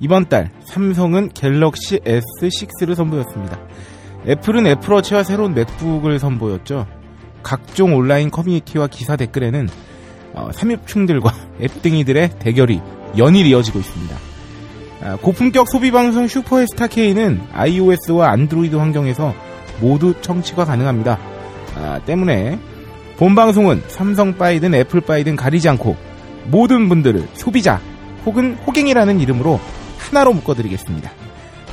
이번 달 삼성은 갤럭시 S6를 선보였습니다. 애플은 애플워치와 새로운 맥북을 선보였죠. 각종 온라인 커뮤니티와 기사 댓글에는 어, 삼엽충들과 앱등이들의 대결이 연일 이어지고 있습니다. 아, 고품격 소비 방송 슈퍼스타 K는 iOS와 안드로이드 환경에서 모두 청취가 가능합니다. 아, 때문에 본 방송은 삼성빠이든 애플빠이든 가리지 않고 모든 분들을 소비자 혹은 호갱이라는 이름으로 하나로 묶어드리겠습니다.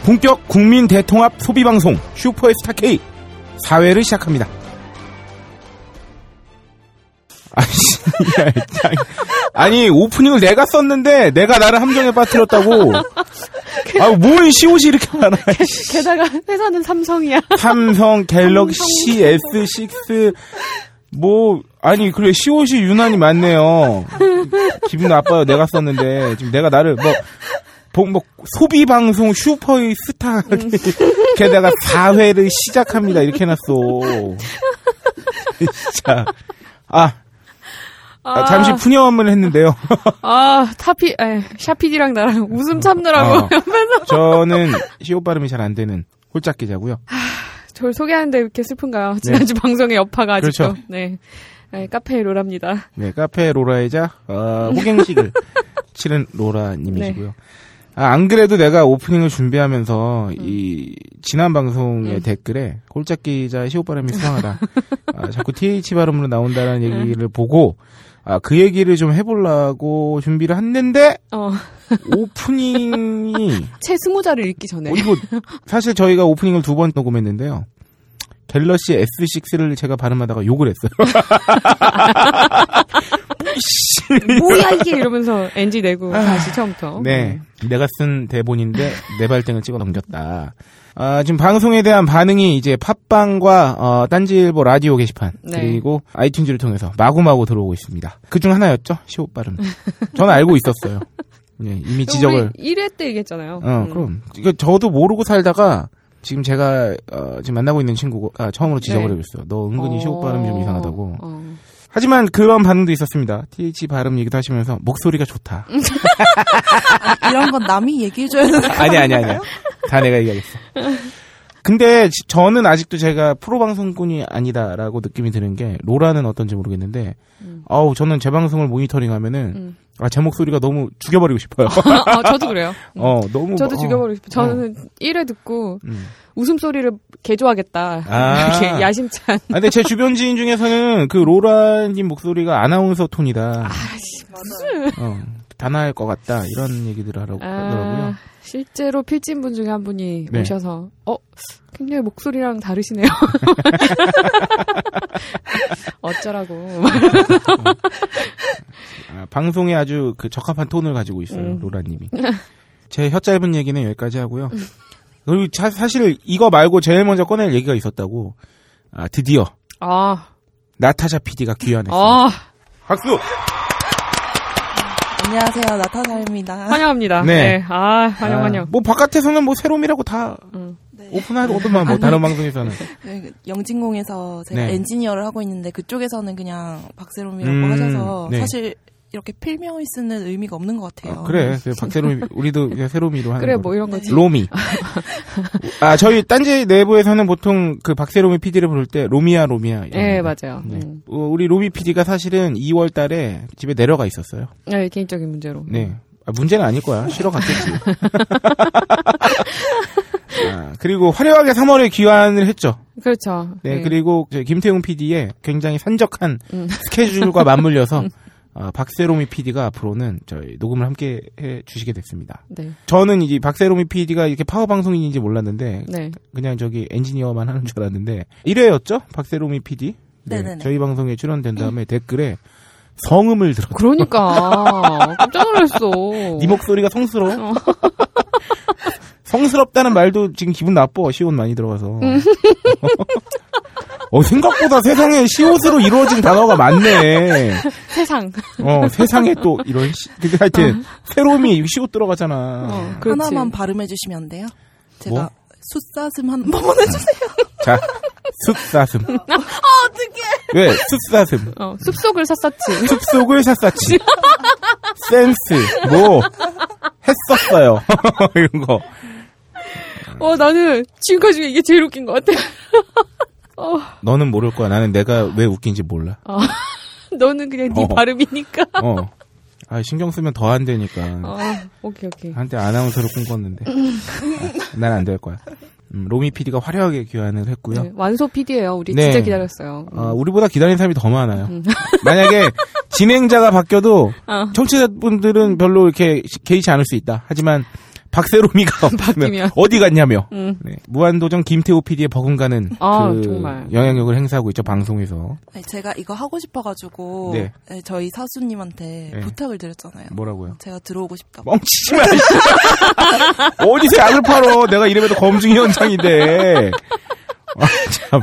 본격 국민 대통합 소비 방송 슈퍼스타 K 사회를 시작합니다. 아니 오프닝을 내가 썼는데 내가 나를 함정에 빠뜨렸다고. 아 뭔 시옷이 이렇게 많아. 게다가 회사는 삼성이야. 삼성 갤럭시 S6 뭐 아니 그래 시옷이 유난히 많네요. 기분 나빠요. 내가 썼는데 지금 내가 나를 뭐. 뭐, 뭐 소비 방송 슈퍼의 스타 게다가 4회를 시작합니다 이렇게 해놨어 진짜 아 아, 잠시 푸념을 했는데요. 아, 타피, 에, 샤피디랑 나랑 웃음 참느라고 어. 옆에서. 저는 시옷 발음이 잘 안 되는 홀짝 기자고요. 저를 소개하는데 이렇게 슬픈가요? 지난주 방송의 여파가 아직도. 그렇죠. 네. 네, 카페 로랍니다. 네, 카페 로라이자 어, 호갱식을 치른 로라님이시고요. 아, 안 그래도 내가 오프닝을 준비하면서 이 지난 방송의 음. 댓글에 홀짝 기자 시옷 발음이 수상하다. 아, 자꾸 TH 발음으로 나온다는 얘기를 보고 아, 그 얘기를 좀 해보려고 준비를 했는데 어, 오프닝이 채 스무 자를 읽기 전에. 어, 이거 사실 저희가 오프닝을 두 번 녹음했는데요. 갤럭시 S6를 제가 발음하다가 욕을 했어요. 뭐야 이게 이러면서 NG 내고 다시 처음부터. 아. 네, 내가 쓴 대본인데 네 발등을 찍어 넘겼다. 아, 지금 방송에 대한 반응이 이제 팟빵과 어, 딴지일보 라디오 게시판 네. 그리고 아이튠즈를 통해서 마구마구 들어오고 있습니다. 그중 하나였죠 시옷 발음. 저는 알고 있었어요. 예, 이미 지적을. 우리 1회 때 얘기했잖아요. 어, 음. 그럼 이거 저도 모르고 살다가 지금 제가 어, 지금 만나고 있는 친구가 처음으로 지적을 네. 해줬어요. 너 은근히 시옷 발음 좀 이상하다고. 어. 하지만 그런 반응도 있었습니다. TH 발음 얘기도 하시면서 목소리가 좋다. 이런 건 남이 얘기해줘야 되는 거 아니 아니 아니. 다 내가 얘기하겠어. 근데 지- 저는 아직도 제가 프로 방송꾼이 아니다라고 느낌이 드는 게 로라는 어떤지 모르겠는데 음. 아우 저는 제 방송을 모니터링 하면은 음. 아제 목소리가 너무 죽여버리고 싶어요. 어, 저도 그래요. 어 너무 저도 어, 죽여버리고 싶어요. 저는 1회 듣고 음. 웃음소리를 개조하겠다. 아. 이렇게 야심찬. 아, 근데 제 주변 지인 중에서는 그 로라님 목소리가 아나운서 톤이다. 어, 단아할 것 같다 이런 얘기들을 하라고 하더라고요. 아, 실제로 필진분 중에 한 분이 네. 오셔서 어 굉장히 목소리랑 다르시네요. 어쩌라고. 아, 방송에 아주 그 적합한 톤을 가지고 있어요 음. 로라님이. 제 혀 짧은 얘기는 여기까지 하고요. 그리고 자- 사실 이거 말고 제일 먼저 꺼낼 얘기가 있었다고. 아, 드디어 아, 나타샤 PD가 귀환했어요. 아 박수. 안녕하세요, 나타사입니다. 환영합니다. 네. 네. 아 환영 아, 환영. 뭐 바깥에서는 뭐 새롬이라고 다 음. 네. 오픈하더만 뭐 다른 방송에서는. 네, 영진공에서 제가 네. 엔지니어를 하고 있는데 그쪽에서는 그냥 박세롬이라고 음, 하셔서 네. 사실 이렇게 필명을 쓰는 의미가 없는 것 같아요. 어, 그래. 그래서 박세롬이 우리도 그냥 새롬이로 하는 그래 거로. 뭐 이런 거지. 로미. 아, 저희 딴지 내부에서는 보통 그 박세롬이 PD를 부를 때 로미야 로미야. 네 거. 맞아요. 네. 음. 어, 우리 로미 PD가 사실은 2월 달에 집에 내려가 있었어요. 네, 개인적인 문제로. 네. 아, 문제는 아닐 거야. 쉬러 갔겠지. 아, 그리고 화려하게 3월에 귀환을 했죠. 그렇죠. 네, 그리고 저희 김태웅 PD의 굉장히 산적한 음. 스케줄과 맞물려서 아, 박세롬이 PD가 앞으로는 저희 녹음을 함께 해 주시게 됐습니다. 네. 저는 이제 박세롬이 PD가 이렇게 파워 방송인인지 몰랐는데 네. 그냥 저기 엔지니어만 하는 줄 알았는데 1회였죠? 박세롬이 PD. 네, 네네네. 저희 방송에 출연된 다음에 댓글에 성음을 들었. 그러니까 깜짝 놀랐어. 네 목소리가 성스러워. 성스럽다는 말도 지금 기분 나빠. 시옷 많이 들어가서. 어, 생각보다 세상에 시옷으로 이루어진 단어가 많네. 세상. 어, 세상에 또 이런 시, 근데 하여튼 새로움이 시옷 들어가잖아. 어, 그렇지. 하나만 발음해 주시면 안 돼요? 제가 뭐? 숫사슴 한 번만 해주세요. 자, 숫사슴. 어떡해. 왜? 숫사슴. 어, 숲속을 샀었지. 숲속을 샅샅이. 센스, 뭐, 했었어요. 이런 거. 어, 나는 지금까지 이게 제일 웃긴 것 같아. 어, 너는 모를 거야. 나는 내가 왜 웃긴지 몰라. 너는 그냥 네 어. 발음이니까. 어. 아, 신경 쓰면 더 안 되니까. 어, 오케이, 오케이. 한때 아나운서로 꿈꿨는데. 난안 될 거야. 음, 로미 PD가 화려하게 귀환을 했고요. 네, 완소 PD예요. 우리 네. 진짜 기다렸어요. 음. 어, 우리보다 기다리는 사람이 더 많아요. 만약에 진행자가 바뀌어도 어. 청취자분들은 별로 이렇게 시- 개의치 않을 수 있다. 하지만 박세롬이가 없으면 바뀌면. 어디 갔냐며. 음. 네. 무한도전 김태호 PD의 버금가는 아, 그 정말. 영향력을 행사하고 있죠 방송에서. 아니, 제가 이거 하고 싶어가지고 네. 네, 저희 사수님한테 네. 부탁을 드렸잖아요. 뭐라고요? 제가 들어오고 싶다고. 멍치지 마. 씨. 어디서 약을 팔어? 내가 이름에도 검증 현장인데. 아, 참.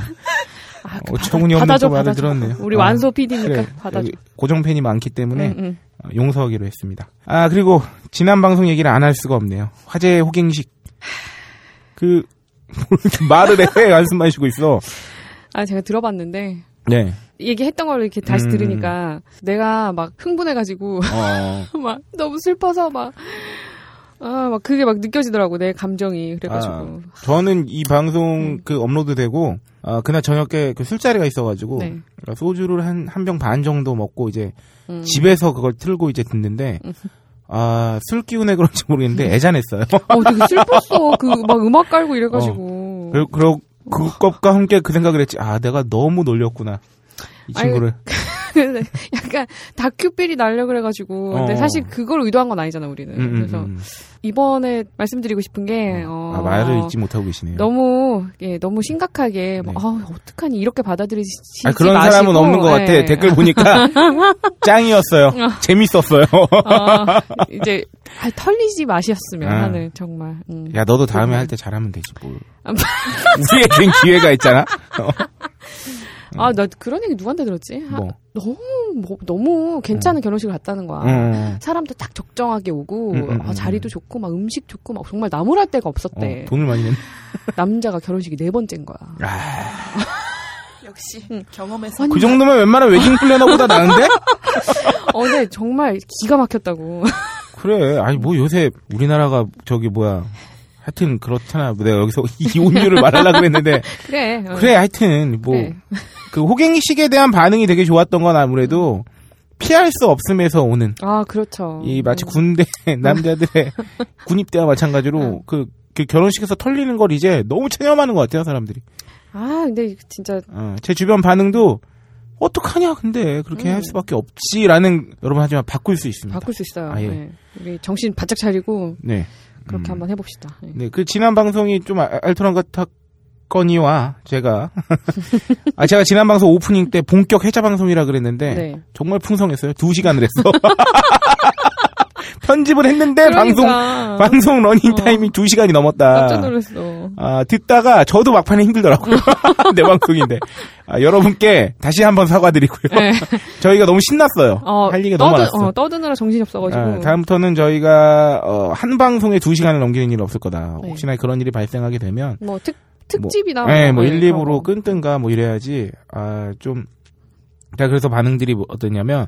아, 어, 처분이 없는 받아줘, 받아줘. 들었네요. 우리 어. 완소 PD니까 그래, 받아줘. 고정 팬이 많기 때문에 응, 응. 어, 용서하기로 했습니다. 아 그리고 지난 방송 얘기를 안 할 수가 없네요. 화재 호갱식 그 말을 해 한숨만 쉬고 있어. 아, 제가 들어봤는데. 네. 얘기했던 걸 이렇게 다시 음. 들으니까 내가 막 흥분해가지고 어. 막 너무 슬퍼서 막 아, 막 그게 막 느껴지더라고, 내 감정이. 그래가지고. 아, 저는 이 방송 그 업로드 되고 아, 그날 저녁에 그 술자리가 있어가지고 네. 소주를 한 한 병 반 정도 먹고 이제 음. 집에서 그걸 틀고 이제 듣는데 아, 술 기운에 그런지 모르겠는데 애잔했어요. 어, 되게 슬펐어. 그, 막 음악 깔고 이래가지고. 그, 그러, 그것과 함께 그 생각을 했지. 아, 내가 너무 놀렸구나. 이 아니, 친구를. 근 데 약간 다큐필이 날려 그래가지고. 근데 어. 사실 그걸 의도한 건 아니잖아, 우리는. 음, 음, 그래서 음. 이번에 말씀드리고 싶은 게, 어. 아, 말을 잊지 못하고 계시네요. 너무, 예, 너무 심각하게, 뭐, 네. 아, 어떡하니, 이렇게 받아들이지. 아, 그런 마시고, 사람은 없는 것 같아. 예. 댓글 보니까 짱이었어요. 재밌었어요. 어, 이제, 아, 털리지 마셨으면 아. 하는, 정말. 음. 야, 너도 다음에 할 때 잘하면 되지, 뭘. 아, 우리에겐 기회가 있잖아. 어, 아, 나 그런 얘기 누구한테 들었지? 아, 뭐. 너무, 뭐, 너무 괜찮은 결혼식을 갔다는 거야. 어, 사람도 딱 적정하게 오고, 음, 음, 아, 음. 자리도 좋고, 막 음식 좋고, 막 정말 나무랄 데가 어, 없었대. 돈을 많이 냈네. 남자가 결혼식이 네 번째인 거야. 아, 역시 응. 경험에서 아니, 그 정도면 웬만한 웨딩 플래너보다 나은데? 어, 근데 정말 기가 막혔다고. 그래. 아니, 뭐 요새 우리나라가 저기 뭐야. 하여튼 그렇잖아. 내가 여기서 이혼율을 말하려고 그랬는데. 그래. 어. 그래, 하여튼, 뭐, 그래. 그 호갱식에 대한 반응이 되게 좋았던 건 아무래도 피할 수 없음에서 오는 아, 그렇죠. 이 마치 음. 군대 남자들의 군입대와 마찬가지로 그, 그 결혼식에서 털리는 걸 이제 너무 체념하는 것 같아요, 사람들이. 아, 근데 진짜, 어, 제 주변 반응도 어떡하냐, 근데 그렇게 음. 할 수밖에 없지라는 여러분 하지만 바꿀 수 있습니다. 바꿀 수 있어요. 아, 예. 네. 우리 정신 바짝 차리고, 네. 그렇게 음. 한번 해봅시다. 네. 네, 그 지난 방송이 좀 알- 알토란 같았 거니와 제가 아 제가 지난 방송 오프닝 때 본격 해자 방송이라 그랬는데 네. 정말 풍성했어요. 두 시간을 했어. 편집을 했는데 방송 그러니까. 방송 러닝 어. 타임이 두 시간이 깜짝 넘었다. 놀랐어. 아 듣다가 저도 막판에 힘들더라고요. 내 방송인데 아, 여러분께 다시 한번 사과드리고요. 네. 저희가 너무 신났어요. 어, 할 얘기가 너무 많았어. 어, 떠드느라 정신이 없어가지고. 아, 다음부터는 저희가 어, 한 방송에 두 시간을 넘기는 일은 없을 거다. 네. 혹시나 그런 일이 발생하게 되면 뭐, 특, 특집이나. 네, 뭐 네, 1, 그런 2부로 거. 끊든가 뭐 이래야지 아 좀 제가 그래서 반응들이 뭐 어떠냐면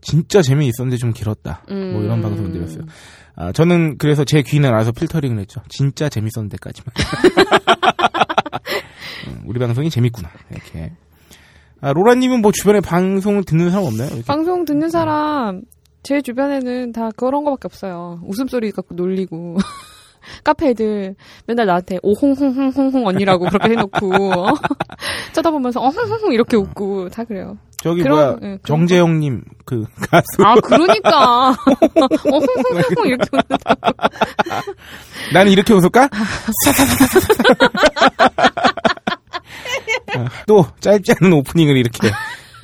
진짜 재미있었는데 좀 길었다. 뭐 이런 음. 방송들이었어요. 아 저는 그래서 제 귀는 알아서 필터링을 했죠. 진짜 재밌었는데 까지만. 음, 우리 방송이 재밌구나. 이렇게. 아 로라님은 뭐 주변에 방송을 듣는 사람 없나요? 이렇게? 방송 듣는 사람, 제 주변에는 다 그런 거밖에 없어요. 웃음소리 갖고 놀리고. 카페 애들 맨날 나한테 오홍홍홍홍홍 언니라고 그렇게 해놓고 어? 쳐다보면서 어홍홍홍 이렇게 웃고 다 그래요. 저기 그런- 뭐야 예, 정재영님 그 가수 아 그러니까 어홍홍홍 이렇게 웃는다. 나는 이렇게 웃을까? 아, 또 짧지 않은 오프닝을 이렇게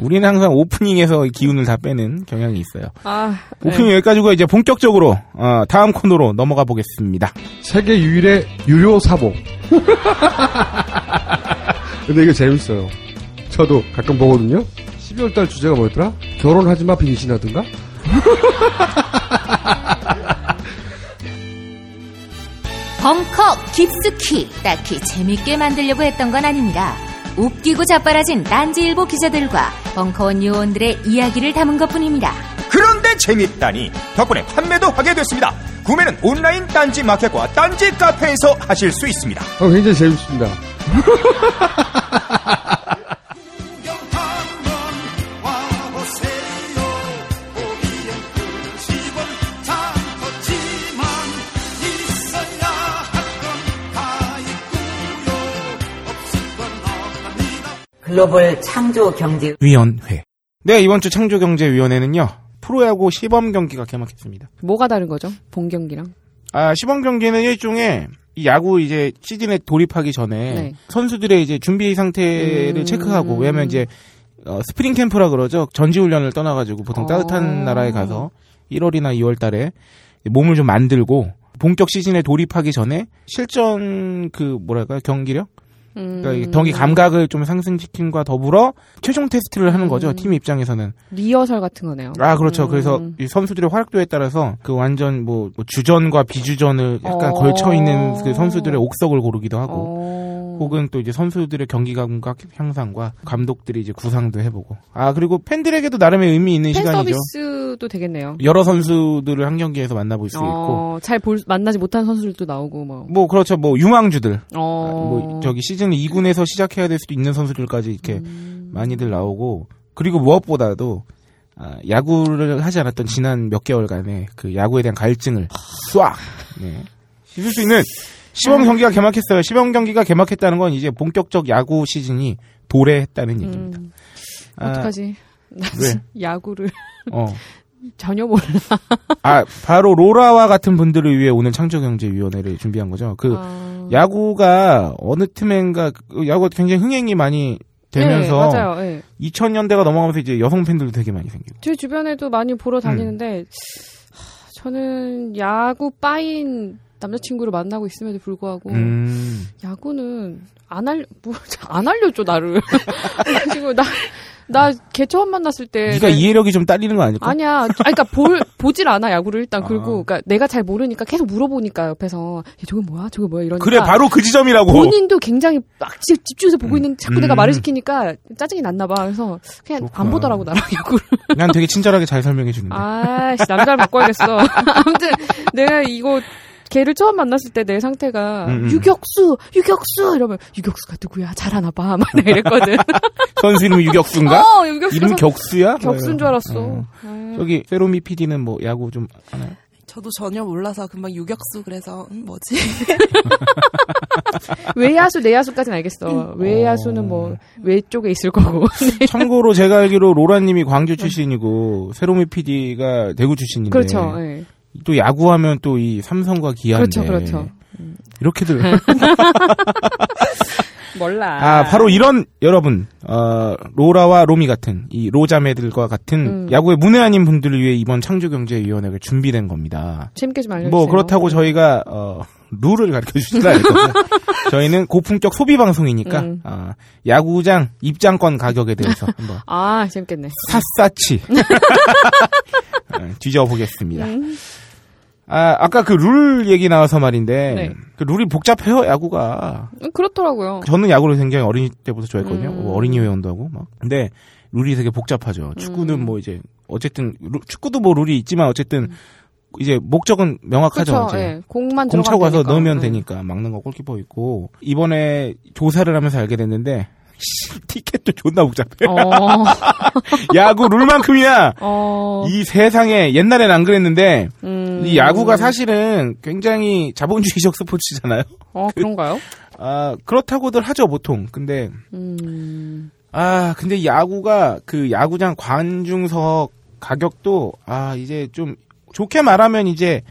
우리는 항상 오프닝에서 기운을 다 빼는 경향이 있어요. 아 오프닝 여기까지고 이제 본격적으로 어, 다음 코너로 넘어가 보겠습니다. 세계 유일의 유료 사복. 근데 이거 재밌어요. 저도 가끔 보거든요. 12월 달 주제가 뭐였더라? 결혼하지 마 빙신하든가? 벙커 깊숙이 딱히 재밌게 만들려고 했던 건 아닙니다. 웃기고 자빠라진 딴지일보 기자들과 벙커원 요원들의 이야기를 담은 것뿐입니다. 그런데 재밌다니 덕분에 판매도 하게 됐습니다. 구매는 온라인 딴지 마켓과 딴지 카페에서 하실 수 있습니다. 어, 굉장히 재밌습니다. 글로벌 창조 경제 위원회. 네, 이번 주 창조 경제 위원회는요. 프로야구 시범 경기가 개막했습니다. 뭐가 다른 거죠? 본 경기랑. 아, 시범 경기는 일종의 이 야구 이제 시즌에 돌입하기 전에 네. 선수들의 이제 준비 상태를 음. 체크하고 왜냐면 이제 어, 스프링 캠프라 그러죠. 전지 훈련을 떠나 가지고 보통 어. 따뜻한 나라에 가서 1월이나 2월 달에 몸을 좀 만들고 본격 시즌에 돌입하기 전에 실전 그 뭐랄까요 경기력 음. 그러니까 이 경기 감각을 좀 상승시킴과 더불어 최종 테스트를 하는 거죠 음. 팀 입장에서는 리허설 같은 거네요. 아 그렇죠 음. 그래서 이 선수들의 활약도에 따라서 그 완전 뭐, 뭐 주전과 비주전을 약간 어. 걸쳐 있는 그 선수들의 옥석을 고르기도 하고 어. 혹은 또 이제 선수들의 경기 감각 향상과 감독들이 이제 구상도 해보고 아 그리고 팬들에게도 나름의 의미 있는 팬 시간이죠 서비스도 되겠네요. 여러 선수들을 한 경기에서 만나볼 수 있고 어, 잘 볼, 만나지 못한 선수들도 나오고 뭐. 뭐 그렇죠 뭐 유망주들 어. 뭐 저기 시즌 2군에서 시작해야 될 수도 있는 선수들까지 이렇게 음. 많이들 나오고 그리고 무엇보다도 아, 야구를 하지 않았던 지난 몇 개월간의 그 야구에 대한 갈증을 쏴 네. 씻을 수 있는 시범 경기가 개막했어요. 시범 경기가 개막했다는 건 이제 본격적 야구 시즌이 도래했다는 얘기입니다. 음. 아, 어떡하지? 나 왜? 야구를 어. 전혀 몰라. 아, 바로 로라와 같은 분들을 위해 오늘 창조경제위원회를 준비한 거죠. 그 아. 야구가 어느 틈엔가 그 야구가 굉장히 흥행이 많이 되면서 네, 맞아요. 네. 2000년대가 넘어가면서 이제 여성 팬들도 되게 많이 생기고. 제 주변에도 많이 보러 다니는데 하, 저는 야구 빠인 남자친구를 만나고 있음에도 불구하고 음. 야구는 안 알, 뭐, 안 알려줘, 나를. 그리고 나, 나걔 처음 만났을 때. 네가 내- 이해력이 좀 딸리는 거 아닐까? 아니야. 아니, 그러니까 볼 보질 않아 야구를 일단 아. 그리고 그러니까 내가 잘 모르니까 계속 물어보니까 옆에서 야, 저게 뭐야? 저게 뭐야? 이러니까 그래 바로 그 지점이라고. 본인도 굉장히 막 집- 집중해서 보고 있는 자꾸 내가 음. 말을 시키니까 짜증이 났나 봐. 그래서 그냥 그렇구나. 안 보더라고 나랑 야구를. 난 되게 친절하게 잘 설명해 주는데. 아씨 남자를 바꿔야겠어. 아무튼 내가 이거 걔를 처음 만났을 때 내 상태가 음, 음. 유격수 유격수 이러면 유격수가 누구야 잘하나 봐. 막 이랬거든. 선수 이름이 유격수인가? 어 유격수 이름이 격수야? 격수인 줄 알았어. 어. 아유. 저기 세로미 PD는 뭐 야구 좀 하나요? 저도 전혀 몰라서 금방 유격수 그래서 음, 뭐지? 외야수 내야수까지는 알겠어. 외야수는 뭐 외쪽에 있을 거고. 참고로 제가 알기로 로라님이 광주 출신이고 세로미 PD가 대구 출신인데 그렇죠. 예. 또 야구하면 또 이 삼성과 기아인데 그렇죠, 그렇죠. 이렇게들 몰라. 아 바로 이런 여러분 어, 로라와 로미 같은 이 로자매들과 같은 음. 야구의 문외한인 분들을 위해 이번 창조경제위원회가 준비된 겁니다. 재밌게 좀 알려주세요. 뭐 그렇다고 저희가 어, 룰을 가르쳐 주지는 않을 거고 저희는 고품격 소비 방송이니까 음. 아, 야구장 입장권 가격에 대해서 한번 아 재밌겠네. 샅샅이 어, 뒤져보겠습니다. 음. 아 아까 그 룰 얘기 나와서 말인데 네. 그 룰이 복잡해요 야구가. 음, 그렇더라고요. 저는 야구를 굉장히 어린이 때부터 좋아했거든요. 음. 뭐 어린이 회원도 하고 막. 근데 룰이 되게 복잡하죠. 축구는 음. 뭐 이제 어쨌든 루- 축구도 뭐 룰이 있지만 어쨌든 이제 목적은 명확하죠. 그렇죠. 이제. 예. 공만 공 차고 가서 되니까. 넣으면 음. 되니까 막는 거 골키퍼 있고 이번에 조사를 하면서 알게 됐는데 씨, 티켓도 존나 복잡해. 어. 야구 룰만큼이나 어. 이 세상에 옛날엔 안 그랬는데 음. 이 야구가 사실은 굉장히 자본주의적 스포츠잖아요. 어 그 런가요? 아 그렇다고들 하죠 보통. 근데 음. 아 근데 야구가 그 야구장 관중석 가격도 아 이제 좀 좋게 말하면 이제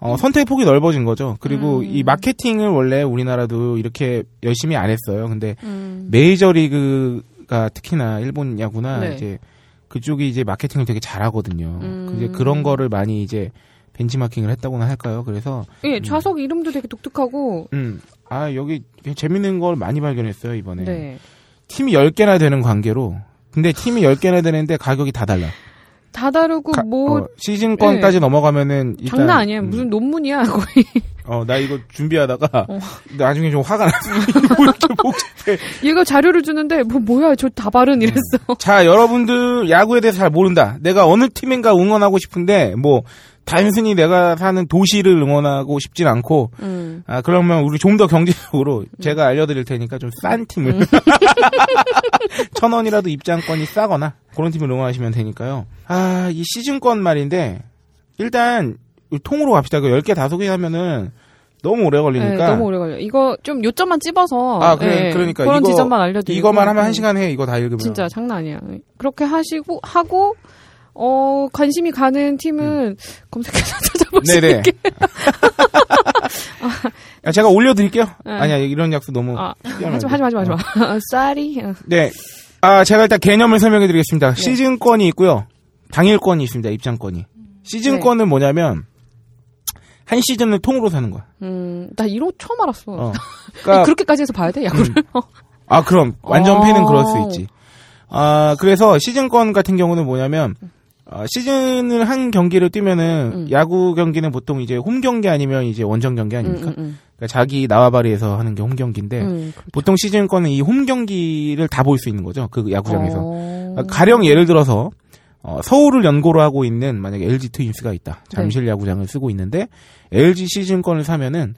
어, 선택 폭이 넓어진 거죠. 그리고 음. 이 마케팅을 원래 우리나라도 이렇게 열심히 안 했어요. 근데 음. 메이저리그가 특히나 일본 야구나 네. 이제 그쪽이 이제 마케팅을 되게 잘하거든요. 음. 이제 그런 거를 많이 이제 벤치마킹을 했다고나 할까요? 그래서 예, 좌석 이름도 되게 독특하고. 음, 아 여기 재밌는 걸 많이 발견했어요 이번에. 네. 팀이 10개나 되는 관계로 근데 팀이 10개나 되는데 가격이 다 달라. 다 다르고 가- 뭐 어, 시즌권까지 넘어가면은 일단 장난 아니에요. 음, 무슨 논문이야 거의. 어, 나 이거 준비하다가 어. 나중에 좀 화가. 뭐 이렇게 복잡해. 얘가 자료를 주는데 뭐 뭐야 저 다발은 이랬어. 자, 여러분들 야구에 대해서 잘 모른다. 내가 어느 팀인가 응원하고 싶은데 뭐 단순히 내가 사는 도시를 응원하고 싶진 않고 음. 아 그러면 우리 좀 더 경제적으로 제가 알려드릴 테니까 좀 싼 팀을 음. 천 원이라도 입장권이 싸거나 그런 팀을 응원하시면 되니까요. 아 이 시즌권 말인데 일단 이 통으로 갑시다. 그 10개 다섯 개 하면은 너무 오래 걸리니까 네, 너무 오래 걸려. 이거 좀 요점만 찝어서 아, 그래, 예, 그러니까 그런 이거- 지점만 알려드리고 이거만 하면 음. 한 시간 해. 이거 다 읽으면 진짜 장난 아니야. 그렇게 하시고 하고 어 관심이 가는 팀은 검색해서 찾아볼 수 음. 네네. 아, 제가 올려드릴게요. 네. 아니야 이런 약속 너무 아. 하지 마, 하지 마, 하지 마, 하지 마. 쌀이. 어. 네. 아, 제가 일단 개념을 설명해 네. 드리겠습니다. 시즌권이 있고요. 당일권이 있습니다. 입장권이. 시즌권은 네. 뭐냐면, 한 시즌을 통으로 사는 거야. 음, 나 이런 거 처음 알았어. 어. 그러니까, 그렇게까지 해서 봐야 돼, 야구를. 아, 그럼. 완전 어. 팬은 그럴 수 있지. 아, 그래서 시즌권 같은 경우는 뭐냐면, 어, 시즌을 한 경기를 뛰면은, 음. 야구 경기는 보통 이제 홈 경기 아니면 이제 원정 경기 음, 아닙니까? 음, 음. 그러니까 자기 나와바리에서 하는 게 홈 경기인데, 음, 보통 시즌권은 이홈 경기를 다 볼 수 있는 거죠. 그 야구장에서. 어. 아, 가령 예를 들어서 어, 서울을 연고로 하고 있는 만약에 LG 트윈스가 있다. 잠실 야구장을 쓰고 있는데 LG 시즌권을 사면은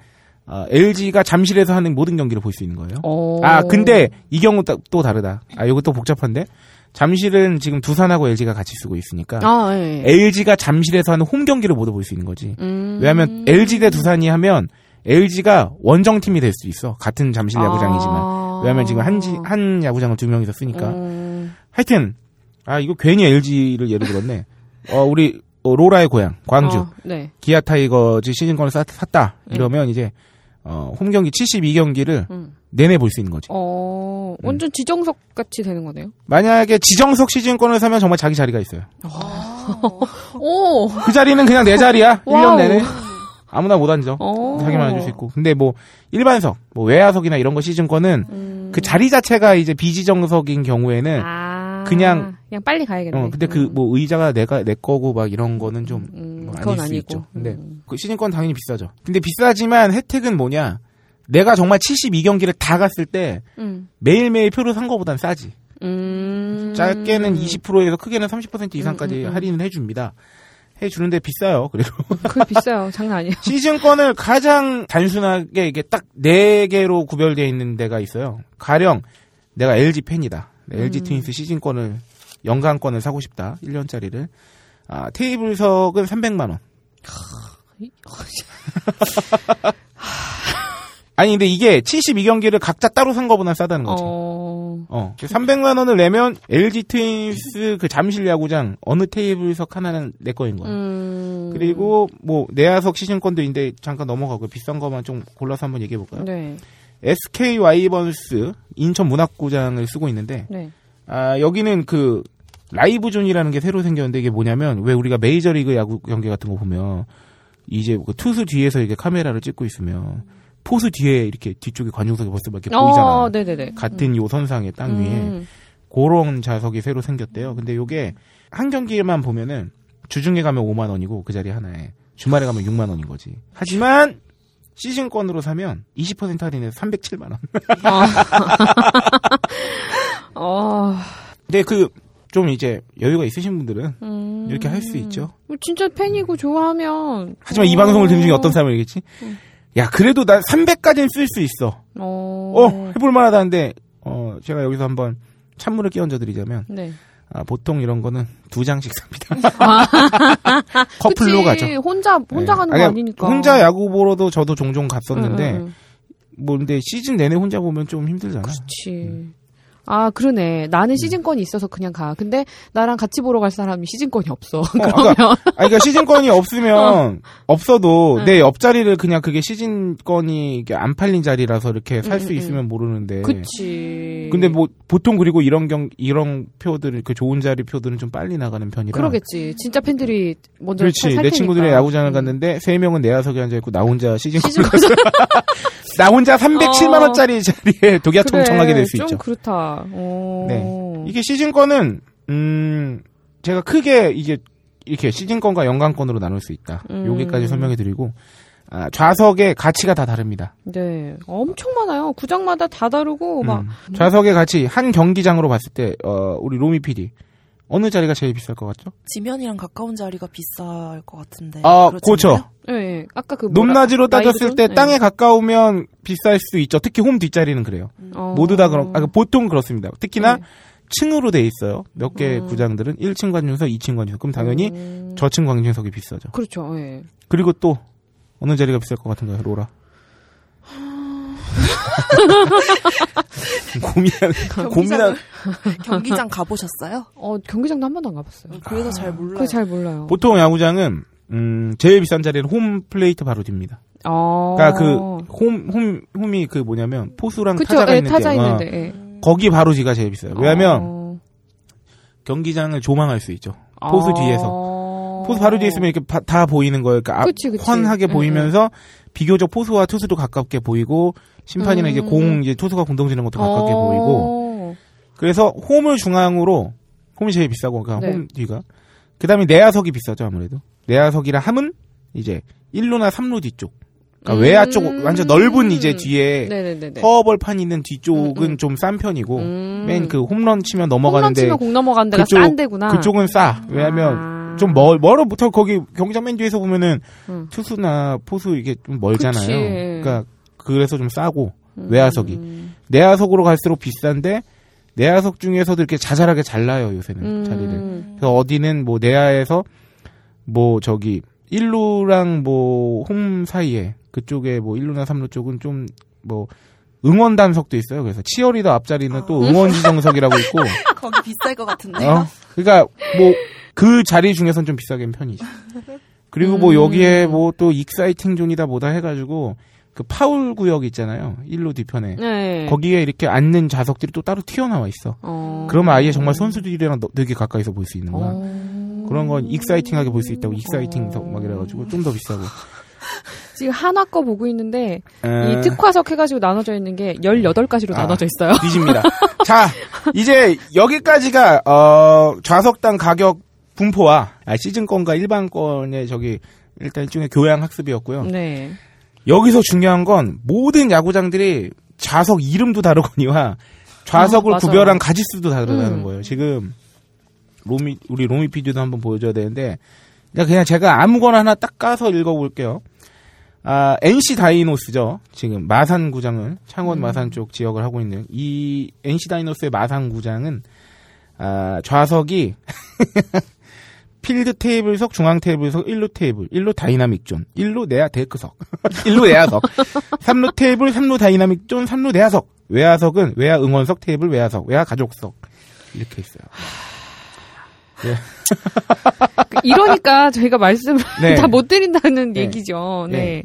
어, LG가 잠실에서 하는 모든 경기를 볼 수 있는 거예요. 어. 아 근데 이 경우 또, 또 다르다. 아 이거 또 복잡한데 잠실은 지금 두산하고 LG가 같이 쓰고 있으니까 아, 예. LG가 잠실에서 하는 홈 경기를 모두 볼 수 있는 거지. 음. 왜냐하면 LG 대 두산이 하면 LG가 원정 팀이 될 수 있어. 같은 잠실 야구장이지만. 아. 왜냐하면 지금 한, 지- 한 야구장을 두 명이서 쓰니까. 음. 하여튼 아 이거 괜히 LG를 예를 들었네. 어 우리 어, 로라의 고향 광주 아, 네. 기아 타이거즈 시즌권을 쌌, 샀다 이러면 이제 어, 홈 경기 72경기를 음. 내내 볼 수 있는 거지. 어, 음. 완전 지정석 같이 되는 거네요. 만약에 지정석 시즌권을 사면 정말 자기 자리가 있어요. 오! 그 자리는 그냥 내 자리야. 1년 wow. 내내 아무나 못 앉아. 어. 자기만 앉을 수 있고. 근데 뭐 일반석, 뭐 외야석이나 이런 거 시즌권은 음. 그 자리 자체가 이제 비지정석인 경우에는 아. 그냥- 그냥 빨리 가야겠네. 어 근데 그뭐 의자가 내가 내 거고 막 이런 거는 좀 음, 뭐 그건 아닐 수 아니고. 있죠. 근데 음. 그 시즌권 당연히 비싸죠. 근데 비싸지만 혜택은 뭐냐? 내가 정말 72경기를 다 갔을 때 음. 매일매일 표를 산 거보단 싸지. 음. 짧게는 20%에서 크게는 30% 이상까지 음, 음, 음. 할인을 해줍니다. 해주는데 비싸요. 그게 비싸요. 장난 아니에요. 시즌권을 가장 단순하게 이게 딱 네 개로 구별되어 있는 데가 있어요. 가령 내가 LG 팬이다. LG 음. 트윈스 시즌권을 연간권을 사고 싶다. 1년짜리를. 아, 테이블석은 300만 원. 아니 근데 이게 72경기를 각자 따로 산 거보다 싸다는 거지. 어. 어. 300만 원을 내면 LG 트윈스 그 잠실 야구장 어느 테이블석 하나는 내 거인 거야. 음. 그리고 뭐 내야석 시즌권도 있는데 잠깐 넘어가고 비싼 거만 좀 골라서 한번 얘기해 볼까요? 네. SK 와이번스 인천 문학구장을 쓰고 있는데 네. 아 여기는 그 live zone이라는 게 새로 생겼는데 이게 뭐냐면 왜 우리가 메이저리그 야구 경기 같은 거 보면 이제 그 투수 뒤에서 이렇게 카메라를 찍고 있으면 포수 뒤에 이렇게 뒤쪽에 관중석이 벌써 막 이렇게 보이잖아. 어, 네네네. 같은 요 선상의 땅 위에 음. 그런 좌석이 새로 생겼대요. 근데 요게 한 경기만 보면은 주중에 가면 5만 원이고 그 자리 하나에 주말에 가면 6만 원인 거지. 하지만 시즌권으로 사면 20% 할인해서 307만 원. 어. 근데 그 좀 이제 여유가 있으신 분들은 음. 이렇게 할 수 있죠. 뭐 진짜 팬이고 좋아하면. 하지만 이 어. 방송을 듣는 중에 어떤 사람이 얘기했지? 음. 야, 그래도 난 300까지는 쓸 수 있어. 어. 어, 해볼 만하다는데, 어, 제가 여기서 한번 찬물을 끼얹어 드리자면, 네. 아, 보통 이런 거는 두 장씩 삽니다. 커플로 그치. 가죠. 혼자 혼자 네. 가는 아니, 거 아니니까. 혼자 야구 보러도 저도 종종 갔었는데, 응, 응, 응. 뭐, 근데 시즌 내내 혼자 보면 좀 힘들잖아. 그렇지. 아 그러네. 나는 시즌권이 있어서 그냥 가. 근데 나랑 같이 보러 갈 사람이 시즌권이 없어. 그러면 아, 그러니까 시즌권이 없으면 없어도 응. 내 옆자리를 그냥 그게 시즌권이 이게 안 팔린 자리라서 이렇게 살수 응, 응, 있으면 모르는데. 그치. 근데 뭐 보통 그리고 이런 경 이런 표들 그 좋은 자리 표들은 좀 빨리 나가는 편이라. 그러겠지. 진짜 팬들이 먼저 그렇지. 살내 테니까. 친구들이 야구장을 음. 갔는데 세 명은 내야석에 앉아 있고 나 혼자 시즌권 시즌권 나 혼자 307만 원짜리 자리에 독야청청하게 될수좀 있죠. 그렇다. 어. 네. 이게 시즌권은 음 제가 크게 이게 이렇게 시즌권과 연간권으로 나눌 수 있다. 음. 여기까지 설명해 드리고 아, 좌석의 가치가 다 다릅니다. 네. 엄청 많아요. 구장마다 다 다르고, 막. 음. 좌석의 가치 한 경기장으로 봤을 때 어, 우리 로미 PD 어느 자리가 제일 비쌀 것 같죠? 지면이랑 가까운 자리가 비쌀 것 같은데. 아, 그렇죠. 예, 예. 아까 그. 높낮이로 따졌을? 때 예. 땅에 가까우면 비쌀 수 있죠. 특히 홈 뒷자리는 그래요. 어. 모두 다 그런, 아, 보통 그렇습니다. 특히나 네. 층으로 돼 있어요. 몇개 음. 구장들은 1층 관중석, 2층 관중석. 그럼 당연히 음. 저층 관중석이 비싸죠. 그렇죠, 예. 그리고 또 어느 자리가 비쌀 것 같은가요, 로라? 고민한 고민한 경기장 가보셨어요? 어, 경기장도 한 번도 안 가봤어요. 그래서 잘 몰라요. 그거 잘 몰라요. 보통 야구장은 음, 제일 비싼 자리는 홈 플레이트 바로 뒤입니다. 어. 그러니까 그홈홈 홈이 그 뭐냐면 포수랑 그쵸, 타자가 예, 있는 타자 데 있는데, 예. 거기 바로 뒤가 제일 비싸요. 왜냐면 어. 경기장을 조망할 수 있죠. 포수 어. 뒤에서. 포수 바로 뒤에 있으면 이렇게 바- 다 보이는 거예요. 그러니까 앞 그치, 그치. 환하게 응, 보이면서 비교적 포수와 투수도 가깝게 보이고 심판이나 이제 음. 공 이제 투수가 공동 지는 것도 가깝게 어. 보이고 그래서 홈을 중앙으로 홈이 제일 비싸고 그러니까 네. 홈 뒤가 그다음에 내야석이 비싸죠 아무래도 내야석이라 함은 이제 1루나 3루 뒤쪽 그러니까 음. 외야 쪽 완전 넓은 이제 뒤에 네네네네. 허벌판 있는 뒤쪽은 음, 음. 좀싼 편이고 음. 맨그 홈런 치면 홈런 넘어가는데 치면 공 넘어가는 데가 그쪽- 싼 데구나. 그쪽은 싸 왜냐면 아. 좀 멀, 멀어 부터 거기 경기장 맨 뒤에서 보면은 음. 투수나 포수 이게 좀 멀잖아요. 그치. 그러니까 그래서 좀 싸고 음. 외야석이 내야석으로 갈수록 비싼데 내야석 중에서도 이렇게 자잘하게 잘라요 요새는 음. 자리를. 그래서 어디는 뭐 내야에서 뭐 저기 1루랑 뭐 홈 사이에 그쪽에 뭐 1루나 3루 쪽은 좀 뭐 응원 단석도 있어요. 그래서 치어리더 앞자리는 또 응원 지정석이라고 있고 거기 비쌀 것 같은데요? 어? 그러니까 뭐 그 자리 중에선 좀 비싸긴 편이죠. 그리고 뭐 음. 여기에 뭐 또 exciting zone이다 뭐다 해가지고 그 파울 구역 있잖아요. 일루 뒤편에 네. 거기에 이렇게 앉는 좌석들이 또 따로 튀어나와 있어. 어. 그러면 아예 정말 선수들이랑 너- 되게 가까이서 볼 수 있는 거야. 어. 그런 건 exciting하게 볼 수 있다고 exciting석 막 이래가지고 좀 더 비싸고. 지금 한화 거 보고 있는데 에, 이 특화석 해가지고 나눠져 있는 게 18가지로 아. 나눠져 있어요. 뒤집니다. 자, 이제 여기까지가 어, 좌석당 가격 분포와 아, 시즌권과 일반권의 저기 일단 일종의 교양 학습이었고요. 네. 여기서 중요한 건 모든 야구장들이 좌석 이름도 다르거니와 좌석을 아. 구별한 가지수도 다르다는 음. 거예요. 지금 로미 우리 로미 PD도 한번 보여줘야 되는데 그냥 그냥 제가 아무거나 하나 딱 까서 읽어볼게요. 아 NC 다이노스죠. 지금 마산 구장을 창원 음. 마산 쪽 지역을 하고 있는 이 NC 다이노스의 마산 구장은 아 좌석이 필드 테이블석, 중앙 테이블석, 1루 테이블, 1루 다이나믹 존, 1루 내야 데크석, 1루 내야석, 3루 테이블, 3루 다이나믹 존, 3루 내야석, 외야석은 외야 응원석, 테이블 외야석, 외야 가족석 이렇게 있어요. 이러니까 저희가 말씀을 네. 다 못 드린다는 네. 얘기죠. 네. 네.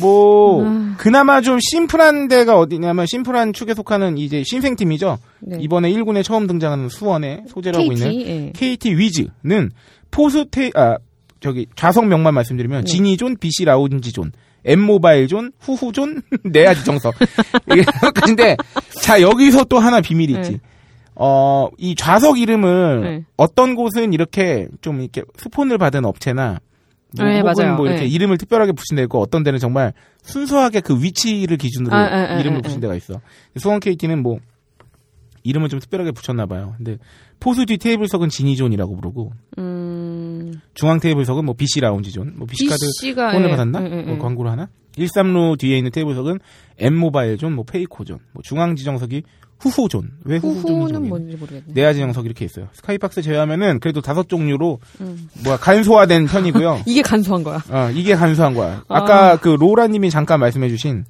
뭐 아. 그나마 좀 심플한 데가 어디냐면 심플한 축에 속하는 이제 신생팀이죠. 네. 이번에 1군에 처음 등장하는 수원에 소재를 하고 있는 KT. 예. KT 위즈는 포수 테, 아, 저기, 좌석명만 말씀드리면, 네. 지니존, BC 라운지존, 엠모바일존, 후후존, 내야 지정석. 이게 여기까지인데, 자, 여기서 또 하나 비밀이 있지. 네. 어, 이 좌석 이름을 네. 어떤 곳은 이렇게 좀 이렇게 스폰을 받은 업체나, 뭐 네, 혹은 맞아요. 뭐 이렇게 네. 이름을 특별하게 붙인 데 있고 어떤 데는 정말 순수하게 그 위치를 기준으로 아, 아, 아, 이름을 아, 붙인 아. 데가 있어. 수원 KT는 뭐 이름을 좀 특별하게 붙였나 봐요. 근데 포수 뒤 테이블석은 지니존이라고 부르고 음. 중앙 테이블석은 뭐 BC 라운지존, 뭐 BC 카드 BC가 스폰을 예. 받았나? 예, 예, 뭐 예. 광고를 하나? 1, 3루 뒤에 있는 테이블석은 M 모바일존, 뭐 페이코존, 뭐 중앙 지정석이 후후존. 왜 모르겠네. 뭔지 모르겠네. 내야 지정석 이렇게 있어요. 스카이박스 제외하면은 그래도 다섯 종류로 음. 뭐야 간소화된 편이고요. 이게 간소한 거야. 어, 이게 간소한 거야. 아까 그 로라님이 잠깐 말씀해주신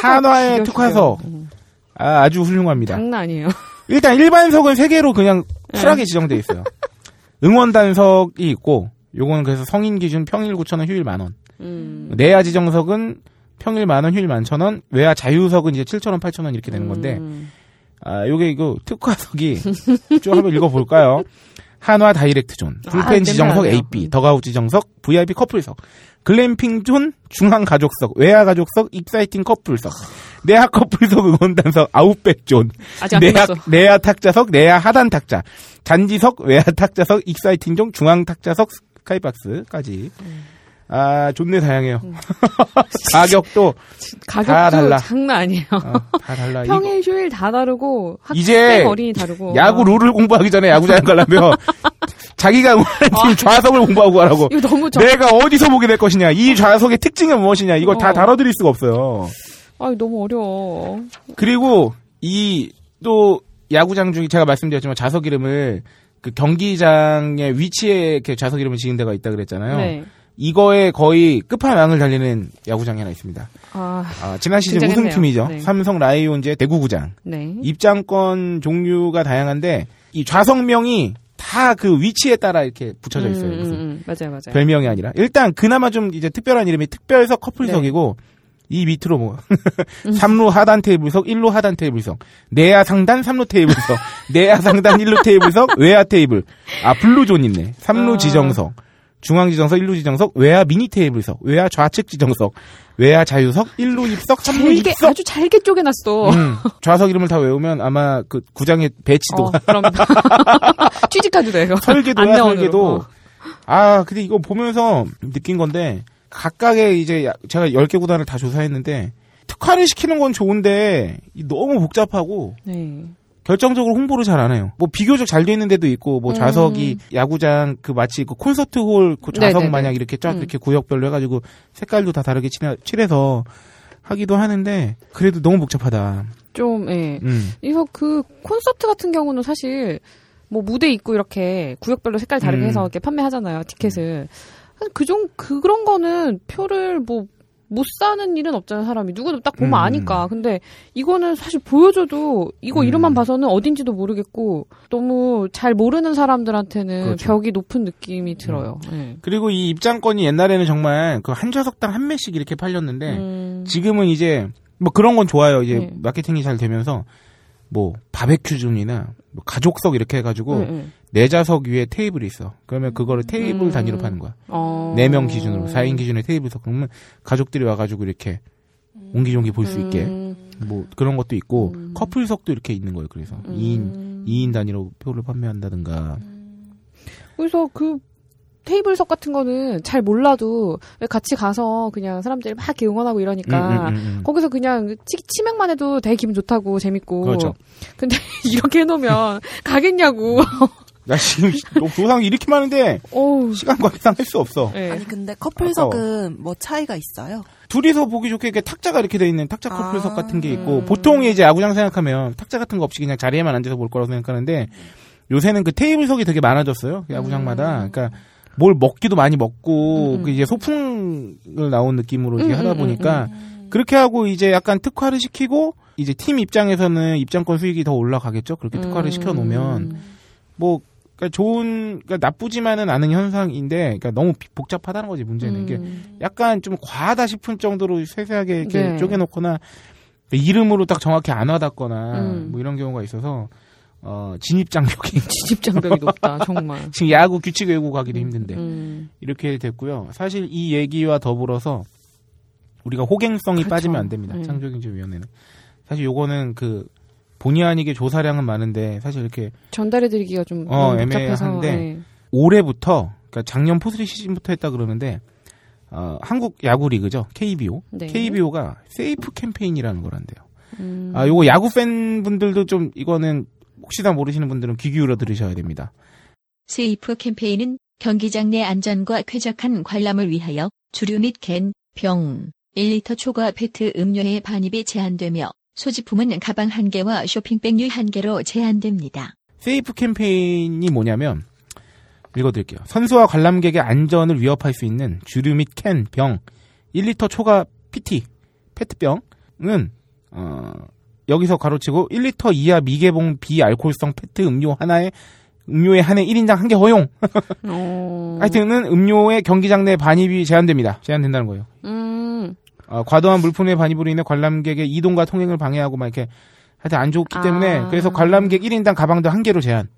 한화의. 특화석. 음. 아, 아주 훌륭합니다. 장난 아니에요. 일단 일반석은 세 개로 그냥 네. 쿨하게 지정돼 있어요. 응원단석이 있고, 요거는 그래서 성인 기준 평일 9,000원, 휴일 만 원. 음. 내야 지정석은 평일 만 원, 휴일 만천 원, 외야 자유석은 이제 7,000원, 8,000원 이렇게 되는 건데, 음. 아, 요게 이거 특화석이 쭉 한번 읽어볼까요? 한화 direct 존, 아, 불펜 냄새 지정석 음. 더그아웃 지정석, VIP 커플석, 글램핑 존, 중앙 가족석, 외야 가족석, exciting 커플석, 내야 커플석 응원단석, 아웃백 존, 아직 끝났어. 내야 탁자석, 내야 하단 탁자, 잔디석, 외야 탁자석, exciting 존, 중앙 탁자석, 스카이박스까지. 아, 좋네 다양해요. 가격도 가격도 다 달라. 장난 아니에요. 어, 다 달라. 평일 휴일 다 다르고 학생 이제 어린이 다르고 야구 룰을 공부하기 전에 야구장 가려면 자기가 응원하는 팀 좌석을 공부하고 가라고. 이거 너무 저 내가 어디서 보게 될 것이냐, 이 좌석의 특징은 무엇이냐, 이걸 다 어. 다뤄드릴 수가 없어요. 아 너무 어려워. 그리고 이 또 야구장 중에 제가 말씀드렸지만 좌석 이름을 그 경기장의 위치에 이렇게 좌석 이름을 지은 데가 있다 그랬잖아요. 네. 이거에 거의 끝판왕을 달리는 야구장이 하나 있습니다. 아 아, 지난 시즌. 우승팀이죠. 네. 삼성 라이온즈의 대구구장. 네. 입장권 종류가 다양한데 이 좌석명이 다 그 위치에 따라 이렇게 붙여져 있어요. 음, 음, 음. 맞아요, 맞아요. 별명이 아니라 일단 그나마 좀 이제 특별한 이름이 특별석 커플석이고 이 밑으로 뭐 음. 3루 하단 테이블석, 1루 하단 테이블석, 내야 상단 3루 테이블석, 내야 상단 1루 테이블석, 외야 테이블. 아 블루존 있네. 3루 아. 지정석, 중앙 지정석, 1루 지정석, 외야 미니 테이블석, 외야 좌측 지정석, 외야 자유석, 1루 입석, 3루 잘게 입석. 아주 잘게 쪼개놨어. 음, 좌석 이름을 다 외우면 아마 그 구장의 배치도 어, 그럼 취직카드 돼요. 설계도야. 설계도. 어. 아 근데 이거 보면서 느낀 건데 각각의 이제 야- 제가 10개 구단을 다 조사했는데 특화를 시키는 건 좋은데 이 너무 복잡하고 네. 결정적으로 홍보를 잘 안 해요. 뭐 비교적 잘 돼 있는 데도 있고 뭐 음. 좌석이 야구장 그 마치 그 콘서트 홀 그 좌석 네네네. 마냥 이렇게 쫙 음. 이렇게 구역별로 해가지고 색깔도 다 다르게 칠해, 칠해서 하기도 하는데 그래도 너무 복잡하다. 좀 예. 음. 이거 그 콘서트 같은 경우는 사실 뭐 무대 있고 이렇게 구역별로 색깔 다르게 음. 해서 이렇게 판매하잖아요 티켓을. 그종 그런 거는 표를 뭐 못 사는 일은 없잖아요 사람이 누구도 딱 보면 음. 아니까 근데 이거는 사실 보여줘도 이거 음. 이름만 봐서는 어딘지도 모르겠고 너무 잘 모르는 사람들한테는 그렇죠. 벽이 높은 느낌이 들어요. 예. 그리고 이 입장권이 옛날에는 정말 그 한 좌석당 한 매씩 이렇게 팔렸는데 음. 지금은 이제 뭐 그런 건 좋아요. 이제 네. 마케팅이 잘 되면서 뭐 바베큐 존이나 뭐 가족석 이렇게 해가지고 예, 예. 네 좌석 위에 테이블이 있어. 그러면 그거를 테이블 음. 단위로 파는 거야. 어. 네명 기준으로 4인 기준의 테이블석 그러면 가족들이 와가지고 이렇게 옹기종기 볼 수 있게 음. 뭐 그런 것도 있고 음. 커플석도 이렇게 있는 거예요. 그래서 음. 2인 2인 단위로 표를 판매한다든가. 그래서 그 테이블석 같은 거는 잘 몰라도 왜 같이 가서 그냥 사람들이 막 응원하고 이러니까 음, 음, 음, 음. 거기서 그냥 치, 치맥만 해도 되게 기분 좋다고 재밌고 그렇죠. 근데 이렇게 해놓으면 가겠냐고 나 지금 조상 이렇게 많은데 어우 시간 관계상 할 수 없어. 예. 아니 근데 커플석은 뭐 차이가 있어요? 둘이서 보기 좋게 이렇게 탁자가 이렇게 돼 있는 탁자 아. 커플석 같은 게 있고 음. 보통 이제 야구장 생각하면 탁자 같은 거 없이 그냥 자리에만 앉아서 볼 거라고 생각하는데 요새는 그 테이블석이 되게 많아졌어요 야구장마다 그러니까 뭘 먹기도 많이 먹고 음. 그 이제 소풍을 나온 느낌으로 이제 음, 하다 음, 보니까 그렇게 하고 이제 약간 특화를 시키고 이제 팀 입장에서는 입장권 수익이 더 올라가겠죠 그렇게 특화를 시켜 놓으면 뭐 그러니까 좋은 그러니까 나쁘지만은 않은 현상인데 그러니까 너무 비- 복잡하다는 거지 문제는 이게 음. 약간 좀 과하다 싶은 정도로 세세하게 이렇게 네. 쪼개놓거나 이름으로 딱 정확히 안 와닿거나 음. 뭐 이런 경우가 있어서 어, 진입 장벽이 진입 장벽이 높다 정말 지금 야구 규칙 외우고 가기도 힘든데 음. 이렇게 됐고요. 사실 이 얘기와 더불어서 우리가 호갱성이 그렇죠. 빠지면 안 됩니다. 음. 창조경제위원회는 사실 요거는 그 본의 아니게 조사량은 많은데 사실 이렇게 전달해드리기가 좀 어, 애매한데 예. 올해부터 그러니까 작년 포스트 시즌부터 했다 그러는데 어, 한국 야구 리그죠 KBO 네. KBO가 세이프 캠페인이라는 걸 한대요. 음. 아 요거 야구 팬분들도 좀 이거는 혹시나 모르시는 분들은 귀 기울여 들으셔야 됩니다. 세이프 캠페인은 경기장 내 안전과 쾌적한 관람을 위하여 주류 및 캔, 병, 1리터 초과 페트 음료의 반입이 제한되며 소지품은 가방 한 개와 쇼핑백류 한 개로 제한됩니다. 세이프 캠페인이 뭐냐면 읽어드릴게요. 선수와 관람객의 안전을 위협할 수 있는 주류 및 캔, 병, 1리터 초과 PT, 페트병은 어, 여기서 괄호 치고 1리터 이하 미개봉 비알코올성 페트 음료 하나에 음료에 한해 1인당 한 개 허용. 어. 하여튼은 음료의 경기장 내 반입이 제한됩니다. 제한된다는 거예요. 음. 어, 과도한 물품의 반입으로 인해 관람객의 이동과 통행을 방해하고 막 이렇게 하여튼 안 좋기 아. 때문에 그래서 관람객 1인당 가방도 한 개로 제한.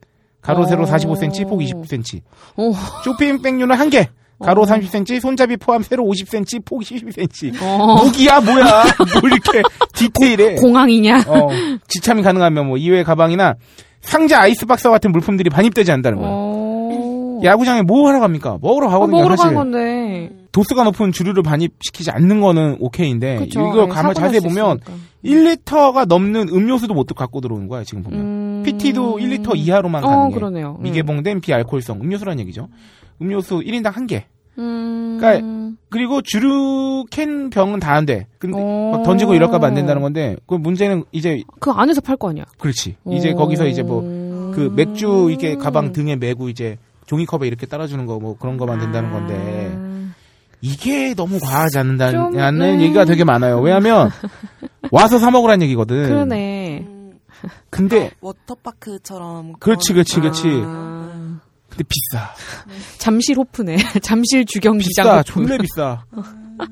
가로 세로 어. 45cm, 폭 20cm. 오. 쇼핑백류는 한 개. 가로 어. 30cm, 손잡이 포함 세로 50cm, 폭 12cm. 어. 무기야 뭐야? 뭐 이렇게 디테일해. 공항이냐? 어, 지참이 가능하면 뭐 이외의 가방이나 상자 아이스박스와 같은 물품들이 반입되지 않는다는 거예요. 어. 야구장에 뭐 하러 갑니까? 먹으러 어, 가거든요, 먹으러 사실. 간 건데. 도수가 높은 주류를 반입시키지 않는 거는 오케이인데 그쵸. 이거 네, 가만 자세히 보면 있으니까. 1리터가 넘는 음료수도 못 갖고 들어오는 거야 지금 보면. 음... PT도 1리터 이하로만 어, 가는 게 그러네요. 음. 미개봉된 비알코올성 음료수란 얘기죠. 음료수 1인당 한 개. 음... 그러니까 그리고 주류 캔 병은 다 안 돼. 근데 어. 막 던지고 이럴까봐 안 된다는 건데 그 문제는 이제 그 안에서 팔 거 아니야. 그렇지. 이제 오. 거기서 이제 뭐 그 맥주 이렇게 가방 등에 메고 이제 종이컵에 이렇게 따라주는 거 뭐 그런 거만 된다는 건데 아. 이게 너무 과하지 않는다는 좀, 음. 얘기가 되게 많아요. 왜냐하면 와서 사 먹으라는 얘기거든. 그러네. 음, 근데 워터파크처럼. 그렇지, 그렇지, 그렇지. 아. 근데 비싸. 잠실 호프네. 잠실 주경기장 비싸. 존내 비싸.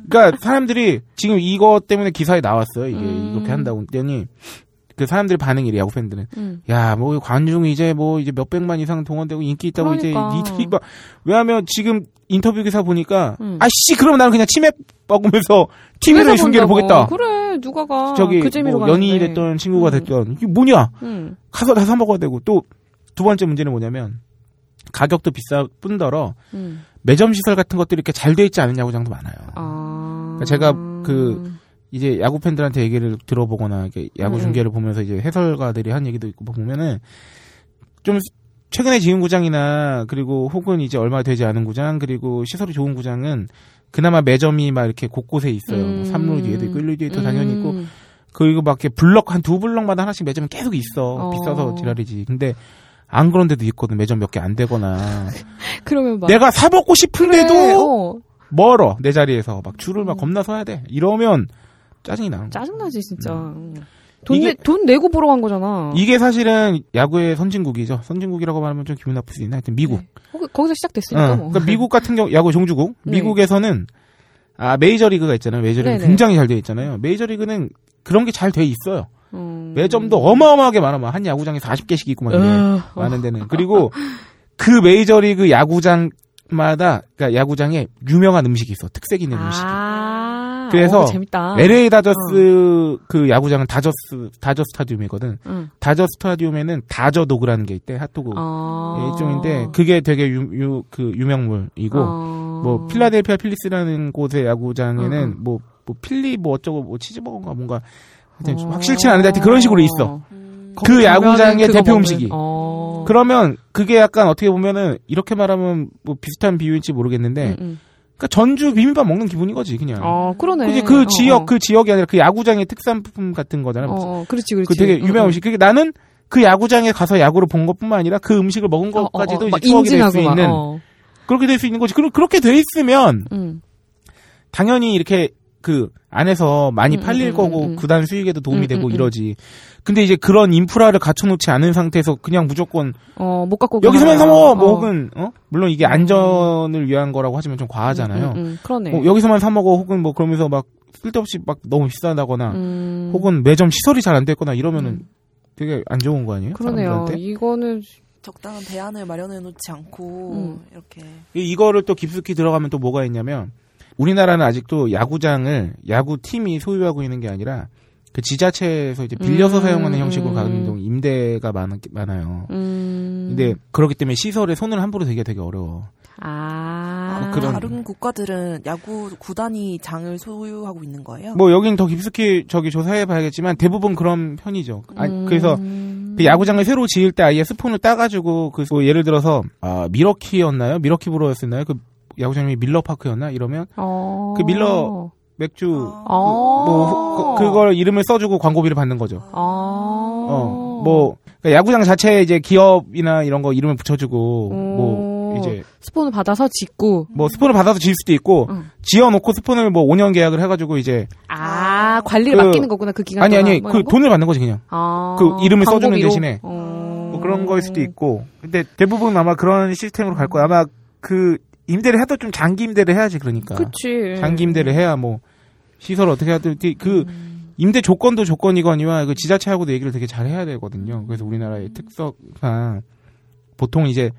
그러니까 사람들이 지금 이거 때문에 기사에 나왔어요. 이게 음. 이렇게 한다고 했더니 그 사람들 반응이 래 야구 팬들은 음. 야, 뭐 관중 이제 뭐 이제 몇 백만 이상 동원되고 인기 있다고 그러니까. 이제 니들이 막 왜냐하면 지금 인터뷰 기사 보니까 음. 아씨 그럼 나는 그냥 치맥 먹으면서 TV로 중계를. 보겠다. 그래, 누가가 저기 그 뭐 연인이. 됐던 친구가 음. 됐던 이게 뭐냐? 음. 가서 다 사 먹어야 되고 또 두 번째 문제는 뭐냐면 가격도 비쌀 뿐더러 음. 매점 시설 같은 것들이 이렇게 잘 돼 있지 않은 야구장도 많아요. 아. 그러니까 제가 그 이제 야구 팬들한테 얘기를 들어보거나 이렇게 야구 음. 중계를 보면서 이제 해설가들이 한 얘기도 있고 보면은 좀 최근에 지은 구장이나 그리고 혹은 이제 얼마 되지 않은 구장 그리고 시설이 좋은 구장은 그나마 매점이 막 이렇게 곳곳에 있어요. 뭐 음. 삼루 뒤에도 있고 일루 뒤에도 당연히 있고 음. 그리고 막 이렇게 블럭 한 두 블럭마다 하나씩 매점이 계속 있어. 어. 비싸서 지랄이지. 근데 안 그런 데도 있거든. 매점 몇 개 안 되거나. 그러면 막 내가 사 먹고 싶은데도 그래, 어. 멀어. 내 자리에서 막 줄을 막 음. 겁나 서야 돼. 이러면 짜증이 나는 거야. 짜증나지 진짜. 돈, 이게- 내, 돈 내고 보러 간 거잖아. 이게 사실은 야구의 선진국이죠. 선진국이라고 말하면 좀 기분 나쁠 수 있나? 하여튼 미국. 거기, 거기서 시작됐으니까 어, 뭐. 그러니까 미국 같은 경우 야구 종주국. 네. 미국에서는 아 메이저리그가 있잖아요. 메이저리그 네네. 굉장히 잘 돼 있잖아요. 메이저리그는 그런 게 잘 돼 있어요. 음. 매점도 어마어마하게 많아. 막 한 야구장에 40개씩 있고 막. 어. 많은 데는. 그리고 그 메이저리그 야구장마다 그러니까 야구장에 유명한 음식이 있어. 특색 있는 음식이. 아. 그래서 어, 재밌다. LA 다저스 그 야구장은 다저스 다저 스타디움이거든. 응. 다저 스타디움에는 다저 도그라는 게 있대. 핫도그 아. 일종인데 그게 되게 유, 유, 그 유명물이고 아. 뭐 필라델피아 필리스라는 곳의 야구장에는 응, 응. 뭐, 뭐 필리 뭐 어쩌고 뭐 치즈버거인가 뭔가 하여튼 좀 어. 확실치는 않은데 하여튼 그런 식으로 있어. 음, 그 야구장의 대표 먹는- 음식이. 어. 그러면 그게 약간 어떻게 보면은 이렇게 말하면 뭐 비슷한 비유인지 모르겠는데 응, 응. 그러니까 전주 비빔밥 먹는 기분인 거지 그냥. 어, 그러네. 그게 그 어, 지역 어. 그 지역이 아니라 그 야구장의 특산품 같은 거잖아요. 어, 어, 그렇지, 그렇지. 그 되게 유명한 응, 음식. 그게 나는 그 야구장에 가서 야구를 본 것뿐만 아니라 그 음식을 먹은 응. 어, 어, 것까지도 어, 막 이제 추억이 될 수 있는 어. 그렇게 될 수 있는 거지. 그리고 그렇게 돼 있으면 응. 당연히 이렇게 그 안에서 많이 음, 팔릴 음, 거고 음, 음. 구단 수익에도 도움이 음, 되고 음, 음. 이러지. 근데 이제 그런 인프라를 갖춰놓지 않은 상태에서 그냥 무조건 어, 못 갖고 여기서만. 사 먹어. 뭐 어. 혹은 어 물론 이게 안전을 위한 거라고 하지만 좀 과하잖아요. 음, 음, 음. 그러네. 어, 여기서만 사 먹어 혹은 뭐 그러면서 막 쓸데없이 막 너무 비싸다거나 음. 혹은 매점 시설이 잘 안 됐거나 이러면은 음. 되게 안 좋은 거 아니에요? 그러네요. 사람들한테? 이거는 적당한 대안을 마련해 놓지 않고 음. 이렇게 이- 이거를 또 깊숙이 들어가면 또 뭐가 있냐면 우리나라는 아직도 야구장을 야구 팀이 소유하고 있는 게 아니라 그 지자체에서 이제 빌려서 음, 사용하는 형식으로 음. 가는 경우 임대가 많, 많아요. 음. 근데 그렇기 때문에 시설에 손을 함부로 대기가 되게 어려워. 아. 뭐 그런- 다른 국가들은 야구 구단이 장을 소유하고 있는 거예요? 뭐 여긴 더 깊숙이 저기 조사해 봐야겠지만 대부분 그런 편이죠. 아, 음. 그래서 그 야구장을 새로 지을 때 아예 스폰을 따가지고 그 뭐 예를 들어서 아, 미러키였나요? 미러키 브로였었나요? 그 야구장이 밀러파크였나? 이러면 어. 그 밀러 맥주 아. 어. 뭐 그, 그걸 이름을 써주고 광고비를 받는 거죠. 아. 어, 뭐 그러니까 야구장 자체에 이제 기업이나 이런 거 이름을 붙여주고 오. 뭐 이제 스폰을 받아서 짓고. 뭐 스폰을 받아서 지을 수도 있고 응. 지어놓고 스폰을 뭐 5년 계약을 해가지고 이제 아, 관리를 그- 맡기는 거구나, 그 기간 아니. 아니 뭐 그 거? 돈을 받는 거지 그냥 아. 그 이름을 써주는 광고비로? 대신에 어. 뭐 그런 거일 수도 있고 근데 대부분 아마 그런 시스템으로 갈 거야 아마 그 임대를 해도 좀 장기 임대를 해야지 그러니까 그치. 장기 임대를 해야 뭐 시설 어떻게 해야 될지 그 음. 임대 조건도 조건이거니와 그 지자체하고도 얘기를 되게 잘 해야 되거든요. 그래서 우리나라의 특성상 보통 이제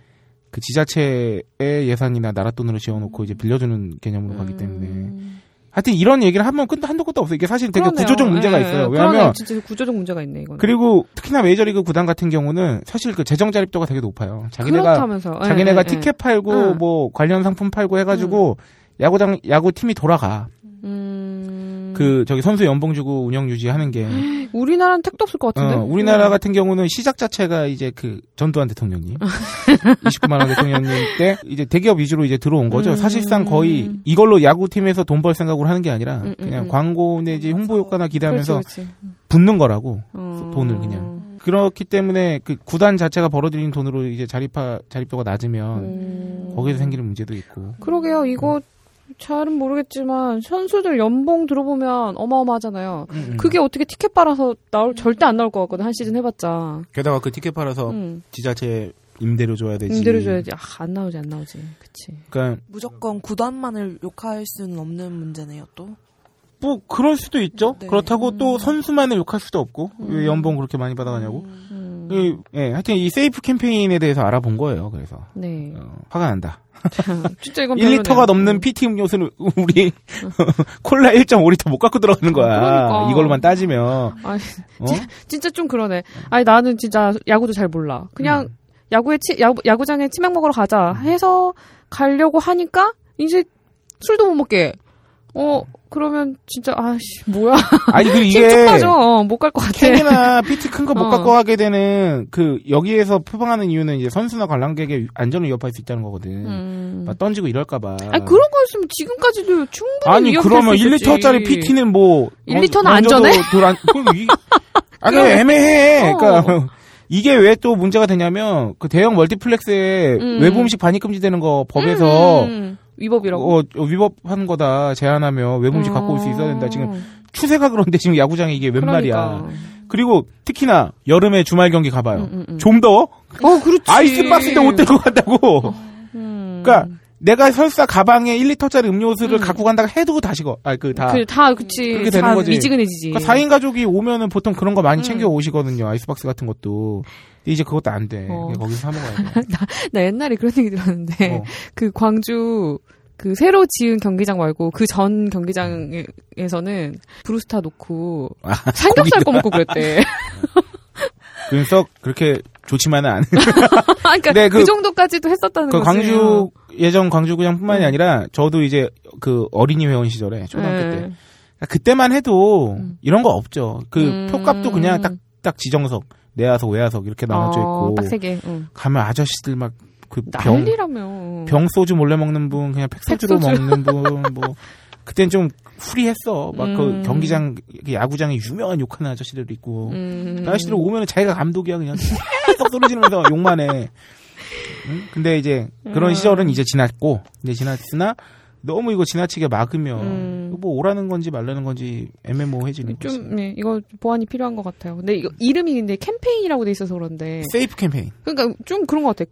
그 지자체의 예산이나 나라 돈으로 지어놓고 이제 빌려주는 개념으로 가기 때문에 음. 하여튼 이런 얘기를 하면 끝 한도 끝도 없어요. 이게 사실 되게 그러네요. 구조적 문제가 예, 있어요. 예. 왜냐하면 그러네. 진짜 구조적 문제가 있네, 이거는. 그리고 특히나 메이저리그 구단 같은 경우는 사실 그 재정 자립도가 되게 높아요. 자기네가 그렇다면서. 예, 자기네가 예, 예. 티켓 팔고 응. 뭐 관련 상품 팔고 해가지고 야구장 야구 팀이 돌아가. 음. 그 저기 선수 연봉 주고 운영 유지하는 게 우리나라는 택도 없을 것 같은데. 어, 우리나라 같은 경우는 시작 자체가 이제 그 전두환 대통령님, 29만 원 대통령님 때 이제 대기업 위주로 이제 들어온 거죠. 음. 사실상 거의 이걸로 야구팀에서 돈 벌 생각으로 하는 게 아니라 음, 음, 그냥 음. 광고 내지 홍보 효과나 기대하면서 그렇지, 그렇지. 붙는 거라고 어. 돈을 그냥. 그렇기 때문에 그 구단 자체가 벌어들인 돈으로 이제 자립화 자립도가 낮으면 음. 거기서 생기는 문제도 있고. 그러게요. 이거 잘은 모르겠지만 선수들 연봉 들어보면 어마어마하잖아요. 음, 음. 그게 어떻게 티켓 빨아서 나올 절대 안 나올 것 같거든. 한 시즌 해봤자. 게다가 그 티켓 팔아서 음. 지자체 임대료 줘야 되지. 임대료 줘야지. 아, 안 나오지, 안 나오지. 그치. 그러니까 무조건 구단만을 욕할 수는 없는 문제네요, 또. 뭐 그럴 수도 있죠. 네. 그렇다고 또 선수만을 욕할 수도 없고 음. 왜 연봉 그렇게 많이 받아가냐고. 음. 이, 예, 하여튼 이 세이프 캠페인에 대해서 알아본 거예요. 그래서 네. 어, 화가 난다. 진짜 이건 1리터가 별로네요. 넘는 음. PT 음료수는 우리 콜라 1.5리터 못 갖고 들어가는 거야. 그러니까. 이걸로만 따지면 아니, 어? 진짜 좀 그러네. 아니, 나는 진짜 야구도 잘 몰라. 그냥 음. 야구에 치, 야구, 야구장에 치맥 먹으러 가자 해서 가려고 하니까 이제 술도 못 먹게. 어, 그러면 진짜, 아씨, 뭐야. 아니 그 이게 빠져. 못 갈 것 같아. 캔이나 PT 큰거못 어. 갖고 하게 되는 그 여기에서 표방하는 이유는 이제 선수나 관람객의 안전을 위협할 수 있다는 거거든. 음. 막 던지고 이럴까봐. 아니, 그런 거였으면 지금까지도 충분히 아니 그러면 수 있었지. 1리터짜리 PT는 뭐 1리터는 어, 안전해? 던져도 돌 안, 그 이- 아니 애매해. 어. 그러니까 이게 왜 또 문제가 되냐면 그 대형 멀티플렉스에 음. 외부 음식 반입 금지되는 거 법에서 음, 위법이라고. 어, 어, 위법하는 거다 제한하면 외부 음식 갖고 올 수 있어야 된다. 지금 음. 추세가 그런데 지금 야구장에 이게 웬 말이야. 그러니까. 그리고 특히나 여름에 주말 경기 가봐요. 음, 음, 음. 좀더 어, 그렇지. 아이스박스도 못 들고 간다고. 음. 그러니까 내가 설사 가방에 1리터짜리 음료수를 음. 갖고 간다가 해도 다시 거. 아 그 다. 그, 다, 그치. 그렇게 되는 다 거지. 미지근해지지. 그러니까 4인 가족이 오면은 보통 그런 거 많이 음. 챙겨 오시거든요. 아이스박스 같은 것도. 이제 그것도 안 돼. 어. 거기서 사 먹어야 돼. 나 옛날에 그런 얘기 들었는데, 어. 그 광주, 그 새로 지은 경기장 말고 그 전 경기장에서는 브루스타 놓고 아, 삼겹살 꺼먹고 그랬대. 그래서 그렇게 좋지만은 않은. 그러니까 네, 그, 그- 정도까지도 했었다는 그 거지. 광주 예전 광주구장뿐만이 음. 아니라 저도 이제 그 어린이 회원 시절에 초등학교 네. 때 그러니까 그때만 해도 음. 이런 거 없죠. 그 음. 표값도 그냥 딱딱 지정석 내야석 외야석 이렇게 나눠져 어, 있고 빡세게. 응. 가면 아저씨들 막 그 병. 병 소주 몰래 먹는 분, 그냥 팩소주로 팩소주. 먹는 분, 뭐 그땐 좀 후리했어. 막그 음. 경기장 그 야구장에 유명한 욕하는 아저씨들도 있고. 음. 그 아저씨들 오면 은 자기가 감독이야 그냥 계속 소리 지르면서 욕만 해. 응? 근데 이제 그런 음. 시절은 이제 지났고, 이제 지났으나 너무 이거 지나치게 막으면 음. 뭐 오라는 건지 말라는 건지 애매모호해지는 거지. 좀, 네, 이거 보완이 필요한 것 같아요. 근데 이거 이름이 근데 캠페인이라고 돼 있어서 그런데. 세이프 캠페인. 그러니까 좀 그런 것 같아요.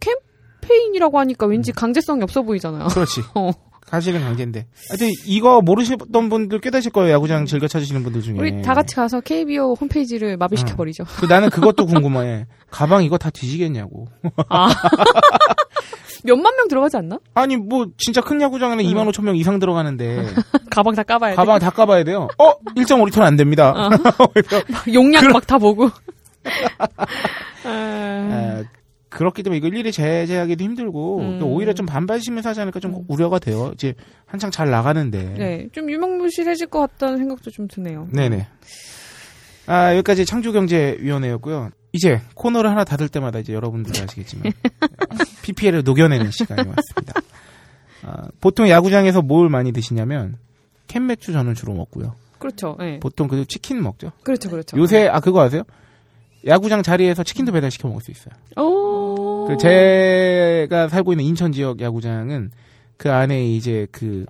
캠페인이라고 하니까 왠지 강제성이 없어 보이잖아요. 그렇지. 어. 사실은 강제인데. 하여튼 이거 모르시던 분들 깨닫실 거예요. 야구장 즐겨 찾으시는 분들 중에. 우리 다 같이 가서 KBO 홈페이지를 마비시켜 버리죠. 그 나는 그것도 궁금해. 가방 이거 다 뒤지겠냐고. 아. 몇만 명 들어가지 않나? 아니 뭐 진짜 큰 야구장에는 2만 5천 명 이상 들어가는데 가방 다 까봐야 돼. 가방 다 까봐야 돼요. 어? 1.5리터는 안 됩니다. 어. 용량 막다 보고. 아, 아, 그렇기 때문에 이거 일일이 제재하기도 힘들고 음. 오히려 좀 반발심에서 하지 않을까 좀 우려가 돼요. 이제 한창 잘 나가는데. 네, 좀 유명무실해질 것 같다는 생각도 좀 드네요. 네네. 아 여기까지 창조경제위원회였고요. 이제 코너를 하나 닫을 때마다 이제 여러분들도 아시겠지만 PPL을 녹여내는 시간이 왔습니다. 아, 보통 야구장에서 뭘 많이 드시냐면 캔 맥주 저는 주로 먹고요. 그렇죠. 네. 보통 그 치킨 먹죠. 그렇죠, 그렇죠. 요새 아 그거 아세요? 야구장 자리에서 치킨도 배달 시켜 먹을 수 있어요. 오. 그 제가 살고 있는 인천 지역 야구장은 그 안에 이제 그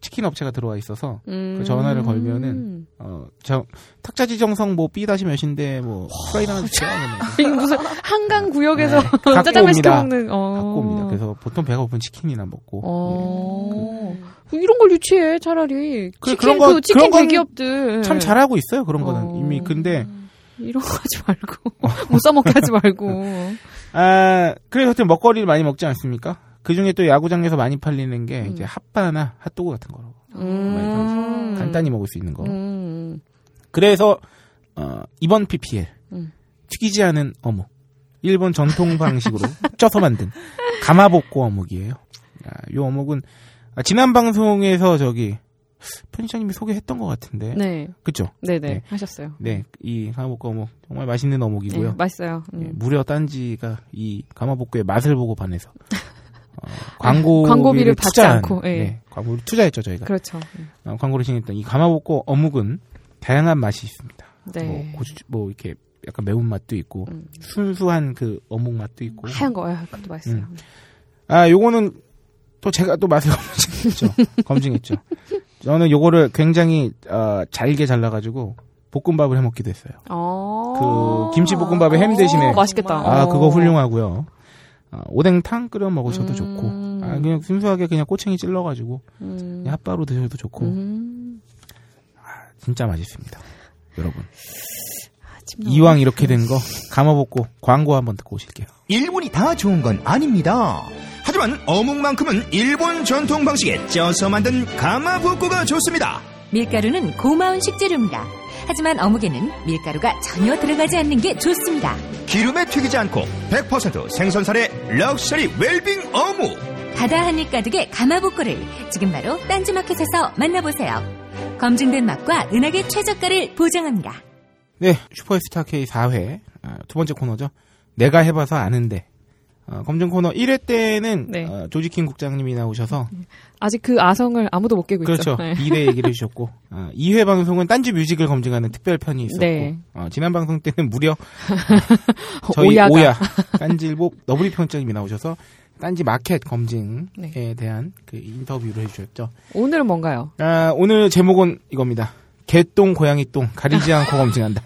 치킨 업체가 들어와 있어서 음. 그 전화를 걸면은 어저 탁자 지 정성 뭐 B 다시 몇인데 뭐 프라이드 하나 주세요. 무슨 한강 구역에서 네, 짜장면 시켜. 먹는. 어. 갖고 옵니다. 그래서 보통 배가 고픈 치킨이나 먹고 어. 그 이런 걸 유치해 차라리 그- 치킨 그런 그, 거- 치킨 그런 건 대기업들 참 잘하고 있어요. 그런 거는 어. 이미 근데 이런 거 하지 말고 못 써먹게 하지 말고 아 그래서 하여튼 먹거리를 많이 먹지 않습니까? 그 중에 또 야구장에서 많이 팔리는 게 음. 이제 핫바나 핫도그 같은 거라고 음. 간단히 먹을 수 있는 거. 음. 그래서 어, 이번 PPL 음. 튀기지 않은 어묵 일본 전통 방식으로 쪄서 만든 가마복고 어묵이에요. 아, 요 어묵은 아, 지난 방송에서 저기 편집장님이 소개했던 것 같은데. 네. 그쵸? 네, 네. 네. 하셨어요. 네, 이 가마복고 어묵 정말 맛있는 어묵이고요. 네, 맛있어요. 음. 예, 무려 딴지가 이 가마복고의 맛을 보고 반해서 어, 광고 광고비를 받지 않고, 예. 네, 광고를 투자했죠 저희가. 그렇죠. 어, 광고를 신했던 이 가마복고 어묵은 다양한 맛이 있습니다. 네. 뭐 고추 뭐 이렇게 약간 매운 맛도 있고 음. 순수한 그 어묵 맛도 있고. 하얀 거, 아, 그것도 맛있어요. 아 요거는 또 제가 또 맛을 검증했죠. 검증했죠. 저는 요거를 굉장히 어, 잘게 잘라가지고 볶음밥을 해 먹기도 했어요. 어. 그 김치 볶음밥에 햄 대신에 어, 맛있겠다. 아, 어. 그거 훌륭하고요. 어, 오뎅탕 끓여 먹으셔도 음. 좋고, 아, 그냥 순수하게 그냥 꼬챙이 찔러가지고, 음. 그냥 핫바로 드셔도 좋고, 음. 진짜 맛있습니다. 여러분. 침 나와. 이왕 이렇게 된 거, 감아먹고 광고 한번 듣고 오실게요. 일본이 다 좋은 건 아닙니다. 하지만 어묵만큼은 일본 전통 방식에 쪄서 만든 가마복고가 좋습니다. 밀가루는 고마운 식재료입니다. 하지만 어묵에는 밀가루가 전혀 들어가지 않는 게 좋습니다. 기름에 튀기지 않고 100% 생선살의 럭셔리 웰빙 어묵. 바다 한입 가득의 가마복고를 지금 바로 딴지마켓에서 만나보세요. 검증된 맛과 은하계 최저가를 보장합니다. 네, 슈퍼스타 K 4회, 아, 두 번째 코너죠. 내가 해봐서 아는데, 어, 검증 코너 1회 때는, 네. 어, 조지킹 국장님이 나오셔서, 아직 그 아성을 아무도 못 깨고 그렇죠. 있죠. 네. 2대 얘기를 해주셨고, 어, 2회 방송은 딴지 뮤직을 검증하는 특별 편이 있었고, 네. 어, 지난 방송 때는 무려, 어, 저희 오야가. 오야, 딴지일보 너브리 편집장님이 나오셔서, 딴지 마켓 검증에 네. 대한 그 인터뷰를 해주셨죠. 오늘은 뭔가요? 아, 오늘 제목은 이겁니다. 개똥, 고양이 똥, 가리지 않고 검증한다.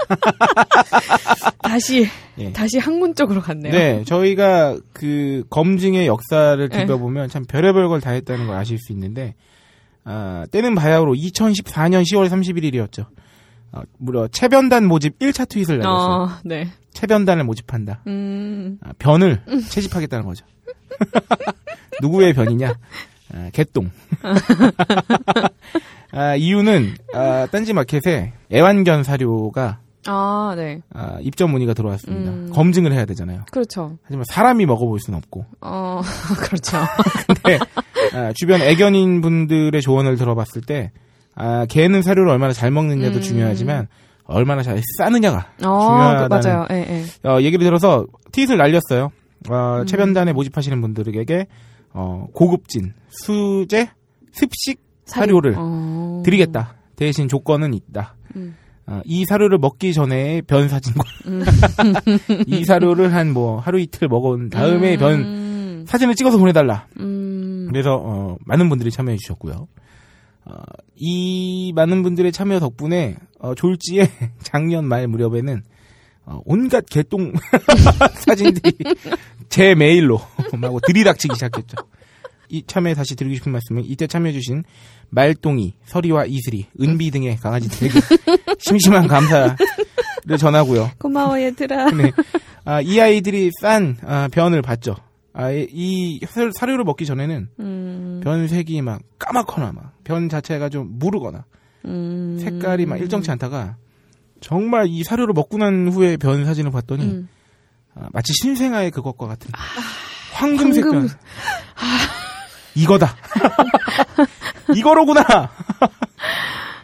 다시 예. 다시 학문 쪽으로 갔네요. 네, 저희가 그 검증의 역사를 네. 들여보면 참 별의별 걸 다 했다는 걸 아실 수 있는데, 아, 때는 바야흐로 2014년 10월 31일이었죠. 어, 무려 채변단 모집 1차 트윗을 날렸어요. 어, 네. 채변단을 모집한다. 음. 아, 변을 채집하겠다는 거죠. 누구의 변이냐? 아, 개똥. 아, 이유는 아, 딴지 마켓에 애완견 사료가 아, 네. 아, 입점 문의가 들어왔습니다. 음. 검증을 해야 되잖아요. 그렇죠. 하지만 사람이 먹어볼 수는 없고. 어, 그렇죠. 근데 아, 주변 애견인 분들의 조언을 들어봤을 때 아, 개는 사료를 얼마나 잘 먹느냐도 음. 중요하지만 얼마나 잘 싸느냐가 어, 중요하다는 그, 맞아요. 예, 예. 어, 얘기를 들어서 트윗을 날렸어요. 어, 음. 채변단에 모집하시는 분들에게 어, 고급진 수제 습식 사료를 어. 드리겠다. 대신 조건은 있다. 음. 어, 이 사료를 먹기 전에 변 사진과 음. 이 사료를 한 뭐 하루 이틀 먹은 다음에 변 음. 사진을 찍어서 보내달라. 음. 그래서 어, 많은 분들이 참여해 주셨고요. 어, 이 많은 분들의 참여 덕분에 어, 졸지에 작년 말 무렵에는 어, 온갖 개똥 사진들이 제 메일로 막 들이닥치기 시작했죠. 이 참여에 다시 드리고 싶은 말씀은 이때 참여해주신 말똥이, 서리와 이슬이, 은비 등의 강아지들에게 심심한 감사를 전하고요. 고마워, 얘들아. 네. 아, 이 아이들이 싼 아, 변을 봤죠. 아, 이- 사- 사료를 먹기 전에는 음. 변 색이 막 까맣거나 막 변 자체가 좀 무르거나 음. 색깔이 막 일정치 않다가 정말 이 사료를 먹고 난 후에 변 사진을 봤더니 음. 아, 마치 신생아의 그것과 같은 황금색 황금. 변. 이거다. 이거로구나.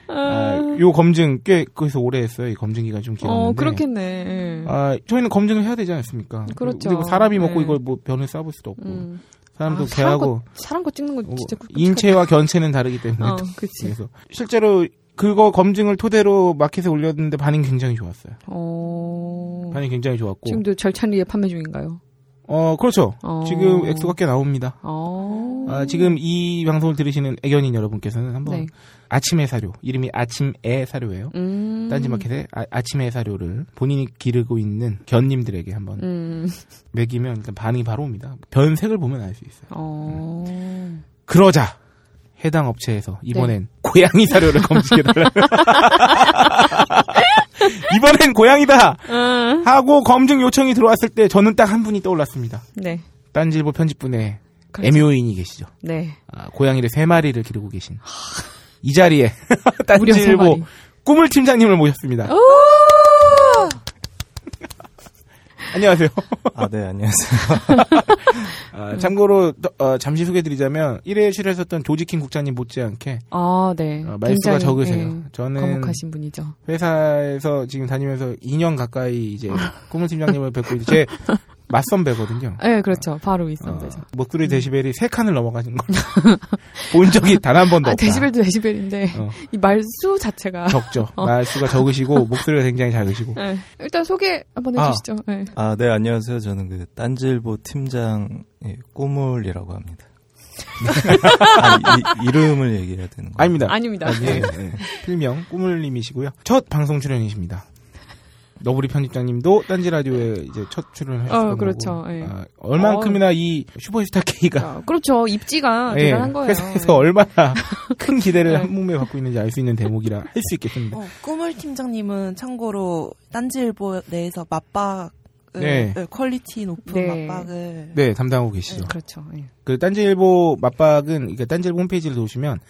아, 요 검증 꽤 그래서 오래 했어요. 이 검증 기간 좀 길었는데. 어, 그렇겠네. 예. 아, 저희는 검증을 해야 되지 않습니까? 그렇죠. 그리고 사람이 먹고 네. 이걸 뭐 변을 싸볼 수도 없고. 음. 사람도 아, 개하고 거, 사람 거 찍는 건뭐 진짜 끔찍하다. 인체와 견체는 다르기 때문에. 어. 그래서 실제로 그거 검증을 토대로 마켓에 올렸는데 반응이 굉장히 좋았어요. 어. 반응이 굉장히 좋았고. 지금도 절찬리에 판매 중인가요? 어, 그렇죠. 어. 지금 액수가 꽤 나옵니다. 어. 아, 지금 이 방송을 들으시는 애견인 여러분께서는 한번 네. 아침의 사료, 이름이 아침의 사료예요. 음. 딴지마켓에 아, 침의 사료를 본인이 기르고 있는 견님들에게 한번 음. 먹이면 일단 반응이 바로 옵니다. 변색을 보면 알 수 있어요. 어. 그러자 해당 업체에서 네. 이번엔 고양이 사료를 검증해달라. 이번엔 고양이다 음. 하고 검증 요청이 들어왔을 때 저는 딱 한 분이 떠올랐습니다. 네. 딴지일보 편집부에 그렇죠. 애묘인이 계시죠. 네. 아, 고양이를 세 마리를 기르고 계신 이 자리에 마리. 꿈을 팀장님을 모셨습니다. 오! 안녕하세요. 아, 네, 안녕하세요. 아, 참고로 또, 어, 잠시 소개드리자면 1회에 출연하셨던 조지킹 국장님 못지않게 아, 네. 어, 말수가 굉장히, 적으세요. 예, 저는 거목하신 분이죠. 회사에서 지금 다니면서 2년 가까이 이제 꿈을 팀장님을 뵙고 이제 제 맞선배거든요. 네, 그렇죠. 바로 어, 있었죠. 목소리 데시벨이 세 칸을 넘어가는 걸 본 적이 단 한 번도 아, 없다. 데시벨도 데시벨인데 어, 이 말수 자체가. 적죠. 어. 말수가 적으시고 목소리가 굉장히 작으시고. 네. 일단 소개 한번 아. 해주시죠. 네. 아, 네, 안녕하세요. 저는 그 딴질보 팀장 예, 꼬물이라고 합니다. 아, 이, 이름을 얘기해야 되는 거예요? 아닙니다. 아닙니다. 아, 예, 예. 필명 꾸물님이시고요. 첫 방송 출연이십니다. 너구리 편집장님도 딴지 라디오에 이제 첫 출연하셨던 어, 그렇죠. 거고. 예. 아, 얼만큼이나 이 슈퍼스타 K가 아, 그렇죠. 입지가 예, 대단한 거예요. 회사에서 얼마나 큰 기대를 네. 한 몸에 받고 있는지 알 수 있는 대목이라 할 수 있겠습니다. 어, 꾸물 팀장님은 참고로 딴지일보 내에서 마빡을 네. 네, 퀄리티 높은 네. 마빡을 네, 담당하고 계시죠. 그렇죠. 예. 그 딴지일보 마빡은 그러니까 딴지일보 홈페이지를 보시면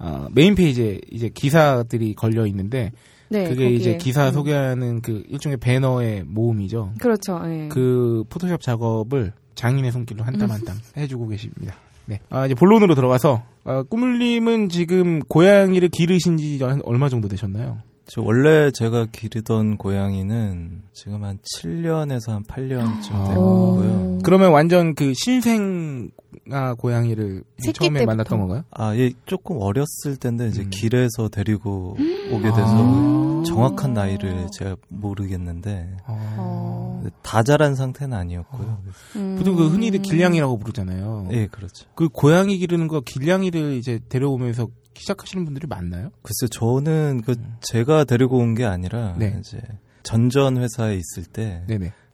어, 메인 페이지에 이제 기사들이 걸려 있는데 네, 그게 거기에. 이제 기사 음. 소개하는 그 일종의 배너의 모음이죠. 그렇죠. 예. 그 포토샵 작업을 장인의 손길로 한 땀 한 땀 해주고 계십니다. 네. 아, 이제 본론으로 들어가서, 아, 꾸물님은 지금 고양이를 기르신 지한 얼마 정도 되셨나요? 저 원래 제가 기르던 고양이는 지금 한 7년에서 한 8년쯤 아. 된 거고요. 그러면 완전 그 신생 아 고양이를 새끼 처음에 때부터. 만났던 건가요? 아, 예, 조금 어렸을 때인데 이제 음. 길에서 데리고 오게 돼서 아. 정확한 나이를 제가 모르겠는데 어. 다 자란 상태는 아니었고요. 음. 보통 그 흔히들 길냥이라고 부르잖아요. 예, 그렇죠. 그 고양이 기르는 거 길냥이를 이제 데려오면서 시작하시는 분들이 많나요? 글쎄 저는 그 제가 데리고 온 게 아니라 네. 이제 전전 회사에 있을 때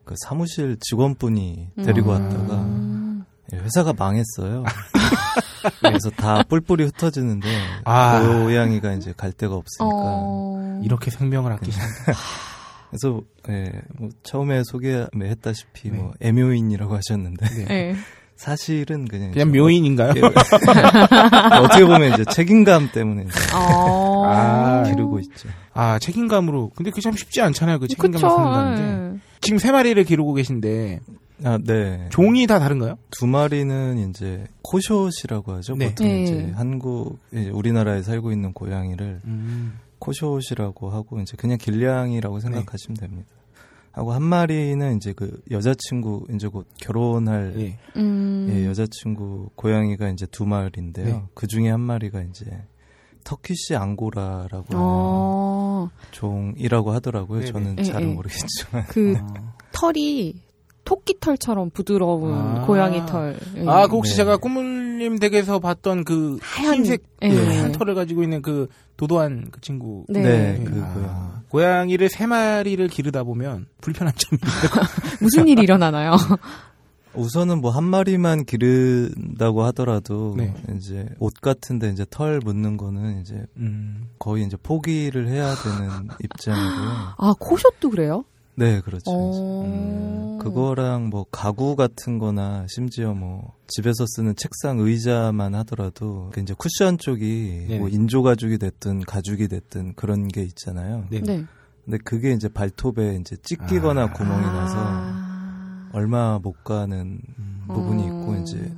그. 사무실 직원분이 데리고 음. 왔다가 음. 예, 회사가 망했어요. 그래서 다 뿔뿔이 흩어지는데 아. 고양이가 이제 갈 데가 없으니까 어. 이렇게 생명을 아끼시는. 그래서 예, 뭐 처음에 소개했다시피 네. 뭐 애묘인이라고 하셨는데 네. 예. 사실은 그냥 그냥 묘인인가요? 예, 어떻게 보면 이제 책임감 때문에 이제 어. 아, 기르고 있죠. 아, 책임감으로. 근데 그게 참 쉽지 않잖아요. 그 책임감을. 쓰는다는 게. 예. 지금 세 마리를 기르고 계신데, 아, 네. 종이 다 다른가요? 두 마리는 이제 코숏이라고 하죠. 네. 보통 네. 이제 한국 이제 우리나라에 살고 있는 고양이를 음. 코숏이라고 하고 이제 그냥 길냥이라고 생각하시면 됩니다. 하고 한 마리는 이제 그 여자친구 이제 곧 결혼할 예. 음. 예, 여자친구 고양이가 이제 두 마리인데요. 네. 그 중에 한 마리가 이제 터키시 앙고라라고 어. 종이라고 하더라고요. 네네. 저는 예, 잘은 예. 모르겠지만. 그 아. 털이 토끼 털처럼 부드러운 아. 고양이 털. 예. 아, 그 혹시 네. 제가 꾸물님 댁에서 봤던 그 하얀- 흰색 하얀 털을 가지고 있는 그 도도한 그 친구. 네. 네, 예. 그 아, 고양이. 고양이를 세 마리를 기르다 보면 불편한 점이 있어요. 무슨 일이 일어나나요? 우선은 뭐 한 마리만 기른다고 하더라도 네. 이제 옷 같은데 이제 털 묻는 거는 이제 음. 거의 이제 포기를 해야 되는 입장이고요. 아, 코숏도 그래요? 네, 그렇죠. 어. 음, 그거랑 뭐 가구 같은 거나 심지어 뭐 집에서 쓰는 책상 의자만 하더라도 그 이제 쿠션 쪽이 네. 뭐 인조 가죽이 됐든 가죽이 됐든 그런 게 있잖아요. 네. 네. 근데 그게 이제 발톱에 이제 찢기거나 아. 구멍이 나서 아. 얼마 못 가는 부분이 어. 있고 이제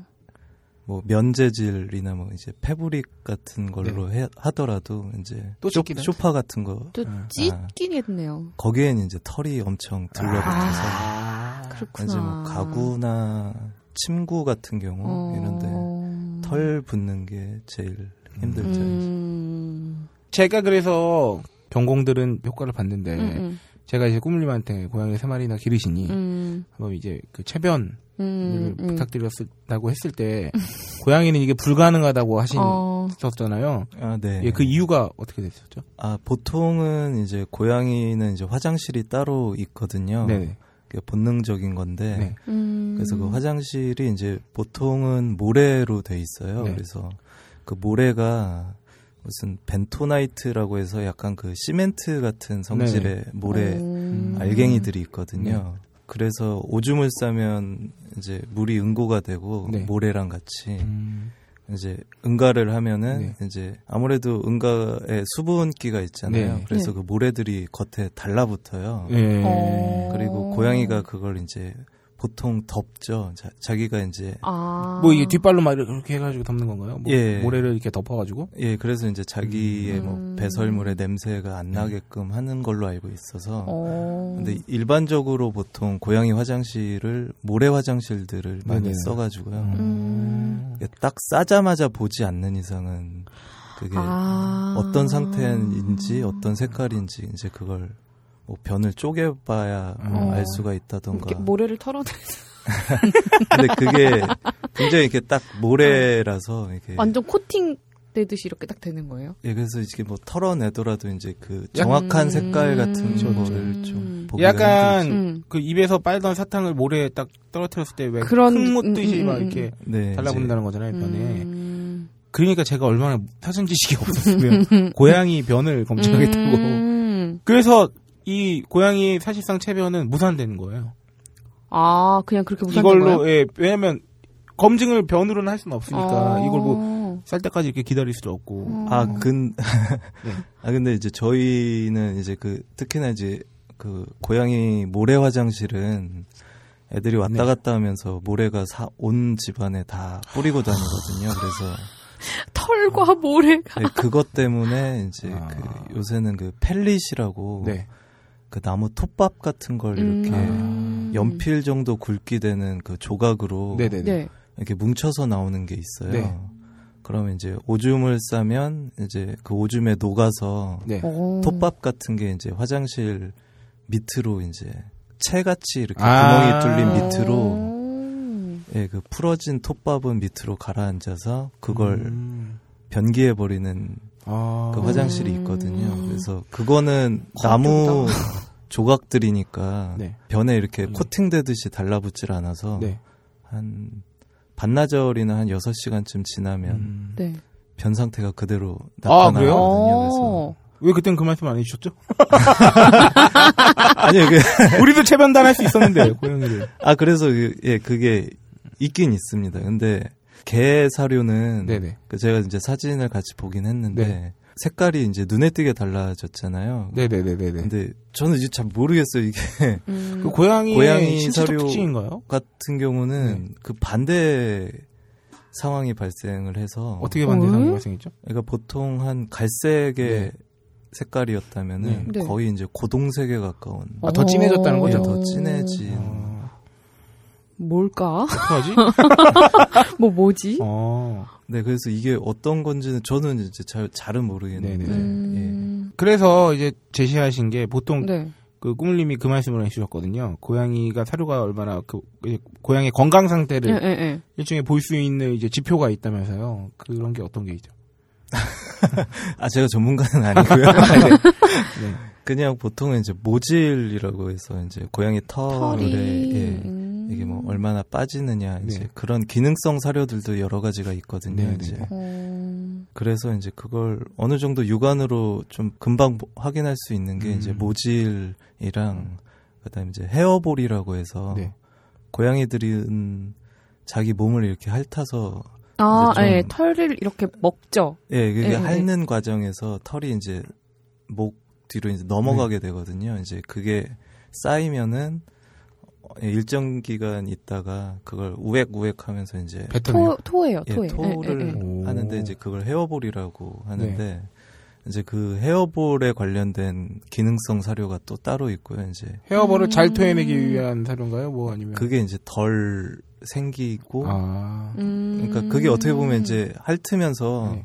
뭐 면재질이나 뭐 이제 패브릭 같은 걸로 해, 하더라도 이제 네. 또 쇼? 쇼파 같은 거또 아. 찢기겠네요. 거기엔 이제 털이 엄청 들러붙어서 아. 그렇구나. 이제 뭐 가구나 침구 같은 경우 어. 이런데 털 붙는 게 제일 힘들죠. 음. 제가 그래서 경공들은 효과를 봤는데 음, 제가 이제 꾸물님한테 고양이 세 마리나 기르시니 음. 한번 이제 그 체변 음. 을 음. 부탁드렸다고 했을 때 고양이는 이게 불가능하다고 어. 하셨잖아요. 아, 네. 예, 그 이유가 어떻게 됐었죠? 아, 보통은 이제 고양이는 이제 화장실이 따로 있거든요. 네. 그게 본능적인 건데 네. 음. 그래서 그 화장실이 이제 보통은 모래로 돼 있어요. 네. 그래서 그 모래가 무슨 벤토나이트라고 해서 약간 그 시멘트 같은 성질의 모래 음. 알갱이들이 있거든요. 그래서 오줌을 싸면 이제 물이 응고가 되고 네. 모래랑 같이 음, 이제 응가를 하면은 네. 이제 아무래도 응가에 수분기가 있잖아요. 네. 그래서 네. 그 모래들이 겉에 달라붙어요. 예. 어. 그리고 고양이가 그걸 이제 보통 덮죠. 자, 기가 이제 아. 뭐 이게 뒷발로 막 이렇게 해가지고 덮는 건가요? 뭐 예. 모래를 이렇게 덮어가지고. 예, 그래서 이제 자기의 뭐 음. 배설물의 냄새가 안 나게끔 하는 걸로 알고 있어서. 어. 근데 일반적으로 보통 고양이 화장실을 모래 화장실들을 많이 네네. 써가지고요. 음. 이게 딱 싸자마자 보지 않는 이상은 그게 아. 어떤 상태인지 어떤 색깔인지 이제 그걸 뭐 변을 쪼개봐야 어. 알 수가 있다던가. 이렇게 모래를 털어내. 근데 그게 굉장히 이렇게 딱 모래라서 이게 완전 코팅 되듯이 이렇게 딱 되는 거예요. 예, 그래서 이게 뭐 털어내더라도 이제 그 정확한 음. 색깔 같은 그렇죠, 거를 좀 보기가 약간 힘들죠. 음. 그 입에서 빨던 사탕을 모래에 딱 떨어뜨렸을 때왜 그런 흙 묻듯이 음, 음, 막 음, 이렇게 네, 달라붙는다는 거잖아요, 변에. 음. 그러니까 제가 얼마나 사전 지식이 없었으면 고양이 변을 검증하겠다고. 음. 그래서 이 고양이 사실상 체변은 무산되는 거예요. 아, 그냥 그렇게 무산된 거예요? 이걸로 예, 왜냐면 검증을 변으로는 할 수는 없으니까 어. 이걸 뭐 쌀 때까지 이렇게 기다릴 수도 없고. 어. 아, 근, 네. 아, 근데 이제 저희는 이제 그, 특히나 이제 그 고양이 모래 화장실은 애들이 왔다 네. 갔다 하면서 모래가 사, 온 집안에 다 뿌리고 다니거든요. 그래서 털과 모래가. 네, 그것 때문에 이제 아. 그 요새는 그 펠릿이라고 네. 그 나무 톱밥 같은 걸 이렇게 음. 연필 정도 굵기 되는 그 조각으로 네네네. 네. 이렇게 뭉쳐서 나오는 게 있어요. 네. 그러면 이제 오줌을 싸면 이제 그 오줌에 녹아서 네. 오. 톱밥 같은 게 이제 화장실 밑으로 이제 채같이 이렇게 아. 구멍이 뚫린 밑으로 음. 예, 그 풀어진 톱밥은 밑으로 가라앉아서 그걸 음. 변기해 버리는 아. 그 화장실이 음. 있거든요. 그래서 그거는 나무 조각들이니까 네. 변에 이렇게 네. 코팅되듯이 달라붙질 않아서 네. 한 반나절이나 한 6시간쯤 지나면 음. 네. 변 상태가 그대로 아? 나타나거든요. 그래서 어. 왜 그땐 그 말씀 안 해주셨죠? 아니 그 우리도 체변단 할 수 있었는데 고양이를. 아 그래서 그, 예 그게 있긴 있습니다. 근데 개 사료는 네네. 그 제가 이제 사진을 같이 보긴 했는데 네. 색깔이 이제 눈에 띄게 달라졌잖아요. 네네네네네. 근데 저는 이제 잘 모르겠어요. 이게 음. 그 고양이의 고양이 신체적 사료- 특징인가요? 같은 경우는 그 반대 상황이 발생을 해서 어떻게 반대 어? 상황이 발생했죠? 그러니까 보통 한 갈색의 네. 색깔이었다면은 네. 거의 이제 고동색에 가까운 아, 더 진해졌다는 거죠? 더 진해진 어, 뭘까? 어떡하지? 뭐 뭐지? 어. 네, 그래서 이게 어떤 건지는 저는 이제 잘, 잘은 모르겠는데. 네네. 음. 그래서 이제 제시하신 게 보통 네. 그 꾸물님이 그 말씀을 해주셨거든요. 고양이가 사료가 얼마나 그 이제 고양이 건강 상태를 예, 예, 예. 일종의 볼 수 있는 이제 지표가 있다면서요. 그런 게 어떤 게 있죠? 아, 제가 전문가는 아니고요. 네. 그냥 보통은 이제 모질이라고 해서 이제 고양이 털에, 털이. 예, 음. 이게 뭐 얼마나 빠지느냐, 이제 네. 그런 기능성 사료들도 여러 가지가 있거든요. 네, 네, 이제. 네. 어. 그래서 이제 그걸 어느 정도 육안으로 좀 금방 보- 확인할 수 있는 게 음. 이제 모질이랑 그다음에 이제 헤어볼이라고 해서 네. 고양이들은 자기 몸을 이렇게 핥아서 아, 예, 털을 이렇게 먹죠. 예, 그게 예, 예. 핥는 과정에서 털이 이제 목 뒤로 이제 넘어가게 되거든요. 이제 그게 쌓이면은 예, 일정 기간 있다가 그걸 우액 우액 하면서 이제. 토, 토예요, 예, 토예. 토를 예, 예, 예. 오. 하는데 이제 그걸 헤어볼이라고 하는데 네. 이제 그 헤어볼에 관련된 기능성 사료가 또 따로 있고요. 이제 헤어볼을 잘 음. 토해내기 위한 사료인가요? 뭐 아니면 그게 이제 덜 생기고 아 음. 그러니까 그게 어떻게 보면 이제 핥으면서 네.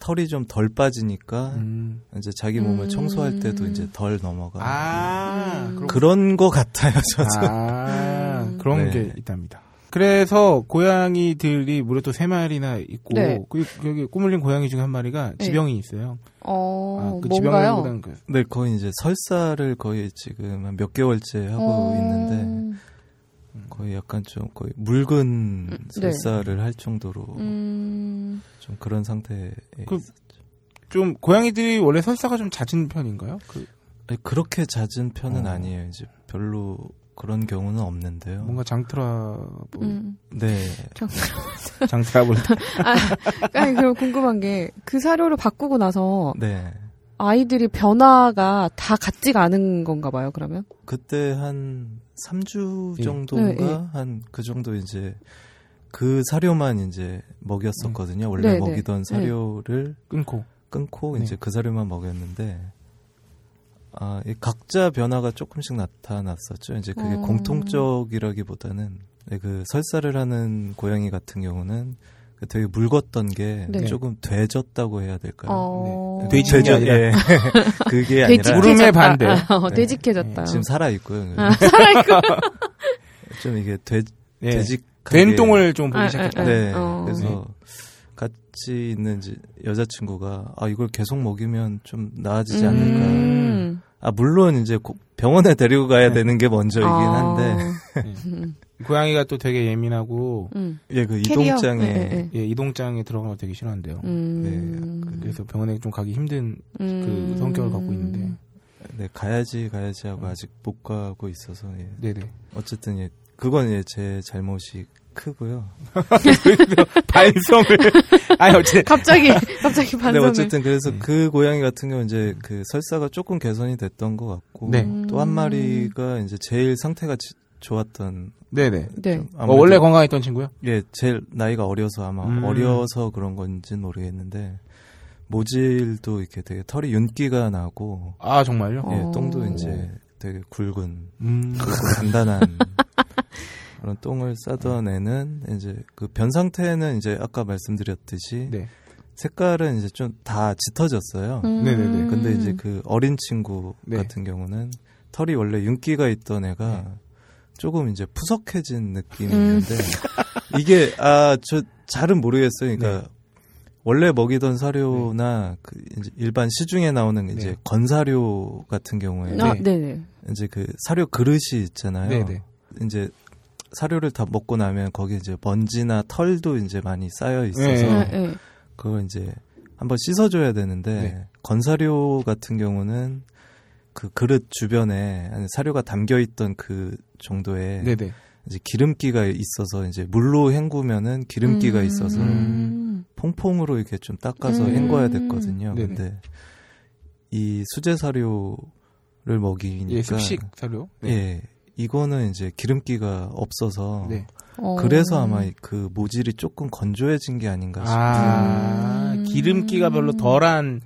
털이 좀 덜 빠지니까 음. 이제 자기 몸을 음. 청소할 때도 이제 덜 넘어가. 아 음. 그런 거 같아요, 저도. 아 음. 그런 네. 게 있답니다. 그래서 고양이들이 무려 또 세 마리나 있고 네. 그 여기 꾸물린 고양이 중에 한 마리가 네. 지병이 있어요. 어, 아, 그 뭔가요? 그 네, 거의 이제 설사를 거의 지금 한 몇 개월째 하고 어. 있는데 거의 약간 좀 거의 묽은 네. 설사를 할 정도로 음, 좀 그런 상태에 그- 있- 좀 고양이들이 원래 설사가 좀 잦은 편인가요? 그 아니, 그렇게 잦은 편은 어. 아니에요. 이제 별로 그런 경우는 없는데요. 뭔가 장트라블, 음. 네. 장트라블. 아니, 그럼 궁금한 게 그 사료를 바꾸고 나서 네. 아이들이 변화가 다 같지가 않은 건가 봐요, 그러면? 그때 한 3주 예. 정도인가 네, 예. 한그 정도 이제 그 사료만 이제 먹였었거든요. 원래 네, 네. 먹이던 사료를 끊고. 끊고 네. 이제 그 사료만 먹였는데 아, 이 각자 변화가 조금씩 나타났었죠. 이제 그게 어. 공통적이라기보다는 네, 그 설사를 하는 고양이 같은 경우는 그 되게 묽었던 게 네. 조금 되졌다고 해야 될까요? 어... 네. 게 아니라. 예. 그게 아니라. 물음에 반대. 어, 네. 되직해졌다. 지금 살아 있고요. 아, 살아 있고. 좀 이게 돼, 예. 되직 된 똥을 좀 보기 아, 시작했다. 아, 아. 네. 어. 그래서 같이 있는 여자친구가 아 이걸 계속 먹이면 좀 나아지지 않을까. 음. 아 물론 이제 고- 병원에 데리고 가야 네. 되는 게 먼저이긴 아. 한데 음. 고양이가 또 되게 예민하고 음. 예그 캐리어? 이동장에 네, 네, 예, 이동장에 들어가는 거 되게 싫어한대요. 음. 네, 그래서 병원에 좀 가기 힘든 그 음. 성격을 갖고 있는데. 네 가야지 가야지 하고 아직 못 가고 있어서 예. 네네. 어쨌든 예 그건 예 제 잘못이 크고요. 반성을. 아니, 어째. 갑자기 갑자기 근데 반성을. 어쨌든 그래서 네. 그 고양이 같은 경우 는 이제 그 설사가 조금 개선이 됐던 것 같고 네. 또한 마리가 이제 제일 상태가 지- 좋았던 네네. 네. 좀 어, 원래 건강했던 친구요? 예, 제일 나이가 어려서 아마 음. 어려서 그런 건지는 모르겠는데 모질도 이렇게 되게 털이 윤기가 나고 아, 정말요? 어. 예, 똥도 이제 되게 굵은 음. 단단한 그런 똥을 싸던 애는 이제 그 변 상태는 이제 아까 말씀드렸듯이 네. 색깔은 이제 좀 다 짙어졌어요. 음. 네네네. 근데 이제 그 어린 친구 네. 같은 경우는 털이 원래 윤기가 있던 애가 네. 조금 이제 푸석해진 느낌이 있는데 이게 아 저 잘은 모르겠어요. 그러니까 네. 원래 먹이던 사료나 그 이제 일반 시중에 나오는 이제 네. 건사료 같은 경우에 아, 네. 이제 그 사료 그릇이 있잖아요. 네네. 이제 사료를 다 먹고 나면 거기 이제 먼지나 털도 이제 많이 쌓여 있어서 네. 네, 네. 그걸 이제 한번 씻어줘야 되는데 네. 건사료 같은 경우는 그 그릇 주변에 사료가 담겨 있던 그 정도의 네네. 이제 기름기가 있어서 이제 물로 헹구면은 기름기가 음. 있어서 음. 퐁퐁으로 이렇게 좀 닦아서 음. 헹궈야 됐거든요. 네네. 근데 이 수제 사료를 먹이니까 예, 습식 사료. 네. 예, 이거는 이제 기름기가 없어서 네. 어. 그래서 아마 그 모질이 조금 건조해진 게 아닌가 싶어요. 아, 음. 기름기가 별로 덜한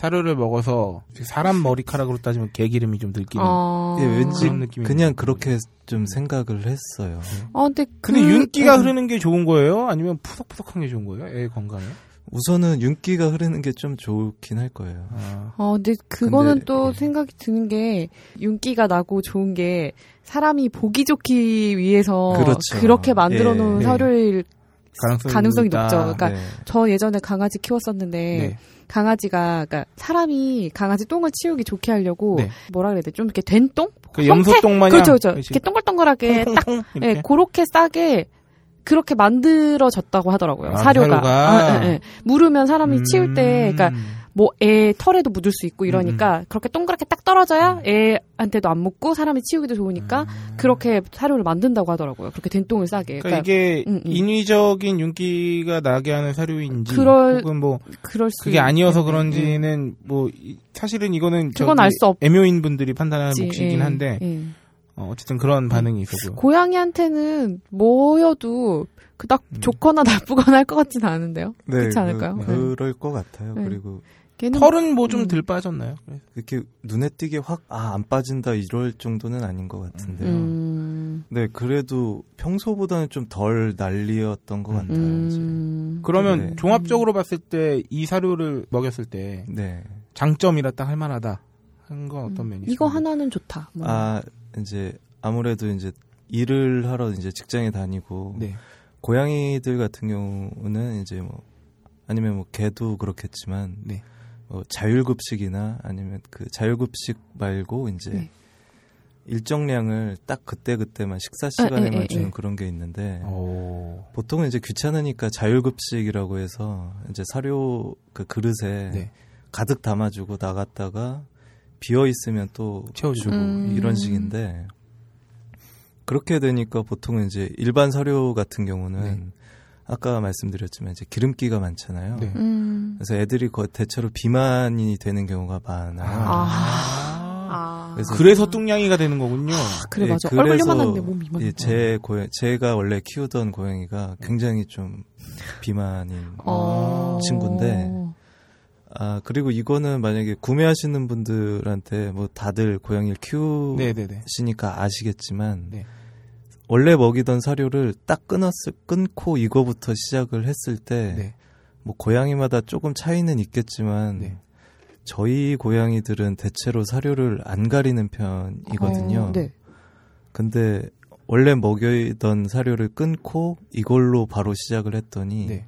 사료를 먹어서 사람 머리카락으로 따지면 개 기름이 좀 들기는. 아. 예, 왠지 그런 느낌이 그냥 그렇게 좀 생각을 했어요. 아, 근데 그 근데 윤기가 음. 흐르는 게 좋은 거예요? 아니면 푸석푸석한 게 좋은 거예요? 애 건강에? 우선은 윤기가 흐르는 게 좀 좋긴 할 거예요. 아, 어, 근데 그거는 근데, 또 예. 생각이 드는 게 윤기가 나고 좋은 게 사람이 보기 좋기 위해서 그렇죠. 렇게 만들어 놓은 네. 사료일 가능성이, 가능성이. 높죠. 그러니까 네. 저 예전에 강아지 키웠었는데 네. 강아지가 그러니까 사람이 강아지 똥을 치우기 좋게 하려고 네. 뭐라 그래야 돼? 좀 이렇게 된 똥? 그 염소똥 마냥 그렇죠, 그렇죠. 이렇게 동글동글하게 딱 예, 이렇게. 그렇게 싸게 그렇게 만들어졌다고 하더라고요. 아, 사료가. 사료가. 아, 예, 예. 물으면 사람이 치울 때, 그러니까 음. 뭐 애 털에도 묻을 수 있고 이러니까 그렇게 동그랗게 딱 떨어져야 애한테도 안 묻고 사람이 치우기도 좋으니까 그렇게 사료를 만든다고 하더라고요. 그렇게 된 똥을 싸게. 음. 그러니까 그러니까 이게 음, 음. 인위적인 윤기가 나게 하는 사료인지 그럴- 혹은 뭐 그럴 수 그게 아니어서 있- 음, 그런지는 뭐 이- 사실은 이거는 그건 저기 알수 없- 애묘인 분들이 판단하는. 몫이긴 예, 한데 예. 어, 어쨌든 그런 반응이 있었고요. 고양이한테는 뭐여도 그닥 음. 좋거나 나쁘거나 할 것 같지는 않은데요. 네, 그렇지 않을까요? 그, 네. 럴것 같아요. 네. 그리고 걔는 털은 뭐좀 음. 덜 빠졌나요? 이렇게 눈에 띄게 확 아 안 빠진다 이럴 정도는 아닌 것 같은데요. 음, 네, 그래도 평소보다는 좀 덜 난리였던 것 같아요. 음, 그러면 네. 종합적으로 봤을 때 이 사료를 먹였을 때 네. 장점이라 딱 할만하다 한 건 어떤 면이 이거? 하나는 좋다. 뭐. 아 이제 아무래도 이제 일을 하러 이제 직장에 다니고 네. 고양이들 같은 경우는 이제 뭐 아니면 뭐 개도 그렇겠지만 네. 뭐 자율급식이나 아니면 그 자율급식 말고 이제 네. 일정량을 딱 그때 그때만 식사 에, 시간에만 에, 에, 주는 에. 그런 게 있는데 오. 보통은 이제 귀찮으니까 자율급식이라고 해서 이제 사료 그 그릇에 네. 가득 담아주고 나갔다가 비어 있으면 또 채워주고. 주고 음. 이런 식인데 그렇게 되니까 보통은 이제 일반 사료 같은 경우는 네. 아까 말씀드렸지만 이제 기름기가 많잖아요. 네. 음. 그래서 애들이 거 대체로 비만이 되는 경우가 많아요. 아. 아. 아. 그래서 그래서 뚱냥이가 되는 거군요. 그래 예, 맞아. 그래서 얼굴만 한데 몸 이만. 예, 제 고양 제가 원래 키우던 고양이가 굉장히 좀 비만인 어. 친구인데 아 그리고 이거는 만약에 구매하시는 분들한테 뭐 다들 고양이를. 키우시니까 아시겠지만 네. 원래 먹이던 사료를 딱 끊었을 끊고 이거부터 시작을 했을 때 네. 뭐 고양이마다 조금 차이는 있겠지만 네. 저희 고양이들은 대체로 사료를 안 가리는 편이거든요. 어, 네. 근데 원래 먹이던 사료를 끊고 이걸로 바로 시작을 했더니 네.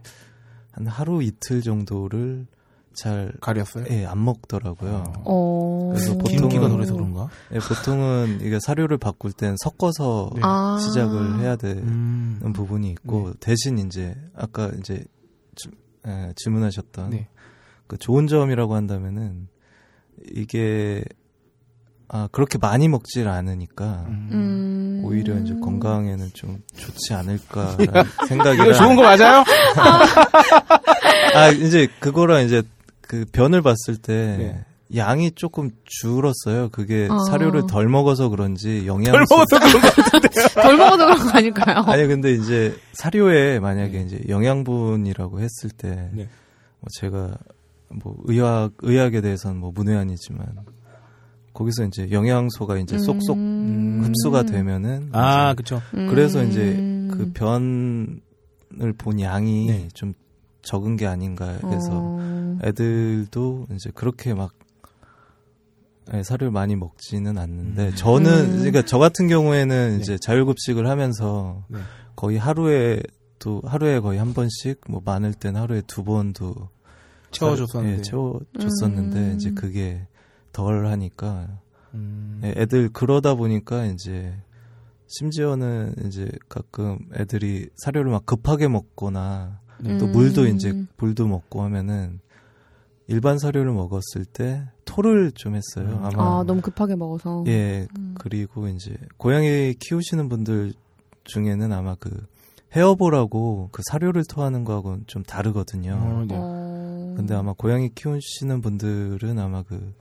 한 하루 이틀 정도를 잘 가렸어요? 예, 안 먹더라고요. 어. 그래서 보통은- 기름기가 노래서 그런가? 예, 보통은 이게 사료를 바꿀 땐 섞어서 네. 아. 시작을 해야 되는 음. 부분이 있고 대신 이제 아까 이제 지- 예, 질문하셨던 네. 그 좋은 점이라고 한다면은 이게 아 그렇게 많이 먹질 않으니까 음. 오히려 이제 건강에는 좀 좋지 않을까라는 생각이 이거 좋은 거 맞아요? 아 이제 그거랑 이제 그 변을 봤을 때 네. 양이 조금 줄었어요. 그게 아. 사료를 덜 먹어서 그런지 영양소 덜 먹어서 그런 거 덜 먹어도 그런 거 아닐까요? 아니 근데 이제 사료에 만약에 이제 영양분이라고 했을 때 네. 뭐 제가 뭐 의학 의학에 대해서는 뭐 문외한이지만 거기서 이제 영양소가 이제 쏙쏙 음. 흡수가 되면은 아, 이제 그쵸. 그래서 이제 음. 그 변을 본 양이 네. 좀 적은 게 아닌가 해서 어. 애들도 이제 그렇게 막 예, 사료를 많이 먹지는 않는데 음. 저는 음. 그러니까 저 같은 경우에는 네. 이제 자율급식을 하면서 네. 거의 하루에 또 하루에 거의 한 번씩 뭐 많을 땐 하루에 두 번도 채워줬었는데. 예, 채워줬었는데 음. 이제 그게 덜 하니까 음. 예, 애들 그러다 보니까 이제 심지어는 이제 가끔 애들이 사료를 막 급하게 먹거나 또 음. 물도 이제 물도 먹고 하면은 일반 사료를 먹었을 때 토를 좀 했어요. 음. 아마 아, 너무 급하게 먹어서. 예 음. 그리고 이제 고양이 키우시는 분들 중에는 아마 그 헤어볼하고 그 사료를 토하는 거하고는 좀 다르거든요. 어, 네. 어. 근데 아마 고양이 키우시는 분들은 아마 그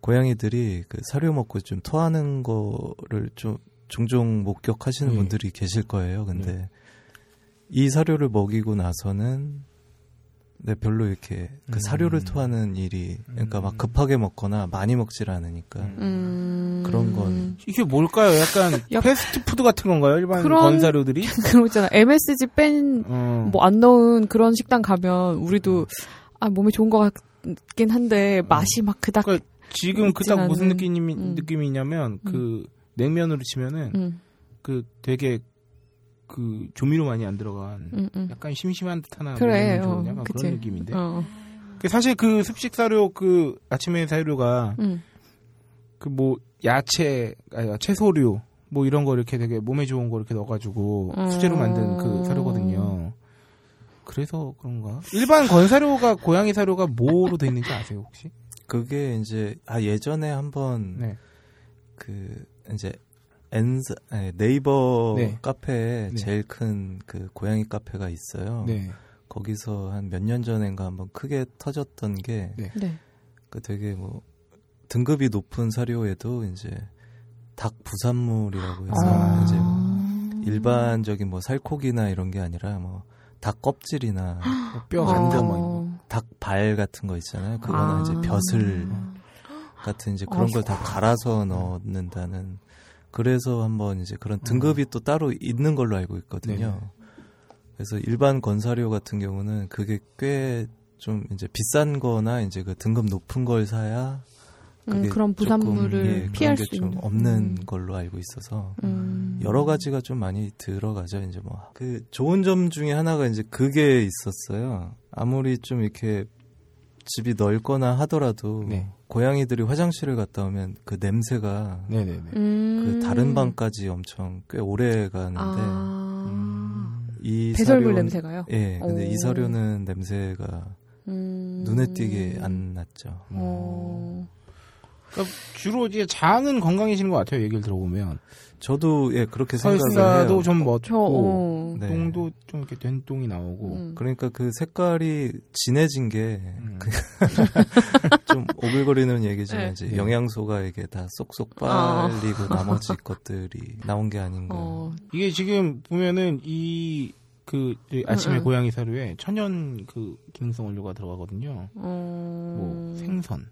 고양이들이 그 사료 먹고 좀 토하는 거를 좀 종종 목격하시는 네. 분들이 계실 거예요. 근데 이 사료를 먹이고 나서는 네, 별로 이렇게 그 음. 사료를 토하는 일이 그러니까 막 음. 급하게 먹거나 많이 먹질 않으니까 음. 그런 건 이게 뭘까요? 약간 약- 패스트푸드 같은 건가요? 일반 그런- 건사료들이? 그런 거 있잖아. MSG 뺀, 어. 뭐안 넣은 그런 식당 가면 우리도, 아, 몸에 좋은 거 같긴 한데, 맛이 막 그닥. 그러니까 지금 있진 무슨 느낌이, 음. 느낌이냐면 그 냉면으로 치면은 음, 그 되게 그 조미료 많이 안 들어간 음, 음. 약간 심심한 듯한 그래, 먹으면 좋은 어, 약간 그치. 그런 느낌인데. 어, 그 사실 그 습식 사료 그 아침에 사료가 음. 그뭐 야채 아 채소류 뭐 이런 거 이렇게 되게 몸에 좋은 거 이렇게 넣어가지고 음. 수제로 만든 그 사료거든요. 그래서 그런가? 일반 건사료가 고양이 사료가 뭐로 돼 있는지 아세요 혹시? 그게 이제 아 예전에 한번 네. 그 이제 엔스 아니, 네이버 네. 카페에 네. 제일 큰 그 고양이 카페가 있어요. 네. 거기서 한 몇 년 전인가 한번 크게 터졌던 게그 네. 네. 되게 뭐 등급이 높은 사료에도 이제 닭 부산물이라고 해서 아. 이제 뭐 일반적인 뭐 살코기나 이런 게 아니라 뭐 닭 껍질이나 뭐뼈 간다 뭐 이런 거. 어. 닭발 같은 거 있잖아요. 그거는 아. 이제 벼슬 같은 이제 그런 걸다 갈아서 넣는다는 그래서 한번 이제 그런 등급이 또 따로 있는 걸로 알고 있거든요. 네네. 그래서 일반 건사료 같은 경우는 그게 꽤 좀 이제 비싼 거나 이제 그 등급 높은 걸 사야 음, 그게 그런 조금, 부산물을 예, 그런 피할 게수좀 있는. 없는 음. 걸로 알고 있어서 음. 여러 가지가 좀 많이 들어가죠. 이제 뭐 그 좋은 점 중에 하나가 이제 그게 있었어요. 아무리 좀 이렇게 집이 넓거나 하더라도 네. 고양이들이 화장실을 갔다 오면 그 냄새가 네네네. 음. 그 다른 방까지 엄청 꽤 오래 가는데 아. 음. 이 배설물 사료는- 냄새가요? 예, 근데 이 오. 사료는 냄새가 음. 눈에 띄게 안 났죠. 어. 그러니까 주로 이제 장은 건강해지는 것 같아요. 얘기를 들어보면 저도 예 그렇게 생각을 설사도 해요. 좀 어. 네. 똥도 좀 이렇게 된 똥이 나오고 음. 그러니까 그 색깔이 진해진 게 음. 좀 오글거리는 얘기지만 네. 이제 네. 영양소가 이게 다 쏙쏙 아. 빨리고 나머지 것들이 나온 게 아닌가. 어. 이게 지금 보면은 이 그 아침에. 고양이 사료에 천연 그 기능성 원료가 들어가거든요. 어. 뭐 생선,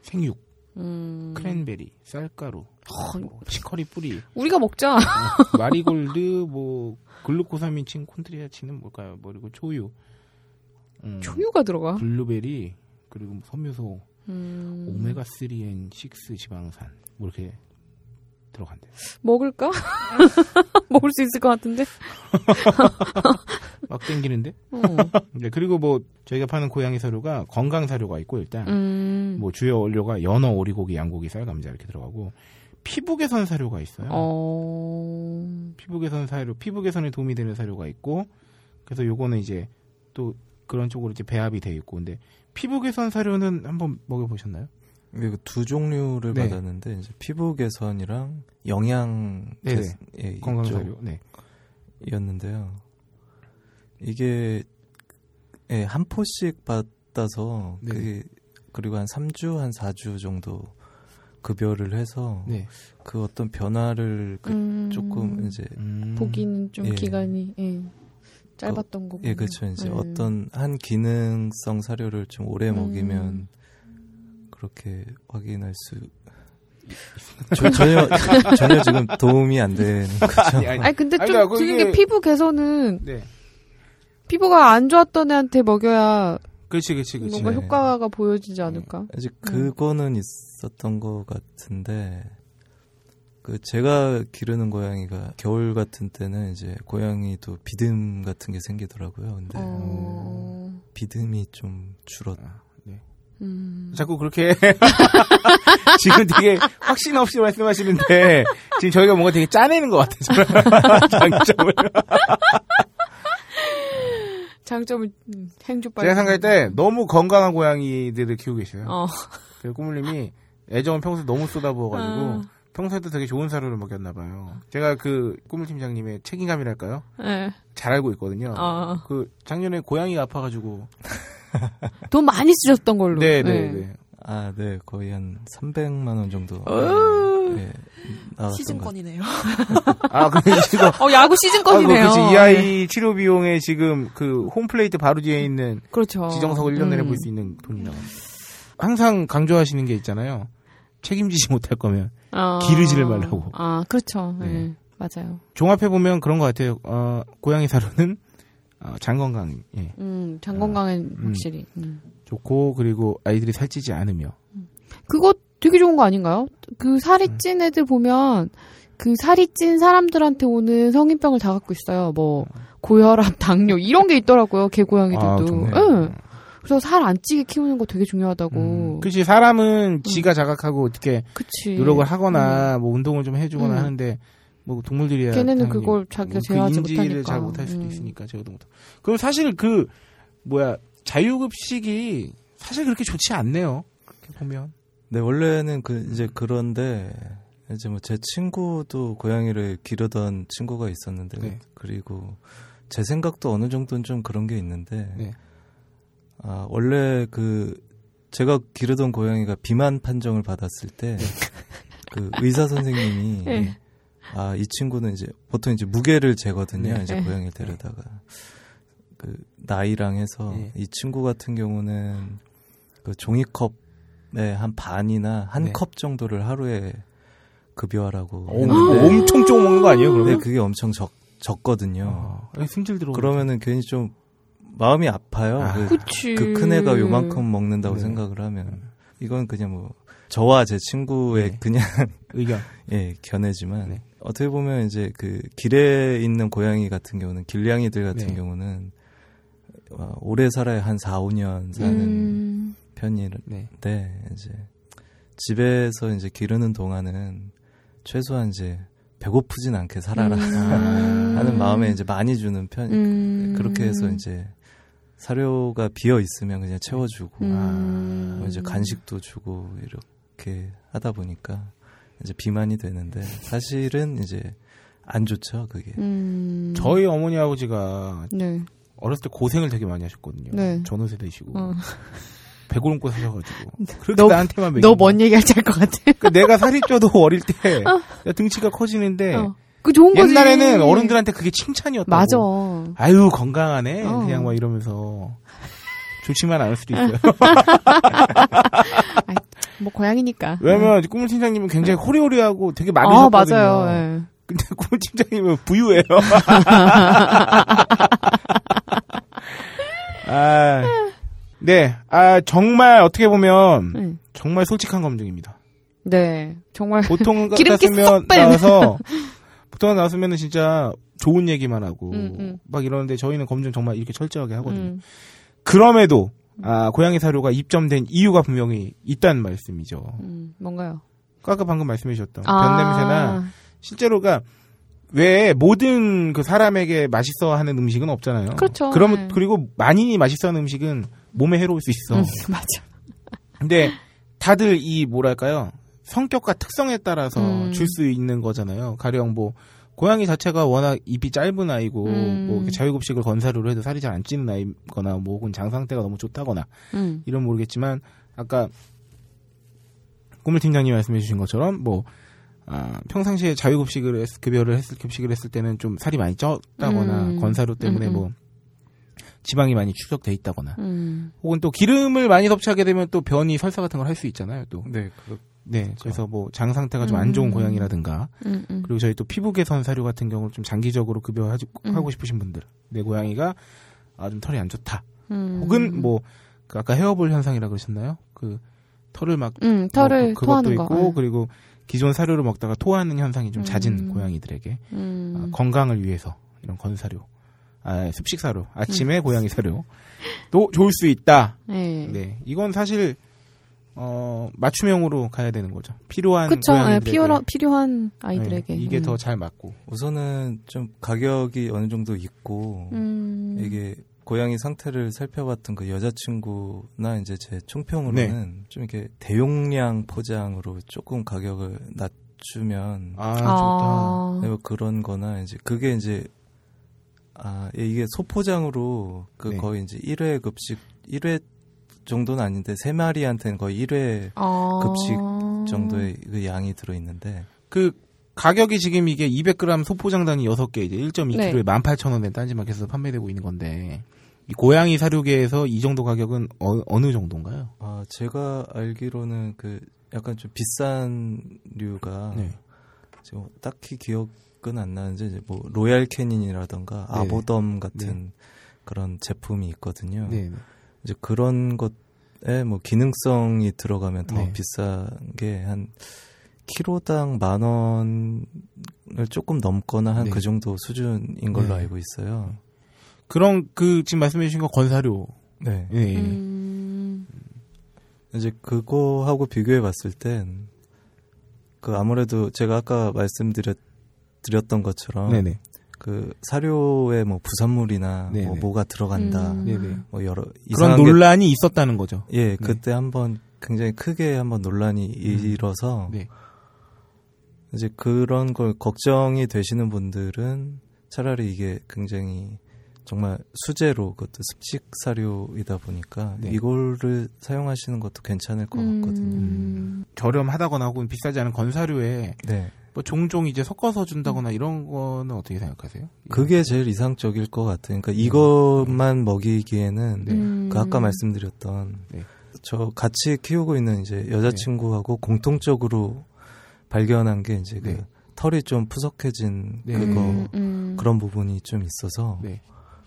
생육, 음. 크랜베리, 쌀가루, 어, 뭐 치커리 뿌리, 우리가 먹자. 어, 마리골드, 뭐 글루코사민, 콘드로이친은 뭘까요? 뭐 그리고 초유, 음, 초유가 들어가. 블루베리, 그리고 뭐 섬유소, 음. 오메가 3 and 6 지방산 뭐 이렇게 들어간대. 먹을까? 먹을 수 있을 것 같은데. 막 땡기는데? 어. 네, 그리고 뭐 저희가 파는 고양이 사료가 건강 사료가 있고 일단 음. 뭐 주요 원료가 연어, 오리고기, 양고기, 쌀, 감자 이렇게 들어가고 피부 개선 사료가 있어요. 어. 피부 개선 사료, 피부 개선에 도움이 되는 사료가 있고 그래서 요거는 이제 또 그런 쪽으로 이제 배합이 돼 있고 근데 피부 개선 사료는 한번 먹여 보셨나요? 이거 두 종류를 네. 받았는데 이제 피부 개선이랑 영양 네네. 개선, 예, 건강 사료. 네. 이었는데요. 이게 예, 한 포씩 받아서 네. 그게 그리고 한 3주 한 4주 정도 급여를 해서 네. 그 어떤 변화를 그 음. 조금 이제 음. 보기는 좀 예. 기간이 예. 짧았던 거고. 예 그렇죠 이제 음. 어떤 한 기능성 사료를 좀 오래 음. 먹이면 그렇게 확인할 수 저- 전혀 전혀 지금 도움이 안 되는 거죠. 아니, 아니. 아니 근데 아니, 좀 그러니까 드는 그게- 게 피부 개선은 네. 피부가 안 좋았던 애한테 먹여야 그렇지, 그렇지, 그렇지. 뭔가 네. 효과가 보여지지 않을까? 이제 그거는 있었던 것 같은데 그 제가 기르는 고양이가 겨울 같은 때는 이제 고양이도 비듬 같은 게 생기더라고요. 근데 어. 비듬이 좀 줄었. 음. 자꾸 그렇게 지금 되게 확신 없이 말씀하시는데 지금 저희가 뭔가 되게 짜내는 것 같아요. 장점을. 장점을 음, 행주빨. 제가 생각할 때 너무 건강한 고양이들을 키우고 계셔요. 어. 꾸물님이 애정을 평소에 너무 쏟아부어가지고 어. 평소에도 되게 좋은 사료를 먹였나 봐요. 제가 그 꾸물 팀장님의 책임감이랄까요? 예. 잘 알고 있거든요. 어. 그 작년에 고양이가 아파가지고 돈 많이 쓰셨던 걸로. 네네 예. 네. 아, 네, 거의 한 300만 원 정도. 어. 네, 것 시즌권이네요. 아 근데 지금 어 야구 시즌권이네요. 아, 그치. 이 아이 치료 비용에 지금 그 홈플레이트 바로 뒤에 있는 그렇죠. 지정석을 1년 내내 볼수 있는 돈이 나옵니다. 항상 강조하시는 게 있잖아요. 책임지지 못할 거면 어. 기르지를 말라고. 아 그렇죠. 네. 네. 맞아요. 종합해 보면 그런 것 같아요. 어, 고양이 사료는 어, 장 건강 예, 음, 장 건강엔 음. 확실히. 음. 좋고 그리고 아이들이 살찌지 않으며 그거 되게 좋은 거 아닌가요? 그 살이 음. 찐 애들 보면 그 살이 찐 사람들한테 오는 성인병을 다 갖고 있어요. 뭐 고혈압, 당뇨 이런 게 있더라고요. 개고양이들도. 아. 응. 그래서 살 안 찌게 키우는 거 되게 중요하다고. 음, 그치 사람은 지가 자각하고 어떻게 그치. 노력을 하거나 뭐 운동을 좀 해주거나 음. 하는데 뭐 동물들이야 걔네는 그걸 자기가 그 제어하지 인지를 못하니까. 잘 못할 수도 음. 있으니까 제어도 못. 그럼 사실 그 뭐야 자유급식이 사실 그렇게 좋지 않네요. 그렇게 보면. 네, 원래는 그 이제 그런데 이제 뭐 제 친구도 고양이를 기르던 친구가 있었는데 네. 그리고 제 생각도 어느 정도는 좀 그런 게 있는데 네. 아, 원래 그 제가 기르던 고양이가 비만 판정을 받았을 때 그 의사 선생님이 네. 아, 이 친구는 이제 보통 이제 무게를 재거든요. 네. 이제 네. 고양이를 데려다가 그 나이랑 해서 네. 이 친구 같은 경우는 그 종이컵의 한 반이나 한 네. 컵 정도를 하루에 급여하라고 오, 했는데 엄청 조금 먹는 거 아니에요? 네, 그러면? 그게 엄청 적 적거든요. 아, 승질 들어. 그러면은 괜히 좀 마음이 아파요. 아, 그, 그치. 그큰 애가 요만큼 먹는다고 네. 생각을 하면 이건 그냥 뭐 저와 제 친구의 네. 그냥 의견. 예 견해지만 네. 어떻게 보면 이제 그 길에 있는 고양이 같은 경우는 길냥이들 같은 네. 경우는 어, 오래 살아야 한 4, 5년 사는 음, 편인데 네. 이제 집에서 이제 기르는 동안은 최소한 이제 배고프진 않게 살아라 음. 하는 마음에 이제 많이 주는 편 음. 그렇게 해서 이제 사료가 비어 있으면 그냥 채워주고 음. 뭐 이제 간식도 주고 이렇게 하다 보니까 이제 비만이 되는데 사실은 이제 안 좋죠 그게. 음. 저희 어머니 아버지가 네. 어렸을 때 고생을 되게 많이 하셨거든요. 네. 전후 세대시고 어. 배고름고 사셔가지고 그렇게 너- 나한테만 너 뭔 얘기할지 알것 같아. 그러니까 내가 살이 쪄도 어릴 때 내가 등치가 커지는데 어. 그 좋은 거지. 옛날에는 어른들한테 그게 칭찬이었다고. 맞아. 아유 건강하네 어. 그냥 막 이러면서 좋지만 않을 수도 있어요. 뭐 고양이니까. 왜냐면 꿈을 팀장님은 굉장히 호리호리하고 되게 아 많으셨거든요. 맞아요. 예. 근데 꿈을 팀장님은 부유해요. 아, 네, 아 정말 어떻게 보면 네. 정말 솔직한 검증입니다. 네. 정말 보통 같았으면. 나와서 보통 나왔으면 진짜 좋은 얘기만 하고 음, 음. 막 이러는데 저희는 검증 정말 이렇게 철저하게 하거든요. 음. 그럼에도 아, 고양이 사료가 입점된 이유가 분명히 있다는 말씀이죠. 음, 뭔가요? 아까 방금 말씀해 주셨던 아. 변 냄새나 실제로가 왜 모든 그 사람에게 맛있어 하는 음식은 없잖아요. 그렇죠. 그럼 네. 그리고 많이 맛있어 하는 음식은 몸에 해로울 수 있어. 음, 맞아. 근데 다들 이 뭐랄까요? 성격과 특성에 따라서 음. 줄수 있는 거잖아요. 가령 뭐 고양이 자체가 워낙 입이 짧은 아이고 음. 뭐 자유급식을 건사료로 해도 살이 잘 안 찌는 아이거나 뭐 혹은 장 상태가 너무 좋다거나 음. 이런 모르겠지만 아까 꿈을 팀장님 말씀해 주신 것처럼 뭐 아, 평상시에 자유급식을 했, 급여를 했을 급식을 했을 때는 좀 살이 많이 쪘다거나 음. 건사료 때문에 음, 음. 뭐 지방이 많이 축적돼 있다거나 음. 혹은 또 기름을 많이 섭취하게 되면 또 변이 설사 같은 걸 할 수 있잖아요 또 네, 그, 네, 그래서 뭐 장 상태가 좀 안 좋은 음. 고양이라든가 음, 음. 그리고 저희 또 피부 개선 사료 같은 경우를 좀 장기적으로 급여 하고 음. 싶으신 분들 내 고양이가 아 좀 털이 안 좋다 음. 혹은 뭐 그 아까 헤어볼 현상이라 그러셨나요? 그 털을 막 음, 털을 뭐 그- 토하는 그것도 거. 있고 예. 그리고 기존 사료를 먹다가 토하는 현상이 좀 잦은 음. 고양이들에게 음. 아, 건강을 위해서 이런 건사료, 아, 습식 사료, 아침에 음. 고양이 사료 또 좋을 수 있다. 네. 네, 이건 사실 어 맞춤형으로 가야 되는 거죠. 필요한 그쵸. 예, 고양이들에게. 필요, 필요한 아이들에게. 네, 이게 음. 더잘 맞고. 우선은 좀 가격이 어느 정도 있고 음. 이게 고양이 상태를 살펴봤던 그 여자친구나 이제 제 총평으로는 네. 좀 이렇게 대용량 포장으로 조금 가격을 낮추면 아, 아. 네, 뭐 그런 거나 이제 그게 이제 아 예, 이게 소포장으로 그 네. 거의 이제 1회 급식 1회 정도는 아닌데 세 마리한테는 거의 1회 아. 급식 정도의 그 양이 들어 있는데 그 가격이 지금 이게 200g 소포장당이 6개 이제 1.2kg에 네. 18,000원에 딴지마켓에서 판매되고 있는 건데 이 고양이 사료계에서 이 정도 가격은 어, 느 정도인가요? 아 제가 알기로는 그 약간 좀 비싼 류가 네. 지금 딱히 기억은 안 나는데 이제 뭐 로얄 캐닌이라던가 네네. 아보덤 같은 그런 제품이 있거든요. 네. 이제 그런 것에 뭐 기능성이 들어가면 더 네. 비싼 게 한 키로당 만 원을 조금 넘거나 한 네. 그 정도 수준인 걸로 네. 알고 있어요. 그런 그 지금 말씀해 주신 거 건사료. 네. 예. 음. 이제 그거하고 비교해 봤을 땐 그 아무래도 제가 아까 말씀드렸 드렸던 것처럼 네네. 그 사료에 뭐 부산물이나 뭐 네네. 뭐가 들어간다 음. 뭐 여러 그런 이상한 게 논란이 있었다는 거죠. 예 그때 한번 굉장히 크게 한번 논란이 일어서 네. 이제 그런 걸 걱정이 되시는 분들은 차라리 이게 굉장히 정말 수제로 그것도 습식 사료이다 보니까 네. 이거를 사용하시는 것도 괜찮을 것 같거든요. 음. 저렴하다거나 혹은 비싸지 않은 건사료에 네. 뭐 종종 이제 섞어서 준다거나 이런 거는 어떻게 생각하세요? 그게 제일 이상적일 것 같아요. 그러니까 이것만 먹이기에는 네. 음. 그 아까 말씀드렸던 네. 저 같이 키우고 있는 이제 여자친구하고 공통적으로 발견한 게 이제 그 네. 털이 좀 푸석해진 네. 그거 음, 음. 그런 부분이 좀 있어서 네.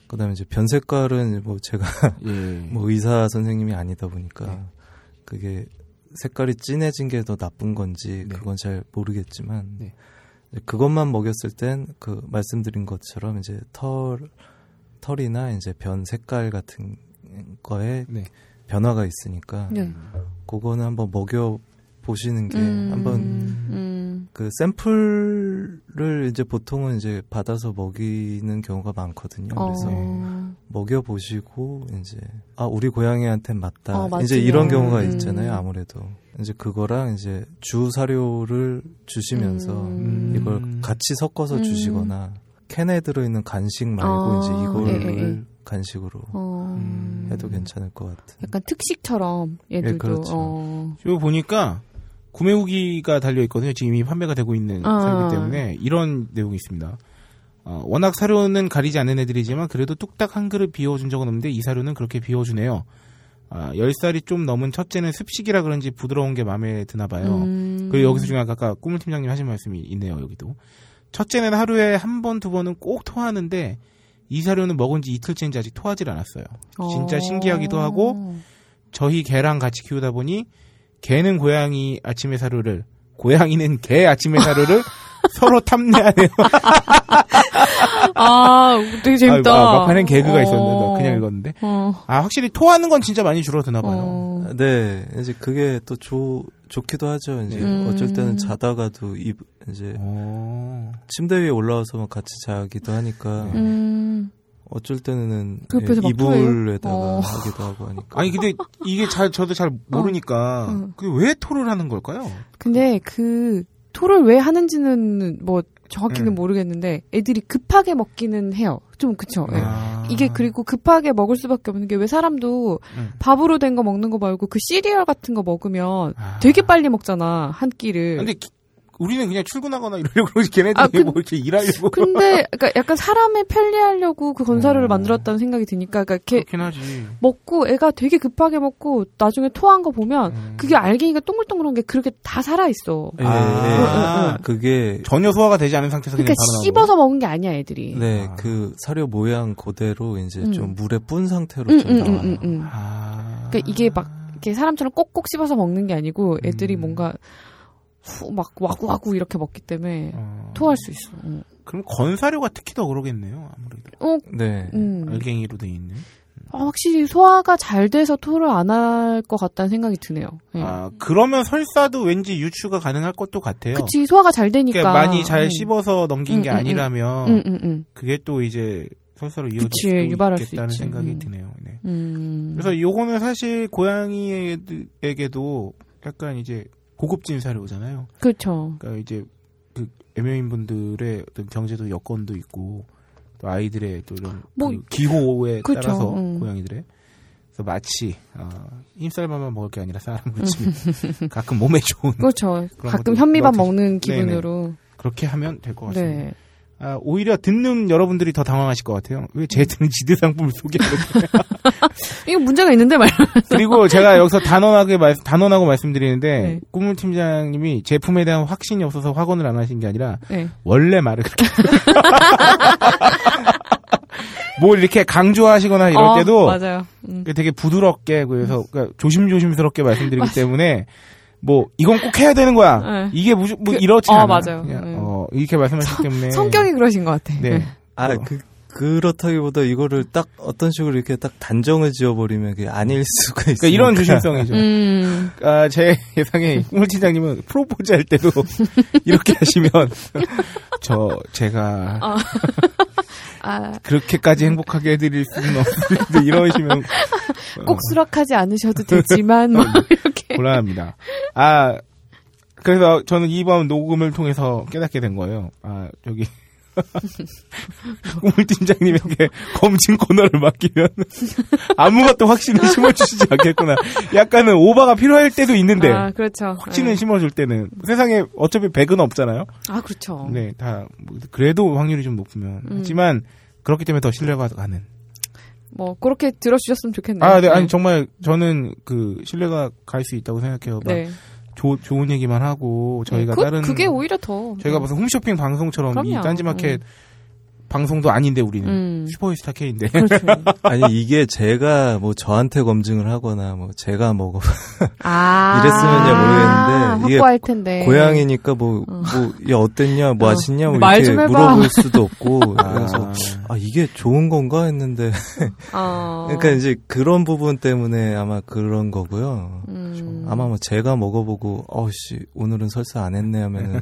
그다음에 이제 변 색깔은 뭐 제가 예. 뭐 의사 선생님이 아니다 보니까 네. 그게 색깔이 진해진 게 더 나쁜 건지 네. 그건 잘 모르겠지만 네. 그것만 먹였을 땐 그 말씀드린 것처럼 이제 털 털이나 이제 변 색깔 같은 거에 네. 변화가 있으니까 네. 그거는 한번 먹여 보시는 게 음. 한번 음. 그 샘플을 이제 보통은 이제 받아서 먹이는 경우가 많거든요. 그래서 어. 먹여 보시고 이제 아 우리 고양이한테 맞다. 어. 이제 이런 경우가 음. 있잖아요. 아무래도 이제 그거랑 이제 주 사료를 주시면서 음. 이걸 같이 섞어서 음. 주시거나 캔에 들어있는 간식 말고 아, 이제 이거를 예, 예, 예. 간식으로 어, 음. 해도 괜찮을 것 같은. 약간 특식처럼 얘들도 예, 그렇죠. 어. 이거 보니까 구매 후기가 달려 있거든요. 지금 이미 판매가 되고 있는 아. 사이기 때문에 이런 내용이 있습니다. 어, 워낙 사료는 가리지 않는 애들이지만 그래도 뚝딱 한 그릇 비워준 적은 없는데 이 사료는 그렇게 비워주네요. 아, 10살이 좀 넘은 첫째는 습식이라 그런지 부드러운 게 마음에 드나 봐요. 음. 그리고 여기서 중요한 아까 꾸물 팀장님 하신 말씀이 있네요. 여기도 첫째는 하루에 한 번 두 번은 꼭 토하는데 이 사료는 먹은 지 이틀째인지 아직 토하질 않았어요. 진짜 어. 신기하기도 하고 저희 개랑 같이 키우다 보니 개는 고양이 아침의 사료를 고양이는 개 아침의 사료를 서로 탐내하네요. 아, 되게 재밌다. 아, 아, 막판엔 개그가 어. 있었는데 그냥 읽었는데. 어. 아 확실히 토하는 건 진짜 많이 줄어드나 봐요. 어. 네, 이제 그게 또 좋, 좋기도 하죠. 이제 음. 어쩔 때는 자다가도 입, 이제 어. 침대 위에 올라와서 같이 자기도 하니까 음. 어쩔 때는 그 예? 이불에다가 어. 하기도 하고 하니까. 아니 근데 이게 잘 저도 잘 모르니까 어. 그게 왜 토를 하는 걸까요? 근데 그 토를 왜 하는지는 뭐 정확히는 음. 모르겠는데 애들이 급하게 먹기는 해요. 좀 그쵸. 예. 아. 이게 그리고 급하게 먹을 수밖에 없는 게 왜 사람도 음. 밥으로 된 거 먹는 거 말고 그 시리얼 같은 거 먹으면 아. 되게 빨리 먹잖아 한 끼를. 근데 기- 우리는 그냥 출근하거나 이러려고 그러지 걔네들이 아, 그- 뭐 이렇게 일하려고 근데 그러니까 약간 사람을 편리하려고 그 건사료를 어. 만들었다는 생각이 드니까 그러니까 걔. 먹고 애가 되게 급하게 먹고 나중에 토한 거 보면 음. 그게 알갱이가 동글동글한 게 그렇게 다 살아 있어. 예, 아. 예. 그게 전혀 소화가 되지 않은 상태에서 그러니까 씹어서 먹은 게 아니야 애들이. 네, 아. 그 사료 모양 그대로 이제 음. 좀 물에 뻬 상태로 응, 좀 응, 나와요. 응, 응, 응. 아. 그러니까 이게 막 이렇게 사람처럼 꼭꼭 씹어서 먹는 게 아니고 애들이 음. 뭔가 후 막 와구와구 이렇게 먹기 때문에 어. 토할 수 있어. 응. 그럼 건사료가 특히 더 그러겠네요. 아무래도 어, 네. 음. 알갱이로 돼 있는. 아, 확실히 소화가 잘 돼서 토를 안 할 것 같다는 생각이 드네요. 예. 아 그러면 설사도 왠지 유추가 가능할 것도 같아요. 그치 소화가 잘 되니까. 그러니까 많이 잘 응. 씹어서 넘긴 음, 게 음, 음. 아니라면 응, 응, 응. 그게 또 이제 설사로 이어질 그치, 수도 유발할 수 있겠다는. 생각이 음. 드네요. 네. 음. 그래서 요거는 사실 고양이에게도 약간 이제 고급진 사료잖아요. 그렇죠. 그러니까 이제 그 애묘인 분들의 어떤 경제도 여건도 있고 또 아이들의 또 이런 뭐, 그 기호에 그쵸, 따라서 음. 고양이들의 그래서 마치 어, 힘쌀밥만 먹을 게 아니라 쌀한 음. 무침 가끔 몸에 좋은 그렇죠. 가끔 현미밥 먹는 네네. 기분으로. 그렇게 하면 될 것 같습니다. 네. 아, 오히려 듣는 여러분들이 더 당황하실 것 같아요. 왜 쟤들은 지드 상품을 소개하는 이거 문제가 있는데 말. 그리고 제가 여기서 단언하게 말, 단언하고 말씀드리는데 네. 꾸물 팀장님이 제품에 대한 확신이 없어서 확언을 안 하신 게 아니라 네. 원래 말을 그렇게 뭘 이렇게 강조하시거나 이럴 어, 때도 맞아요. 음. 되게 부드럽게 그래서 그러니까 조심조심스럽게 말씀드리기 때문에 뭐 이건 꼭 해야 되는 거야. 네. 이게 무슨 뭐 그- 이렇지 어, 않아. 맞아요. 그냥, 네. 어, 이렇게 말씀하시기 때문에 성격이 그러신 것 같아. 네. 아, 어. 그, 그렇다기보다 이거를 딱 어떤 식으로 이렇게 딱 단정을 지어버리면 그게 아닐 수가 있어요. 그러니까 이런 조심성이죠. 음. 아, 제 예상에 꾸물 팀장님은 프로포즈 할 때도 이렇게 하시면 저 제가 어. 아, 그렇게까지 행복하게 해드릴 수는 없는데 이러시면 꼭 수락하지 않으셔도 되지만, 뭐, 이렇게. 곤란합니다. 아 그래서 저는 이번 녹음을 통해서 깨닫게 된 거예요. 아 저기 꾸물 팀장님에게 검증 코너를 맡기면 아무것도 확신을 심어주시지 않겠구나. 약간은 오바가 필요할 때도 있는데 아, 그렇죠. 확신을 네. 심어줄 때는 세상에 어차피 100은 없잖아요. 아, 그렇죠. 네, 다 뭐, 그래도 확률이 좀 높으면 음. 하지만 그렇기 때문에 더 신뢰가 가는. 뭐, 그렇게 들어주셨으면 좋겠네요. 아, 네, 아니 정말 저는 그 신뢰가 갈 수 있다고 생각해요. 막 네. 조, 좋은 얘기만 하고 저희가 그, 다른 그게 오히려 더. 저희가 무슨 홈쇼핑 방송처럼 이 그럼요. 딴지마켓 방송도 아닌데 우리는 음. 슈퍼스타 K인데 그렇죠. 아니, 이게 제가 뭐 저한테 검증을 하거나 뭐 제가 먹어. 아. 이랬으면야 모르겠는데 이게 확고할 텐데. 고양이니까 뭐, 어. 뭐, 야, 어땠냐, 뭐 어. 맛있냐, 뭐말 이렇게. 물어볼 수도 없고. 그래서, 아, 아, 이게 좋은 건가 했는데. 어. 그러니까 이제 그런 부분 때문에 아마 그런 거고요. 음. 아마 뭐 제가 먹어보고, 어씨, 오늘은 설사 안 했네 하면은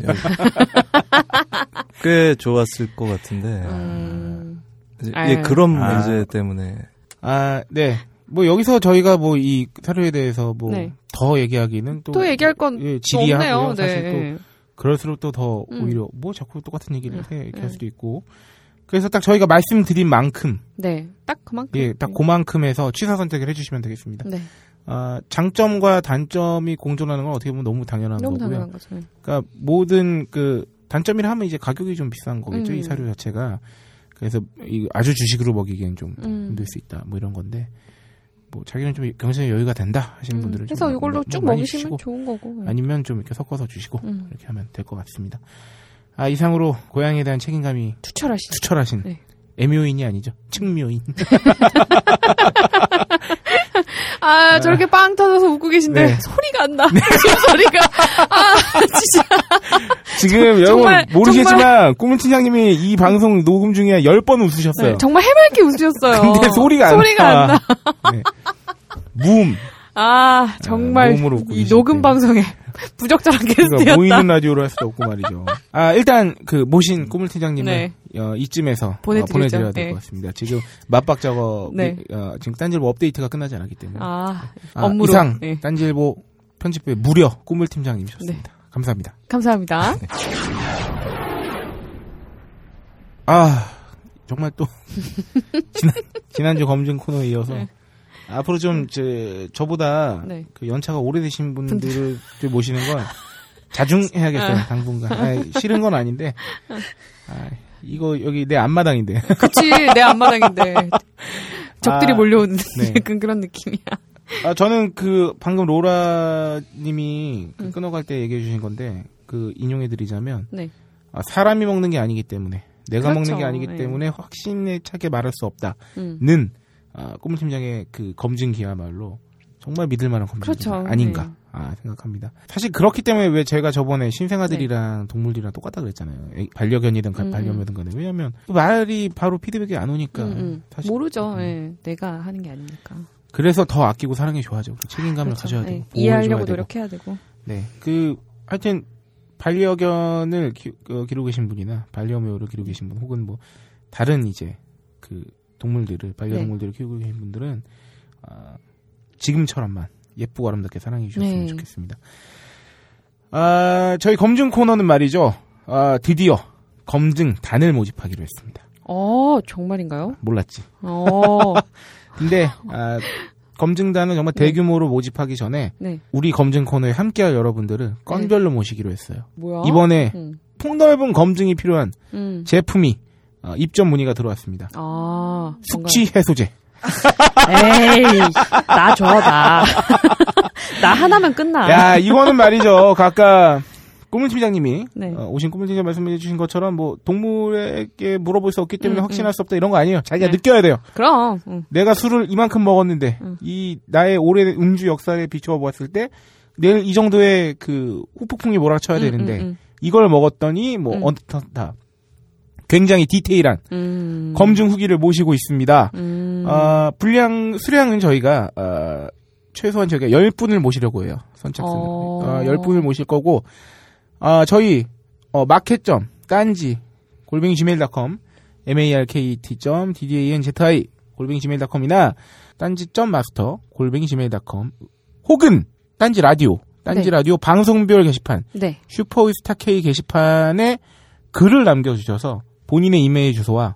꽤 좋았을 것 같은데. 음. 이제. 예, 그런 아. 문제 때문에. 아, 네. 뭐 여기서 저희가 뭐 이 사료에 대해서 뭐 네. 더 얘기하기는 또, 또 얘기할 건 예, 또 지리하고요. 없네요. 사실 네. 또 그럴수록 또더 음. 오히려 뭐 자꾸 똑같은 얘기를 해 이렇게 할 네. 수도 있고. 그래서 딱 저희가 말씀드린 만큼 네. 딱 그만큼. 예, 딱 그만큼에서 취사 선택을 해 주시면 되겠습니다. 네. 아, 장점과 단점이 공존하는 건 어떻게 보면 너무 당연한 너무 거고요. 당연한 거죠. 네. 그러니까 모든 그 단점이라 하면 이제 가격이 좀 비싼 거겠죠 음. 이 사료 자체가 그래서 이 아주 주식으로 먹이기엔 좀 음. 힘들 수 있다 뭐 이런 건데 뭐 자기는 좀 경제에 여유가 된다 하시는 음, 분들은 그래서 좀 이걸로 뭐쭉 먹이시면 좋은 거고. 네. 아니면 좀 이렇게 섞어서 주시고 음. 이렇게 하면 될 것 같습니다. 아 이상으로 고양이에 대한 책임감이 투철하시. 투철하신 네. 애묘인이 아니죠 측묘인 아, 저렇게 빵 터져서 웃고 계신데 네. 소리가 안 나. 소리가. 아, 진짜. 지금 여러분 정말, 모르시지만 꿈은 팀장님이 이 방송 녹음 중에 10번 웃으셨어요. 네, 정말 해맑게 웃으셨어요. 근데 소리가 안 소리가 나. 안 나. 네. 무음. 아, 정말 웃고 이 녹음 때. 방송에 부적절한 그러니까 게스트였다. 보이는 라디오로 할 수도 없고 말이죠. 아 일단 그 모신 꿈을 팀장님을 네. 어, 이쯤에서 보내드리죠. 어, 보내드려야 될 네. 것 같습니다. 지금 맞박 작업 네. 어, 지금 딴지일보 업데이트가 끝나지 않았기 때문에 아, 아, 업무로. 이상 네. 딴지일보 편집부의 무려 꿈을 팀장님이셨습니다. 감사합니다. 감사합니다. 아 정말 또 지난 지난주 검증 코너에 이어서 네. 앞으로 좀 저, 저보다 네. 그 연차가 오래되신 분들을 모시는 건 자중해야겠어요 아. 당분간 아, 싫은 건 아닌데 아, 이거 여기 내 앞마당인데 그치, 내 앞마당인데. 적들이 아, 몰려오는 네. 그런 느낌이야. 아, 저는 그 방금 로라님이 그 음. 끊어갈 때 얘기해 주신 건데 그 인용해 드리자면 네. 아, 사람이 먹는 게 아니기 때문에 내가 그렇죠. 먹는 게 아니기 네. 때문에 확신에 차게 말할 수 없다는 음. 아, 꼬물 팀장의 그 검증기야말로 정말 믿을 만한 검증 그렇죠. 아닌가 네. 아, 생각합니다. 사실 그렇기 때문에 왜 제가 저번에 신생아들이랑 동물들이랑 똑같다 그랬잖아요. 애- 반려견이든 가- 네. 음, 반려묘든 간에 왜냐하면 말이 바로 피드백이 안 오니까 음, 음. 사실 모르죠. 음. 예, 내가 하는 게 아니니까. 그래서 더 아끼고 사랑해 줘야죠. 책임감을 그렇죠. 가져야 예, 되고 이해하려고 보호해줘야 되고. 노력해야 되고. 네, 그 하여튼 반려견을 기, 어, 기르고 계신 분이나 반려묘를 기르고 계신 분 혹은 뭐 다른 이제 그 동물들을 반려동물들을 키우고 계신 분들은 아, 지금처럼만 예쁘고 아름답게 사랑해 주셨으면 네. 좋겠습니다. 아, 저희 검증 코너는 말이죠. 아, 드디어 검증 단을 모집하기로 했습니다. 어, 정말인가요? 몰랐지. 어, 근데 아, 검증단은 정말 네. 대규모로 모집하기 전에 네. 우리 검증 코너에 함께할 여러분들을 건별로 모시기로 했어요. 뭐야? 이번에 음, 폭넓은 검증이 필요한 음. 제품이 어, 입점 문의가 들어왔습니다. 아, 숙취 해소제. 에이, 나 줘, 나. 나 하나면 끝나. 야, 이거는 말이죠. 각각 꾸물 팀장님이 네. 어, 오신 꾸물 팀장 말씀해 주신 것처럼 뭐 동물에게 물어볼 수 없기 때문에 음, 확신할 수 없다 이런 거 아니에요. 자기가 네. 느껴야 돼요. 그럼, 응. 내가 술을 이만큼 먹었는데 음. 이 나의 오래 음주 역사에 비추어 보았을 때 내일 이 정도의 그 후폭풍이 몰아쳐야 되는데 음, 이걸 먹었더니 뭐 음. 어떻다. 굉장히 디테일한 음, 음. 검증 후기를 모시고 있습니다. 음. 아, 분량, 수량은 저희가, 아, 최소한 저희가 10분을 모시려고 해요. 선착순을. 어. 아, 10분을 모실 거고, 아, 저희, 어, 마켓점, 딴지, 골뱅이 gmail.com, markt.ddanzi, 골뱅이 gmail.com이나, 딴지.점 마스터, 골뱅이 gmail.com, 혹은, 딴지 라디오, 딴지 네. 라디오 방송별 게시판, 네. 슈퍼위스타 K 게시판에 글을 남겨주셔서 본인의 이메일 주소와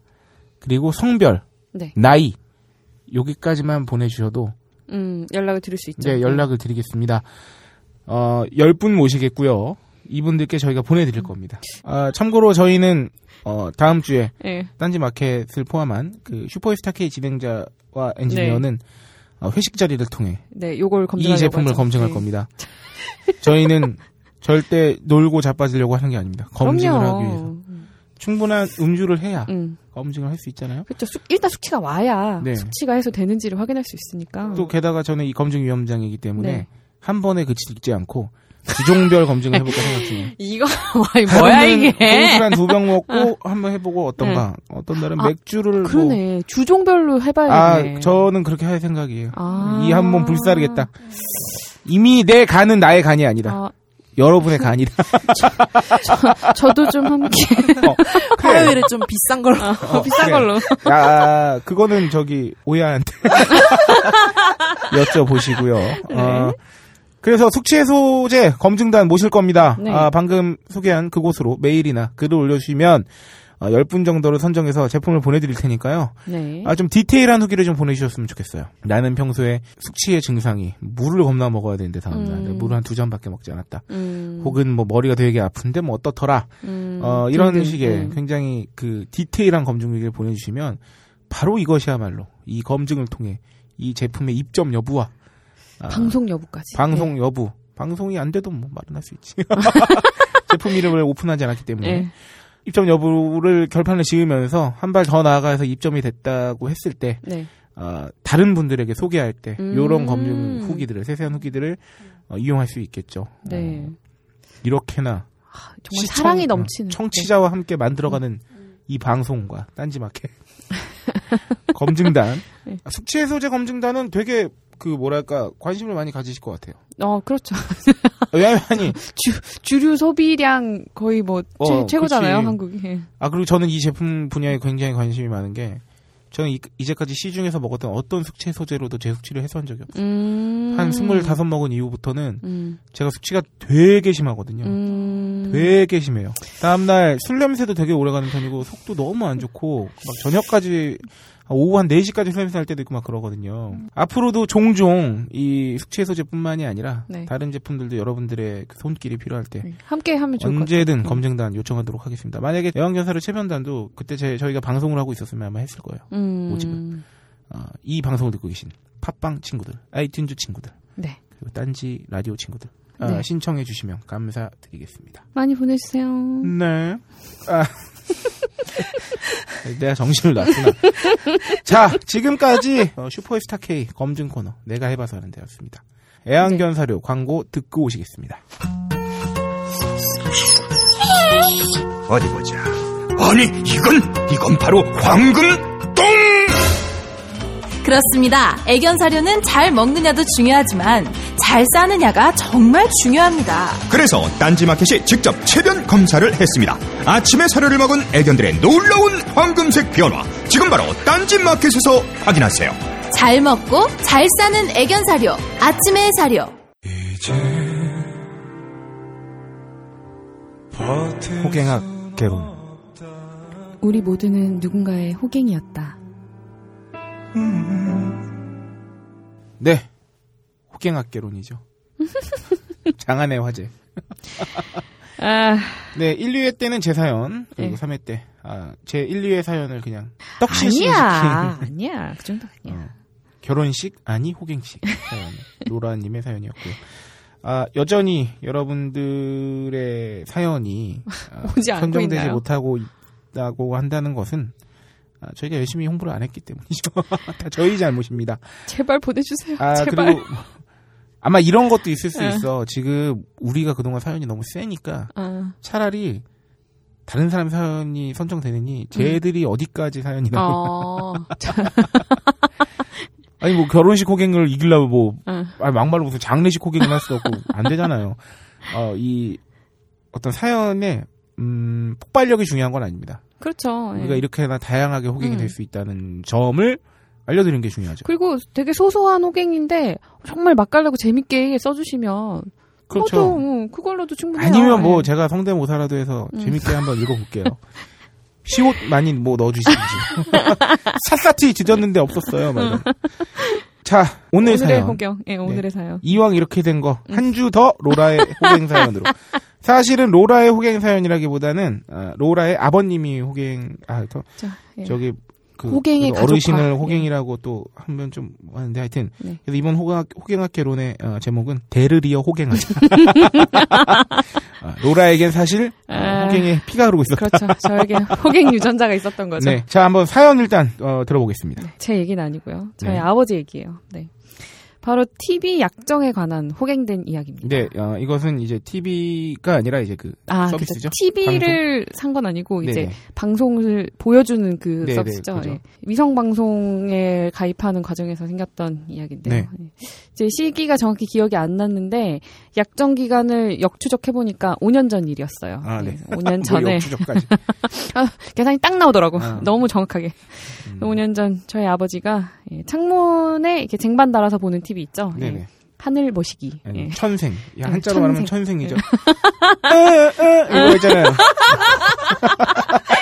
그리고 성별, 네. 나이 여기까지만 보내주셔도 음, 연락을 드릴 수 있죠. 이제 연락을 드리겠습니다. 어, 10분 모시겠고요. 이분들께 저희가 보내드릴 겁니다. 아, 참고로 저희는 어, 다음 주에 네. 딴지 마켓을 포함한 그 슈퍼스타 K 진행자와 엔지니어는 어, 회식 자리를 통해 네, 요걸 이 제품을 하죠. 검증할 네. 겁니다. 저희는 절대 놀고 자빠지려고 하는 게 아닙니다. 검증을 그럼요. 하기 위해서 충분한 음주를 해야 음. 검증을 할 수 있잖아요. 그렇죠. 수- 일단 수치가 와야 네. 수치가 해소되는지를 확인할 수 있으니까. 또 게다가 저는 이 검증위원장이기 때문에 네. 한 번에 그치지 않고 주종별 검증을 해볼까 생각 중이에요. 이거 뭐야 이게? 소주 한두 병 먹고 한번 해보고 어떤가. 어떤 날은 아, 맥주를 뭐 그러네. 주종별로 해봐야겠네. 아, 저는 그렇게 할 생각이에요. 아. 이 한 번 불사르겠다. 이미 내 간은 나의 간이 아니라 아, 여러분의 간이다. 저 도 좀 함께 어, 그래. 화요일에 좀 비싼 걸로. 어, 비싼 그래. 걸로. 야, 그거는 저기 오야한테 여쭤보시고요. 네. 어, 그래서 숙취해소제 검증단 모실 겁니다. 네. 아, 방금 소개한 그곳으로 메일이나 글을 올려주시면 어, 10분 정도를 선정해서 제품을 보내드릴 테니까요. 네. 아, 좀 디테일한 후기를 좀 보내주셨으면 좋겠어요. 나는 평소에 숙취의 증상이 물을 겁나 먹어야 되는데 다음날 음. 물을 한 두 잔밖에 먹지 않았다. 음, 혹은 뭐 머리가 되게 아픈데 뭐 어떻더라. 음, 어, 이런 등등. 식의 음. 굉장히 그 디테일한 검증 후기를 보내주시면 바로 이것이야말로 이 검증을 통해 이 제품의 입점 여부와 아, 방송 여부까지. 방송 여부 방송이 안 돼도 뭐 말은 할 수 있지. 제품 이름을 오픈하지 않았기 때문에 네. 네. 입점 여부를 결판을 지으면서 한 발 더 나아가서 입점이 됐다고 했을 때 네. 어, 다른 분들에게 소개할 때 음. 이런 검증 후기들을 세세한 후기들을 어, 이용할 수 있겠죠. 네. 어, 이렇게나 정말 시청- 사랑이 어, 넘치는. 청취자와 함께 만들어가는 이 방송과 딴지마켓 검증단 네. 아, 숙취해소제 검증단은 되게 그 뭐랄까 관심을 많이 가지실 것 같아요. 네. 어, 그렇죠. 왜냐면 아니 주류 소비량 거의 뭐 어, 최, 고잖아요 그치. 한국이. 예. 아 그리고 저는 이 제품 분야에 굉장히 관심이 많은 게 저는 이, 이제까지 시중에서 먹었던 어떤 숙취해소제로도 제 숙취를 해소한 적이 없어요. 음. 한 스물다섯 먹은 이후부터는 음. 제가 숙취가 되게 심하거든요. 음. 되게 심해요. 다음날 술 냄새도 되게 오래 가는 편이고 속도 너무 안 좋고 막 저녁까지 오후 한 4시까지 술 냄새 날 때도 있고 막 그러거든요. 앞으로도 종종 이 숙취해소제뿐만이 아니라 네. 다른 제품들도 여러분들의 그 손길이 필요할 때 네. 함께 하면 좋을 것 같아요. 언제든 검증단 요청하도록 하겠습니다. 만약에 애완견사료 체험단도 그때 제, 저희가 방송을 하고 있었으면 아마 했을 거예요. 음. 오직은. 어, 이 방송을 듣고 계신 팟빵 친구들, 아이튠즈 친구들, 네. 그리고 딴지 라디오 친구들 아, 네. 신청해 주시면 감사드리겠습니다. 많이 보내주세요. 네. 아. 내가 정신을 놨구나. 자, 지금까지 어, 슈퍼스타 K 검증 코너 내가 해봐서 하는 데였습니다. 애완견 사료 광고 듣고 오시겠습니다. 어디 보자. 아니, 이건, 이건 바로 황금똥! 그렇습니다. 애견 사료는 잘 먹느냐도 중요하지만 잘 싸느냐가 정말 중요합니다. 그래서 딴지마켓이 직접 체변 검사를 했습니다. 아침에 사료를 먹은 애견들의 놀라운 황금색 변화. 지금 바로 딴지마켓에서 확인하세요. 잘 먹고 잘 싸는 애견 사료. 아침의 사료. 호갱학 개론. 우리 모두는 누군가의 호갱이었다. 네. 호갱학 개론이죠. 장안의 화제. 아, 네, 1, 2회 때는 제 사연, 그리고 네. 3회 때, 아, 제 1, 2회 사연을 그냥 떡실실 아니야. 아니야. 그 정도 아니야. 어, 결혼식 아니 호갱식 사연 로라님의 사연이었고요. 아 여전히 여러분들의 사연이 아, 선정되지 있나요? 못하고 있다고 한다는 것은 아, 저희가 열심히 홍보를 안 했기 때문이죠. 다 저희 잘못입니다. 제발 보내주세요. 아 제발. 그리고 아마 이런 것도 있을 수 네. 있어. 지금 우리가 그동안 사연이 너무 세니까 아, 차라리 다른 사람 사연이 선정되느니 쟤들이 어디까지 사연이 나오나 어, 아니 뭐 결혼식 호갱을 이기려고 뭐 어. 아니, 막말로 무슨 장례식 호갱을 할수 없고 안 되잖아요. 어, 이 어떤 사연의 음, 폭발력이 중요한 건 아닙니다. 그렇죠. 예. 우리가 이렇게나 다양하게 호갱이 음. 될수 있다는 점을 알려드리는 게 중요하죠. 그리고 되게 소소한 호갱인데 정말 맛깔나고 재밌게 써주시면 그렇죠. 그것도, 음, 그걸로도 충분해요. 아니면 뭐 예. 제가 성대모사라도 해서 음. 재밌게 한번 읽어볼게요. 시옷 많이 뭐 넣어주시든지. 샅샅이 뒤졌는데 없었어요. 막 이런. 자 오늘 오늘의 사연. 호경. 예, 오늘의 사연. 이왕 이렇게 된거 음. 한주 더 로라의 호갱 사연으로. 사실은 로라의 호갱 사연이라기보다는 아, 로라의 아버님이 호갱 아 저, 자, 예. 저기 그 호갱의 그 어르신을 가족화. 호갱이라고 또 하면 좀 하는데 하여튼 네. 그래서 이번 호갱학, 호갱학 개론의 어, 제목은 데르리어 호갱학. 아, 로라에겐 사실 어, 아. 호갱의 피가 흐르고 있었다. 그렇죠. 저에게 호갱 유전자가 있었던 거죠. 네, 자 한번 사연 일단 어, 들어보겠습니다. 제 얘기는 아니고요. 저희 네. 아버지 얘기예요. 네. 바로 TV 약정에 관한 호갱된 이야기입니다. 네, 어, 이것은 이제 TV가 아니라 이제 그 아, 서비스죠. TV를 산 건 아니고 이제 네네. 방송을 보여주는 그 네네, 서비스죠. 그죠. 예. 위성 방송에 가입하는 과정에서 생겼던 이야기인데요. 네. 예. 이제 시기가 정확히 기억이 안 났는데 약정 기간을 역추적해 보니까 5년 전 일이었어요. 아, 네. 예, 5년 전에 추적까지. 계산이 딱 나오더라고. 아. 너무 정확하게. 음. 5년 전 저희 아버지가 예, 창문에 이렇게 쟁반 달아서 보는 TV 있죠. 예. 네네. 하늘. 아니, 예. 천생. 야, 네, 한자로 말하면 천생. 천생이죠. 에, 에, 이거 있잖아요.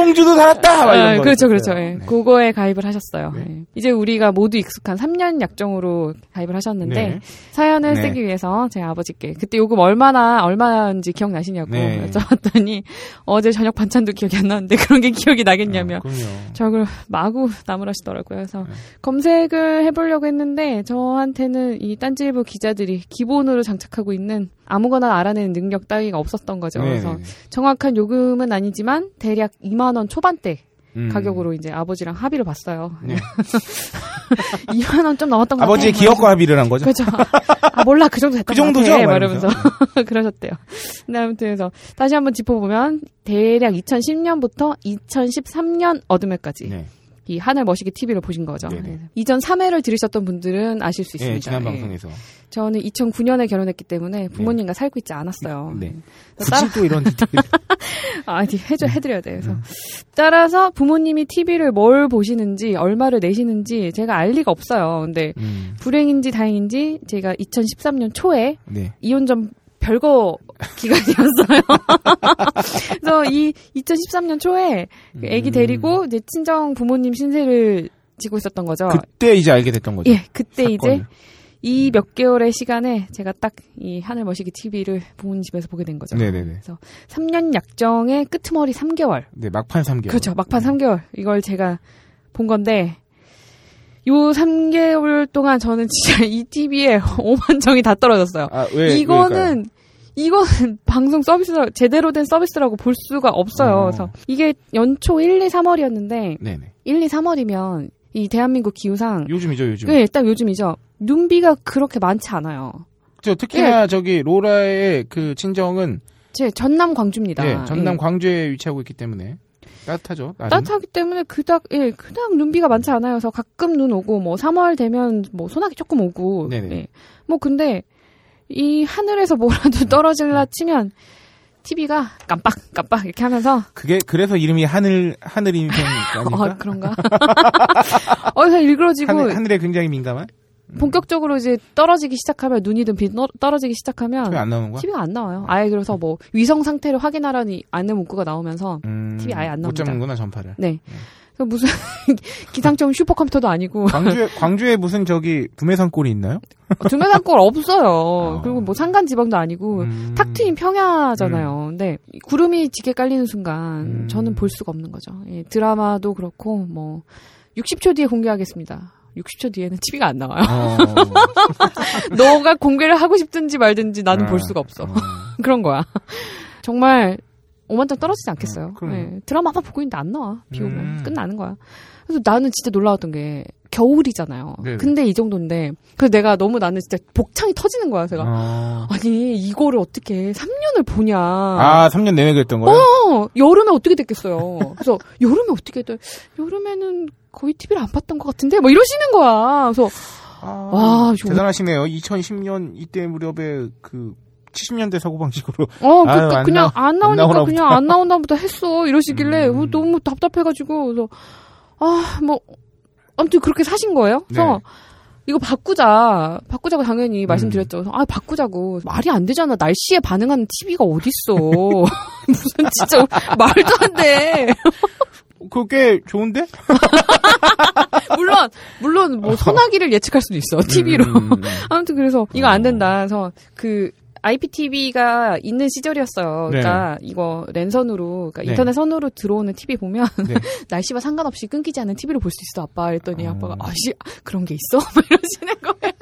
네. 이봉주도 살았다! 막 이런 아, 거 그렇죠. 그렇죠. 예. 네. 그거에 가입을 하셨어요. 네. 예. 이제 우리가 모두 익숙한 3년 약정으로 가입을 하셨는데 네. 사연을 네. 쓰기 위해서 제 아버지께 그때 요금 얼마나 얼마인지 기억나시냐고 네. 여쭤봤더니 어제 저녁 반찬도 기억이 안 나는데 그런 게 기억이 나겠냐며 아. 저걸 마구 나무라시더라고요. 그래서 네. 검색을 해보려고 했는데 저한테는 이 딴지일보 기자들이 기본으로 장착하고 있는 아무거나 알아내는 능력 따위가 없었던 거죠. 네, 그래서. 정확한 요금은 아니지만 대략 2만 원 초반대 음. 가격으로 이제 아버지랑 합의를 봤어요. 네. 2만 원 좀 넘었던 것 아버지의 같아요. 기억과 합의를 한 거죠? 그렇죠. 아 몰라 그 정도 됐던 그 정도죠? 것 같아. 막 말하면서 그러셨대요. 근데 아무튼 그래서 다시 한번 짚어보면 대략 2010년부터 2013년 어둠에까지 네. 이 하늘 머시기 TV를 보신 거죠. 네네. 그래서 이전 3회를 들으셨던 분들은 아실 수 있습니다. 예, 지난 예. 방송에서. 저는 2009년에 결혼했기 때문에 부모님과 살고 있지 않았어요. 네. 그래서 굳이 또 이런. 아, 니 해줘, 해드려야 돼요. 음. 그래서. 따라서 부모님이 TV를 뭘 보시는지, 얼마를 내시는지 제가 알 리가 없어요. 근데 음, 불행인지 다행인지 제가 2013년 초에 네. 이혼 전 별거 기간이었어요. 그래서 이 2013년 초에 그 애기 음. 데리고 이제 친정 부모님 신세를 지고 있었던 거죠. 그때 이제 알게 됐던 거죠. 예, 그때 이제 사건을. 이몇 개월의 시간에 제가 딱 이 하늘 머시기 TV를 부모님 집에서 보게 된 거죠. 네네네. 3년 약정의 끄트머리 3개월. 네, 막판 3개월. 그렇죠. 막판 3개월. 이걸 제가 본 건데, 요 3개월 동안 저는 진짜 이 TV에 오만 정이 다 떨어졌어요. 아, 왜? 이거는, 이거는 방송 서비스, 제대로 된 서비스라고 볼 수가 없어요. 어. 그래서 이게 연초 1, 2, 3월이었는데, 네네. 1, 2, 3월이면 이 대한민국 기후상, 요즘이죠, 요즘. 네, 딱 요즘이죠. 눈비가 그렇게 많지 않아요. 저 예. 특히나 저기 로라의 그 친정은 제 전남 광주입니다. 예, 전남 예. 광주에 위치하고 있기 때문에 따뜻하죠. 날은. 따뜻하기 때문에 그닥 예 그닥 눈비가 많지 않아요. 그래서 가끔 눈 오고 뭐 3월 되면 뭐 소나기 조금 오고 네네. 예. 뭐 근데 이 하늘에서 뭐라도 떨어질라 치면 TV가 깜빡 깜빡 이렇게 하면서 그게 그래서 이름이 하늘 하늘 인생 아닙니까? 아 그런가? 어디서 일그러지고 하늘, 하늘 에 굉장히 민감한? 본격적으로 이제 떨어지기 시작하면 눈이든 비 떠- 떨어지기 시작하면 왜안 나오는 거야? TV가 안 나와요. 아예 그래서 뭐 위성 상태를 확인하라는 안내 문구가 나오면서 음, TV 아예 안못 나옵니다. 잡는구나 전파를. 네. 그 무슨 기상청 슈퍼컴퓨터도 아니고 광주에 광주에 무슨 저기 두메산 골이 있나요? 두메산골 없어요. 어. 그리고 뭐 산간 지방도 아니고 음. 탁 트인 평야잖아요. 근데 이 구름이 짙게 깔리는 순간 음. 저는 볼 수가 없는 거죠. 예, 드라마도 그렇고 뭐 60초 뒤에 공개하겠습니다. 60초 뒤에는 TV가 안 나와요. 어. 너가 공개를 하고 싶든지 말든지 나는 아, 볼 수가 없어. 어. 그런 거야. 정말 오만점 떨어지지 않겠어요. 어, 그럼요. 예, 드라마만 보고 있는데 안 나와. 비 오면 음. 끝나는 거야. 그래서 나는 진짜 놀라웠던 게 겨울이잖아요. 네네. 근데 이 정도인데 그래서 내가 너무 나는 진짜 복창이 터지는 거야. 제가 어. 아니 이거를 어떻게 3년을 보냐. 아, 3년 내내 그랬던 거예요? 어 여름에 어떻게 됐겠어요. 그래서 여름에 어떻게 돼? 여름에는 거의 TV를 안 봤던 것 같은데 뭐 이러시는 거야. 그래서 아, 와, 저- 대단하시네요. 2010년 이때 무렵에 그 70년대 사고 방식으로 어, 그, 아유, 그, 안 그냥 나- 안 나오니까 안 그냥 안 보다 했어. 이러시길래 음. 어, 너무 답답해가지고 그래서 아, 뭐 아무튼 그렇게 사신 거예요. 그래서 네. 이거 바꾸자. 바꾸자고 당연히 음. 말씀드렸죠. 그래서 아, 바꾸자고. 말이 안 되잖아. 날씨에 반응하는 TV가 어딨어. 무슨 진짜 말도 안 돼. 그게 좋은데? 물론 물론 뭐 소나기를 예측할 수도 있어. TV로. 음, 음. 아무튼 그래서 이거 안 된다. 그래서 그 IPTV가 있는 시절이었어요. 그러니까 이거 랜선으로, 그러니까 네. 인터넷 선으로 들어오는 TV 보면 네. 날씨와 상관없이 끊기지 않는 TV를 볼 수 있어, 아빠. 그랬더니 어. 아빠가 아씨 그런 게 있어? 막 이러시는 거예요.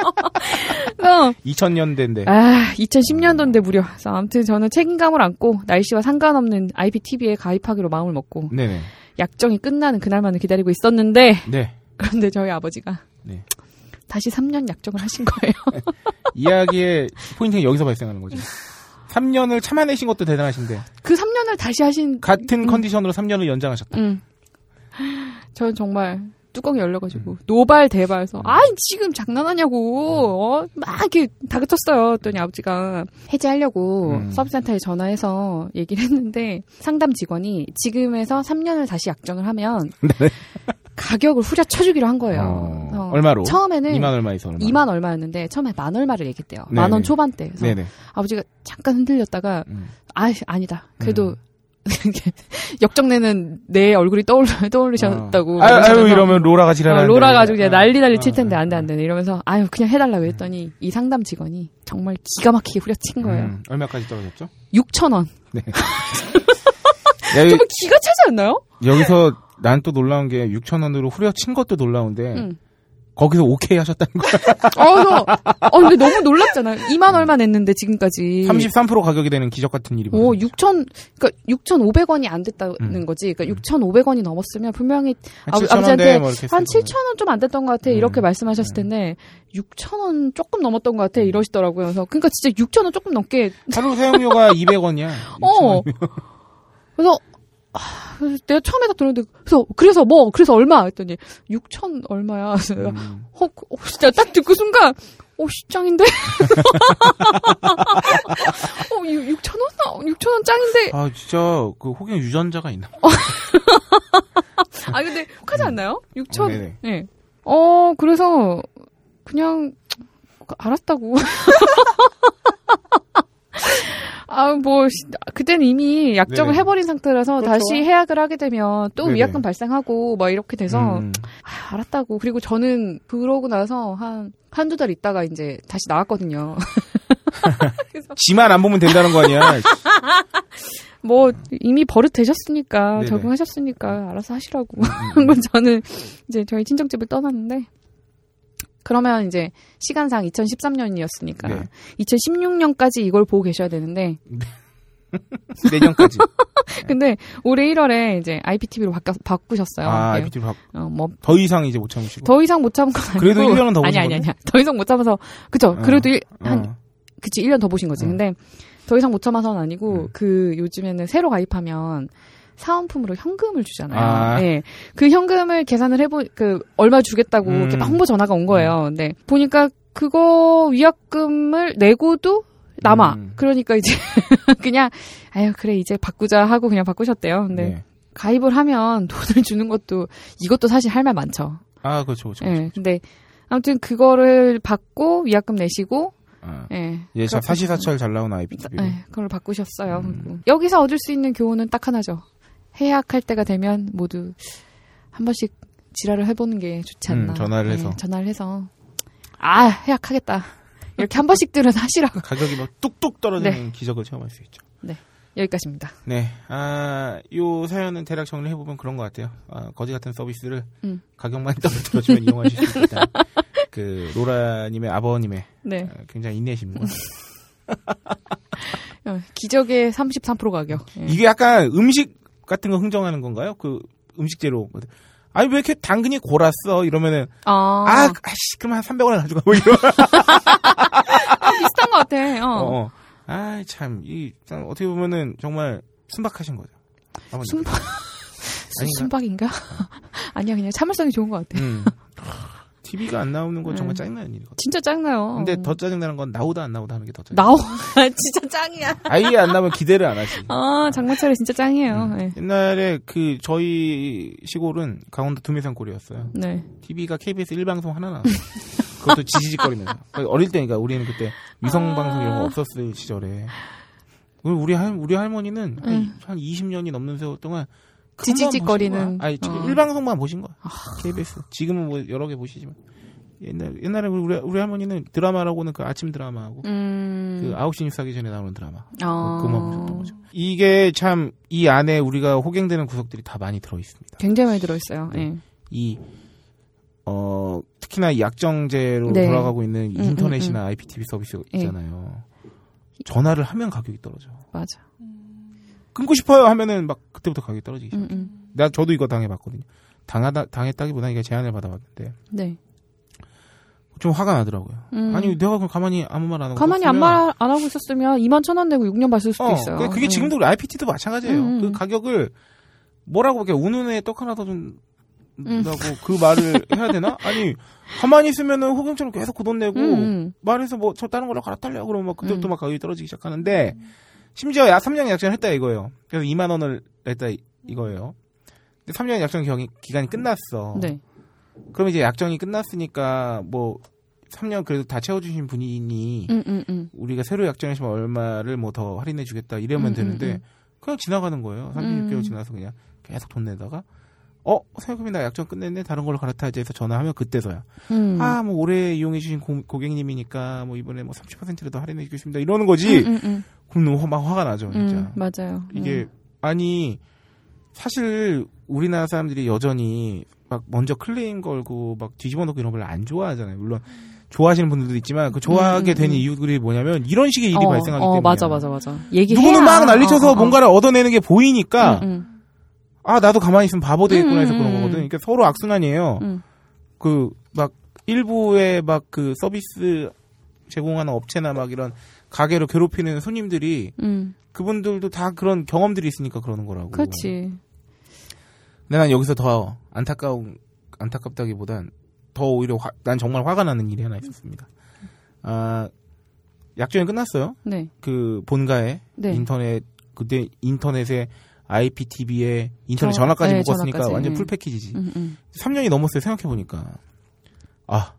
그래서 2000년대인데. 아 2010년도인데 무려. 그래서 아무튼 저는 책임감을 안고 날씨와 상관없는 IPTV에 가입하기로 마음을 먹고 네네. 약정이 끝나는 그날만을 기다리고 있었는데 네. 그런데 저희 아버지가 네. 다시 3년 약정을 하신 거예요. 이야기의 포인트는 여기서 발생하는 거죠. 3년을 참아내신 것도 대단하신데 그 3년을 다시 하신 같은 음. 컨디션으로 3년을 연장하셨다. 응. 저는 정말 뚜껑이 열려가지고 노발 대발해서 아 지금 장난하냐고 어? 막 이렇게 다그쳤어요. 그랬더니 아버지가 해지하려고 음. 서비스센터에 전화해서 얘기를 했는데 상담 직원이 지금에서 3년을 다시 약정을 하면 가격을 후려쳐주기로 한 거예요. 어. 어, 얼마로? 처음에는 2만 얼마에서 얼마? 2만 얼마였는데 처음에 만 얼마를 얘기했대요. 네네. 만원 초반대. 그래서 네네. 아버지가 잠깐 흔들렸다가 음. 아 아니다. 그래도 역정내는 내 얼굴이 떠올 떠올리셨다고. 아유, 아유 그러시면서 이러면 로라가 지랄하는데. 어, 로라 가지고 그냥 아, 난리 난리 칠 아, 텐데 아, 안돼 안 돼 이러면서 아유 그냥 해달라고 했더니 이 상담 직원이 정말 기가 막히게 후려친 거예요. 음, 얼마까지 떨어졌죠? 6천 원. 네. 야, 정말 기가 차지 않나요? 여기서 난 또 놀라운 게 6천 원으로 후려친 것도 놀라운데 응. 거기서 오케이 하셨다는 거야. 어, 그래서, 어, 근데 너무 놀랍잖아요. 2만 얼마 냈는데, 지금까지. 33% 가격이 되는 기적 같은 일이 오, 벌어졌죠. 6천, 그니까 6,500원이 안 됐다는 음. 거지. 그니까 6,500원이 넘었으면 분명히 한 아버- 7천 원대 아버지한테 뭐 이렇게 한 했을 7,000원 좀 안 됐던 것 같아. 이렇게 음. 말씀하셨을 텐데, 6,000원 조금 넘었던 것 같아. 이러시더라고요. 그래서, 그니까 진짜 6,000원 조금 넘게. 하루 사용료가 200원이야. 어. 그래서, 아, 내가 처음에 딱 들었는데, 그래서, 그래서 뭐, 그래서 얼마? 했더니, 6천 얼마야. 그래서 내가, 음. 어, 그- 어, 진짜 딱 듣고 순간, 어, 짱인데? 어, 6,000원? 6,000원 짱인데? 아 진짜 그 혹여 유전자가 있나? 아, 근데 혹하지 않나요? 6천? 어. 네. 어, 그래서, 그냥, 알았다고. 아, 뭐, 시- 그때는 이미 약정을 네네. 해버린 상태라서 그렇죠. 다시 해약을 하게 되면 또 네네. 위약금 발생하고 막 이렇게 돼서 음. 아, 알았다고. 그리고 저는 그러고 나서 한, 한두 달 있다가 이제 다시 나왔거든요. 지만 안 보면 된다는 거 아니야? 뭐, 이미 버릇 되셨으니까, 네네. 적응하셨으니까, 알아서 하시라고. 음, 음. 한건 저는 이제 저희 친정집을 떠났는데, 그러면 이제 시간상 2013년이었으니까, 네. 2016년까지 이걸 보고 계셔야 되는데, 내년까지. 근데 올해 1월에 이제 IPTV로 바꿔, 바꾸셨어요. 아, 네. IPTV 바- 어, 뭐, 더 이상 이제 못 참으시고. 더 이상 못 참은 건 아니고. 그래도 1년은 더 아니, 보신 아니, 거네? 아니야. 더 이상 못 참아서, 그쵸. 어, 그래도 일, 한, 어. 그치, 1년 더 보신 거지. 어. 근데 더 이상 못 참아서는 아니고, 음. 그 요즘에는 새로 가입하면 사은품으로 현금을 주잖아요. 아. 예. 그 현금을 계산을 해보, 그, 얼마 주겠다고 음. 이렇게 막 홍보 전화가 온 거예요. 근데 보니까 그거 위약금을 내고도 남아. 음. 그러니까 이제 그냥, 아유, 그래, 이제 바꾸자 하고 그냥 바꾸셨대요. 근데 네. 가입을 하면 돈을 주는 것도, 이것도 사실 할 말 많죠. 아, 그렇죠, 그렇죠. 예. 근데 아무튼 그거를 받고 위약금 내시고, 아. 예. 예, 참 그렇게 사시사철 잘 나온 IPTV. 네, 그걸 바꾸셨어요. 음. 여기서 얻을 수 있는 교훈은 딱 하나죠. 해약할 때가 되면 모두 한 번씩 지랄을 해보는 게 좋지 않나. 음, 전화를 해서. 전화를 해서 아 해약하겠다. 이렇게 한 번씩들은 하시라고. 가격이 막 뚝뚝 떨어지는 기적을 체험할 수 있죠. 여기까지입니다. 네, 아, 요 사연은 대략 정리해 보면 그런 것 같아요. 아, 거지 같은 서비스를 음. 가격만 떨어뜨려주면 이용하실 수 있다. 그, 로라님의 아버님의 네. 아, 굉장히 인내심. 어, 기적의 33% 가격. 예. 이게 약간 음식 같은 거 흥정하는 건가요? 그 음식 재료. 아니, 왜 이렇게 당근이 골았어? 이러면은, 아, 아, 아씨, 그럼 한 300원을 가져가. 뭐 이러 비슷한 것 같아. 어. 어. 어. 아, 참, 이, 참 어떻게 보면은 정말 순박하신 거죠. 순박? 순박인가? 아니야, 그냥 참을성이 좋은 것 같아. 음. TV가 안 나오는 건 정말 음. 짜증나는 일이거든. 진짜 짱나요. 근데 더 짜증나는 건 나오다 안 나오다 하는 게 더 짜증나. 나오. 진짜 짱이야. 아예 안 나오면 기대를 안 하지. 아, 장마철에 진짜 짱이에요. 음. 네. 옛날에 그 저희 시골은 강원도 두메산골이었어요. 네. TV가 KBS 1방송 하나 나왔어요. 그것도 지지직거리면서. 그러니까 어릴 때니까 우리는 그때 위성 방송 이런 거 없었을 시절에. 우리 할 우리 할머니는 한, 음. 한 20년이 넘는 세월 동안 지지직거리는. 아니 어. 1방송만 보신 거야. KBS. 지금은 뭐 여러 개 보시지만 옛날 옛날에 우리 우리 할머니는 드라마라고는 그 아침 드라마하고 음. 그 9시 뉴스 하기 전에 나오는 드라마. 아. 그만 보셨던 거죠. 이게 참 이 안에 우리가 호갱되는 구석들이 다 많이 들어 있습니다. 굉장히 많이 들어있어요. 예. 이 어, 특히나 이 약정제로 네. 돌아가고 있는 음, 인터넷이나 음, IPTV 서비스 예. 있잖아요. 전화를 하면 가격이 떨어져. 맞아. 끊고 싶어요 하면은 막 그때부터 가격이 떨어지기 시작. 음, 음. 나 저도 이거 당해봤거든요. 당하다 당했다기보다 이게 제안을 받아봤는데 네. 좀 화가 나더라고요. 음. 아니 내가 그럼 가만히 아무 말 안 하고 가만히 썼으면- 안, 말, 안 하고 있었으면 2만 천 원 내고 6년 봤을 수도 어, 있어요. 그- 그게 음. 지금도 우리 IPT도 마찬가지예요. 음, 음. 그 가격을 뭐라고 이렇게 운운에 떡 하나 더 준. 음. 다고 그 말을 해야 되나? 아니 가만히 있으면은 호경처럼 계속 그 돈 내고 음, 음. 말해서 뭐 저 다른 걸로 갈아탈려 그러면 막 그때부터 음. 막 가격이 떨어지기 시작하는데 심지어 야 3년 약정을 했다 이거예요. 그래서 2만 원을 냈다 이- 이거예요. 근데 3년 약정 기간이, 끝났어. 네. 그럼 이제 약정이 끝났으니까 뭐 3년 그래도 다 채워주신 분이니 음, 음, 음. 우리가 새로 약정하시면 얼마를 뭐 더 할인해 주겠다 이러면 음, 되는데 음, 그냥 지나가는 거예요. 36개월 음. 지나서 그냥 계속 돈 내다가 어 생각해보면 나 약정 끝냈네 다른 걸로 갈아타야지 해서 전화하면 그때서야 음. 아뭐 올해 이용해 주신 고, 고객님이니까 뭐 이번에 뭐 30%라도 할인해 주겠습니다 이러는 거지 음, 음, 음. 그럼 너무 막 화가 나죠 진짜 음, 맞아요. 이게 음. 아니 사실 우리나라 사람들이 여전히 막 먼저 클레임 걸고 막 뒤집어 놓고 이런 걸 안 좋아하잖아요. 물론 좋아하시는 분들도 있지만 그 좋아하게 음, 음, 음. 이유들이 뭐냐면 이런 식의 일이 어, 발생하기 어, 때문에 맞아, 맞아, 맞아. 얘기해야. 누구는 막 난리쳐서 어, 어, 어. 뭔가를 얻어내는 게 보이니까 음, 음. 아 나도 가만히 있으면 바보 되겠구나 해서 음, 그런 음, 거거든. 그러니까 서로 악순환이에요. 음. 그막 일부의 막 그 서비스 제공하는 업체나 막 이런 가게로 괴롭히는 손님들이 음. 그분들도 다 그런 경험들이 있으니까 그러는 거라고. 그렇지. 근데 난 여기서 더 안타까운 안타깝다기보단 더 오히려 화- 난 정말 화가 나는 일이 하나 있었습니다. 아 약정이 끝났어요. 네. 그 본가에 네. 인터넷 그때 인터넷에 IPTV에 인터넷 저- 전화까지 네, 묶었으니까 전화까지. 완전 음. 풀 패키지지. 음, 음. 3년이 넘었어요. 생각해 보니까 아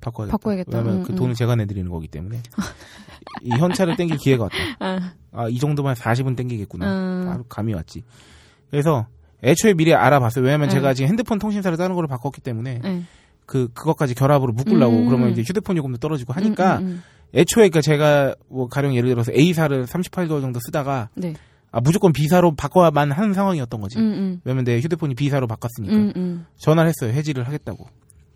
바꿔야겠다. 바꿔야겠다. 왜냐면 음, 그 음. 돈을 제가 내드리는 거기 때문에 이 현찰을 땡길 기회가 왔다. 아, 아이 정도만 40은 땡기겠구나. 음. 바로 감이 왔지. 그래서 애초에 미리 알아봤어요. 왜냐면 네. 제가 지금 핸드폰 통신사를 다른 걸로 바꿨기 때문에 네. 그 그것까지 결합으로 묶으려고 음. 그러면 이제 휴대폰 요금도 떨어지고 하니까. 애초에 그 제가 뭐 가령 예를 들어서 A사를 38개월 정도 쓰다가 네. 아 무조건 B사로 바꿔야만 하는 상황이었던 거지. 음, 음. 왜냐면 내 휴대폰이 B사로 바꿨으니까 음, 음. 전화를 했어요. 해지를 하겠다고.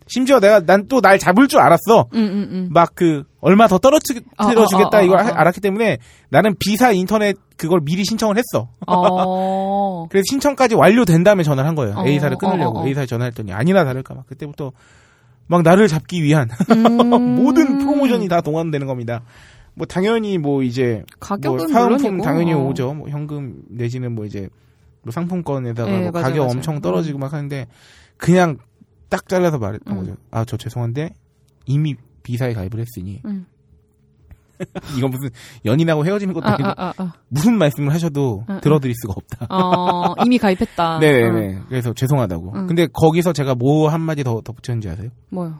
심지어 내가 난 또 날 잡을 줄 알았어. 음, 음, 음. 막그 얼마 더 떨어뜨려 어, 어, 주겠다 어, 어, 이걸 어. 하- 알았기 때문에 나는 B사 인터넷 그걸 미리 신청을 했어. 어. 그래서 신청까지 완료된 다음에 전화를 한 거예요. 어, A사를 끊으려고. A사에 전화했더니 아니나 다를까 막 그때부터 막 나를 잡기 위한 음. 모든 프로모션이 다 동원되는 겁니다. 뭐 당연히 뭐 이제 가격은 뭐 사은품 물론이고. 당연히 어. 오죠. 뭐 현금 내지는 뭐 이제 뭐 상품권에다가 네, 뭐 맞아요, 가격 맞아요. 엄청 떨어지고 막 하는데 그냥 딱 잘라서 말했던 음. 거죠. 아 저 죄송한데 이미 비사에 가입을 했으니 음. 이건 무슨 연인하고 헤어지는 것도 아, 아니고 아, 아, 아. 무슨 말씀을 하셔도 아, 아. 들어드릴 수가 없다. 어, 이미 가입했다. 네네네. 어. 그래서 죄송하다고. 응. 근데 거기서 제가 뭐 한마디 더 덧붙였는지 아세요? 뭐요?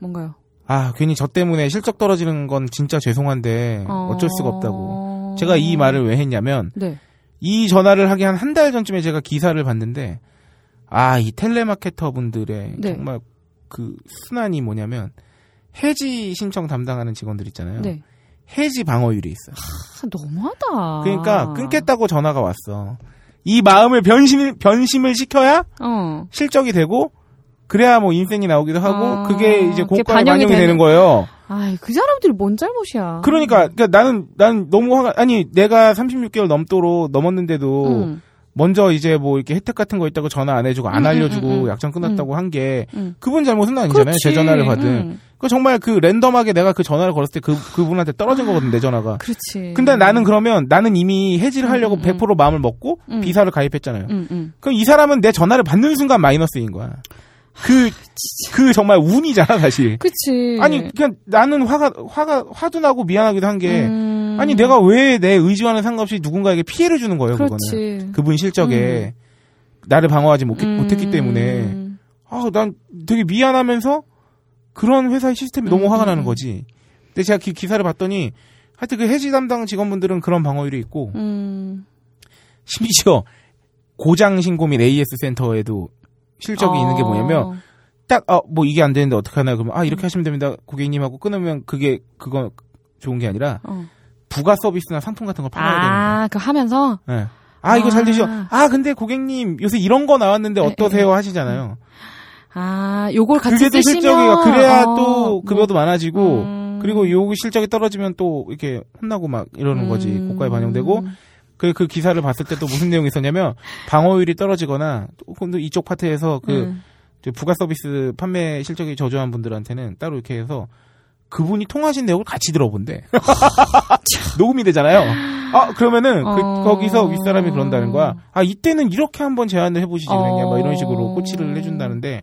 뭔가요? 아, 괜히 저 때문에 실적 떨어지는 건 진짜 죄송한데 어쩔 수가 없다고. 어. 제가 이 말을 왜 했냐면 네. 이 전화를 하기 한 한 달 전쯤에 제가 기사를 봤는데 아, 이 텔레마케터 분들의 네. 정말 그 순환이 뭐냐면 해지 신청 담당하는 직원들 있잖아요. 네. 해지 방어율이 있어. 아, 너무하다. 그러니까 끊겠다고 전화가 왔어. 이 마음을 변심 변심을 시켜야 어. 실적이 되고 그래야 뭐 인센이 나오기도 하고 아, 그게 이제 고가에 반영이 반영이 되는 거예요. 아이, 그 사람들이 뭔 잘못이야. 그러니까, 그러니까 나는 난 너무 화가 아니 내가 36개월 넘도록 넘었는데도 음. 먼저 이제 뭐 이렇게 혜택 같은 거 있다고 전화 안 해주고 안 음, 알려주고 음, 음, 음. 약정 끝났다고 한게 음. 그분 잘못은 아니잖아요. 그렇지. 제 전화를 받은. 음. 그 정말 그 랜덤하게 내가 그 전화를 걸었을 때 그 그분한테 떨어진 거거든 내 전화가. 그렇지. 근데 나는 그러면 나는 이미 해지를 하려고 음, 음, 100% 마음을 먹고 음. 비사를 가입했잖아요. 음, 음. 그럼 이 사람은 내 전화를 받는 순간 마이너스인 거야. 그, 그 정말 운이잖아, 사실. 그치. 아니, 그냥 나는 화가, 화가, 화도 나고 미안하기도 한 게, 음. 아니, 내가 왜 내 의지와는 상관없이 누군가에게 피해를 주는 거예요, 그거는. 그렇지. 그분 실적에. 나를 방어하지 못, 음. 했기 때문에. 아, 난 되게 미안하면서 그런 회사의 시스템이 너무 음, 화가 음, 나는 음. 거지. 근데 제가 기, 기사를 봤더니, 하여튼 그 해지 담당 직원분들은 그런 방어율이 있고, 음. 심지어 고장 신고 및 AS 센터에도 실적이 있는 게 뭐냐면 어. 딱어 뭐 이게 안 되는데 어떻게 하나 그러면 아 이렇게 하시면 됩니다 고객님하고 끊으면 그게 그거 좋은 게 아니라 어. 부가 서비스나 상품 같은 걸 팔아야 되는 거예요. 아, 그 하면서? 네. 아 이거 잘 아. 되죠. 아 근데 고객님 요새 이런 거 나왔는데 에, 어떠세요 하시잖아요. 아, 요걸 같이 그게 또 쓰시면 실적이가 그래야 어, 또 급여도 많아지고 음. 그리고 요 실적이 떨어지면 또 이렇게 혼나고 막 이러는 거지 음. 고가에 반영되고 그, 그 기사를 봤을 때 또 무슨 내용이 있었냐면 방어율이 떨어지거나 또 이쪽 파트에서 그 음. 저 부가 서비스 판매 실적이 저조한 분들한테는 따로 이렇게 해서 그분이 통하신 내용을 같이 들어본대. 녹음이 되잖아요. 아, 그러면은 그, 어. 거기서 윗사람이 그런다는 거야. 아, 이때는 이렇게 한번 제안을 해보시지 그랬냐. 막 이런 식으로 어. 코치를 해준다는데.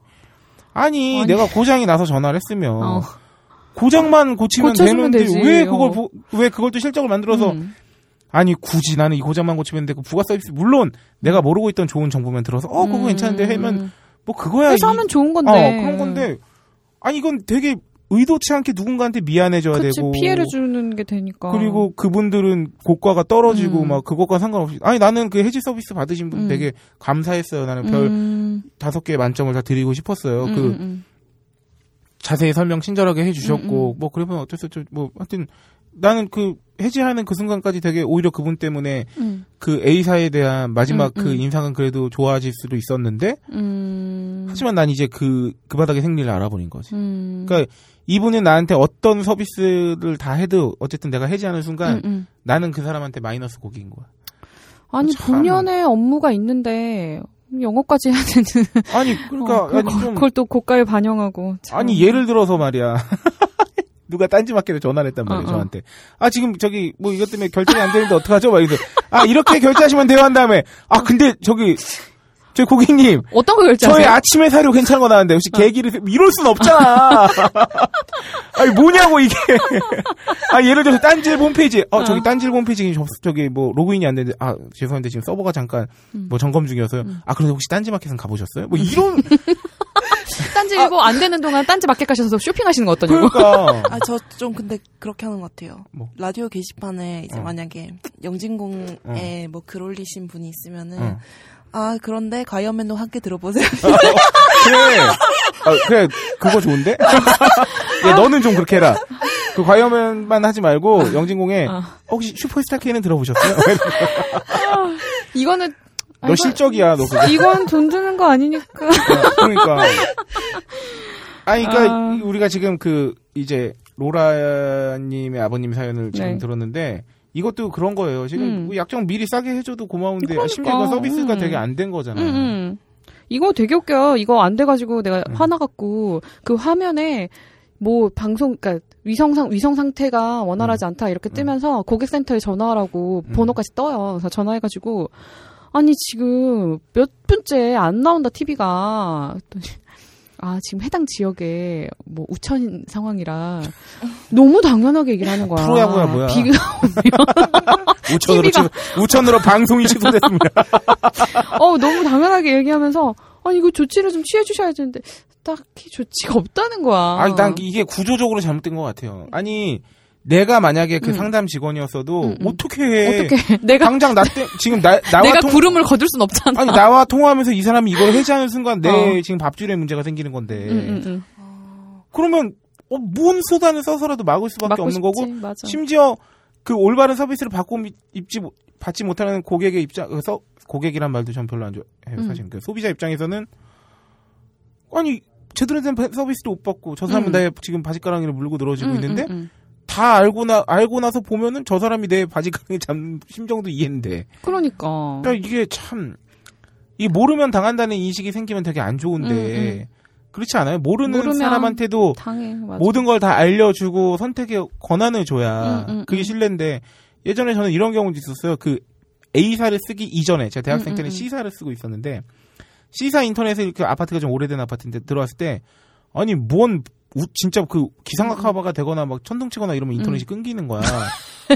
아니, 아니. 내가 고장이 나서 전화를 했으면 어. 고장만 고치면 되는데 되지. 왜 그걸 어. 보- 왜 그걸 또 실적을 만들어서 음. 아니 굳이 나는 이 고장만 고치면 되고 부가 서비스 물론 내가 모르고 있던 좋은 정보면 들어서 어 그거 음. 괜찮은데 하면 뭐 그거야. 회사 이- 하면 좋은 건데. 어, 그런 건데 아니 이건 되게 의도치 않게 누군가한테 미안해져야 그치, 되고 피해를 주는 게 되니까. 그리고 그분들은 고가가 떨어지고 음. 막 그것과 상관없이 아니 나는 그 해지 서비스 받으신 분 음. 되게 감사했어요. 나는 별 음, 다섯 개 만점을 다 드리고 싶었어요. 음, 그 음, 자세히 설명 친절하게 해주셨고. 뭐 그러면 어쩔 수 없죠. 뭐 하여튼 나는 그 해지하는 그 순간까지 되게 오히려 그분 때문에 음, 그 A사에 대한 마지막 음, 그 음. 인상은 그래도 좋아질 수도 있었는데 음, 하지만 난 이제 그 그 바닥의 생리를 알아버린 거지. 음, 그러니까 이분은 나한테 어떤 서비스를 다 해도 어쨌든 내가 해지하는 순간. 나는 그 사람한테 마이너스 고기인 거야. 아니 참. 본연의 업무가 있는데 영어까지 해야 되는. 아니 그러니까 어, 그걸, 아니 좀 그걸 또 고가에 반영하고. 참. 아니 예를 들어서 말이야. 누가 딴지마켓에 전화를 했단 말이에요 어, 어. 저한테. 아 지금 저기 뭐 이것 때문에 결정이 안 되는데 어떡하죠? 막 이래서 아 이렇게 결제하시면 돼요 한 다음에 아 근데 저기 저희 고객님 어떤 거 결제하세요? 저희 아침에 사료 괜찮은 거 나왔는데 혹시 계기를 이럴 순 없잖아. 아니 뭐냐고 이게. 아 예를 들어서 딴지 홈페이지 어 저기 딴지 홈페이지 저, 저기 뭐 로그인이 안 되는데 아 죄송한데 지금 서버가 잠깐 뭐 점검 중이어서요. 아 그런데 혹시 딴지 마켓은 가보셨어요? 뭐 이런 딴지 일보 안 되는 동안 딴지 마켓 가셔서 쇼핑하시는 거 어떠냐고. 그러니까 아, 저 좀 근데 그렇게 하는 것 같아요. 뭐? 라디오 게시판에 이제 어. 만약에 영진공에 뭐글 올리신 분이 있으면은 어. 아, 그런데 과이언맨도 함께 들어보세요. 그래. 아, 그래, 그거 좋은데? 야, 너는 좀 그렇게 해라. 그 과연,만 하지 말고, 영진공에, 어. 혹시 슈퍼스타 K는 들어보셨어요? 이거는 너 실적이야, 너 그거. 이건 돈 주는 거 아니니까. 어, 그러니까. 아니, 그러니까, 아. 이- 우리가 지금 그, 이제, 로라님의 아버님 사연을 지금 네. 들었는데, 이것도 그런 거예요. 지금 음. 뭐 약정 미리 싸게 해줘도 고마운데, 그러니까. 심지어 이건 서비스가 음. 되게 안 된 거잖아요. 음, 음. 이거 되게 웃겨요. 이거 안 돼가지고 내가 음. 화나갖고 그 화면에 뭐 방송, 그러니까 위성상 위성 상태가 원활하지 않다 이렇게 뜨면서 고객센터에 전화하라고 음. 번호까지 떠요. 그래서 전화해가지고 아니 지금 몇 분째 안 나온다 TV가. 아 지금 해당 지역에 뭐 우천 상황이라 너무 당연하게 얘기를 하는 거야. 프로야구야, 뭐야. 비가 우천으로. 취소- 우천으로 방송이 취소됐습니다. 어, 너무 당연하게 얘기하면서, 아니, 이거 조치를 좀 취해 주셔야 되는데, 딱히 조치가 없다는 거야. 아니, 난 이게 구조적으로 잘못된 것 같아요. 아니, 내가 만약에 그 음. 상담 직원이었어도 음, 음. 어떻게 해? 어떻게, 내가, 당장 나 때, 지금 나, 나와 내가 통, 구름을 거둘 순 없잖아. 아니, 나와 통화하면서 이 사람이 이걸 해지하는 순간 내 어. 지금 밥줄에 문제가 생기는 건데. 응, 응, 응. 그러면, 어, 뭔 수단을 써서라도 막을 수밖에 없는 싶지, 거고, 맞아. 심지어 그 올바른 서비스를 받고 미- 입지, 못- 받지 못하는 고객의 입장, 어, 서, 고객이란 말도 전 별로 안 좋아해요, 음. 사실. 그 소비자 입장에서는, 아니, 제대로 된 서비스도 못 받고, 저 사람은 음. 내 지금 바지가랑이를 물고 늘어지고 응, 있는데. 다 알고 나 알고 나서 보면은 저 사람이 내 바지가랑이 잡는 심정도 이해인데. 그러니까. 그러니까 이게 참 이 모르면 당한다는 인식이 생기면 되게 안 좋은데 음, 음. 그렇지 않아요? 모르는 사람한테도 당해. 모든 걸 다 알려주고 선택의 권한을 줘야 음, 음, 그게 음. 신뢰인데 예전에 저는 이런 경우도 있었어요. 그 A사를 쓰기 이전에 제가 대학생 음, 때는. C사를 쓰고 있었는데 C사 인터넷에 이렇게 아파트가 좀 오래된 아파트인데 들어왔을 때 아니 뭔 우- 진짜 그 기상각하가 되거나 막 천둥치거나 이러면 인터넷이 끊기는 거야.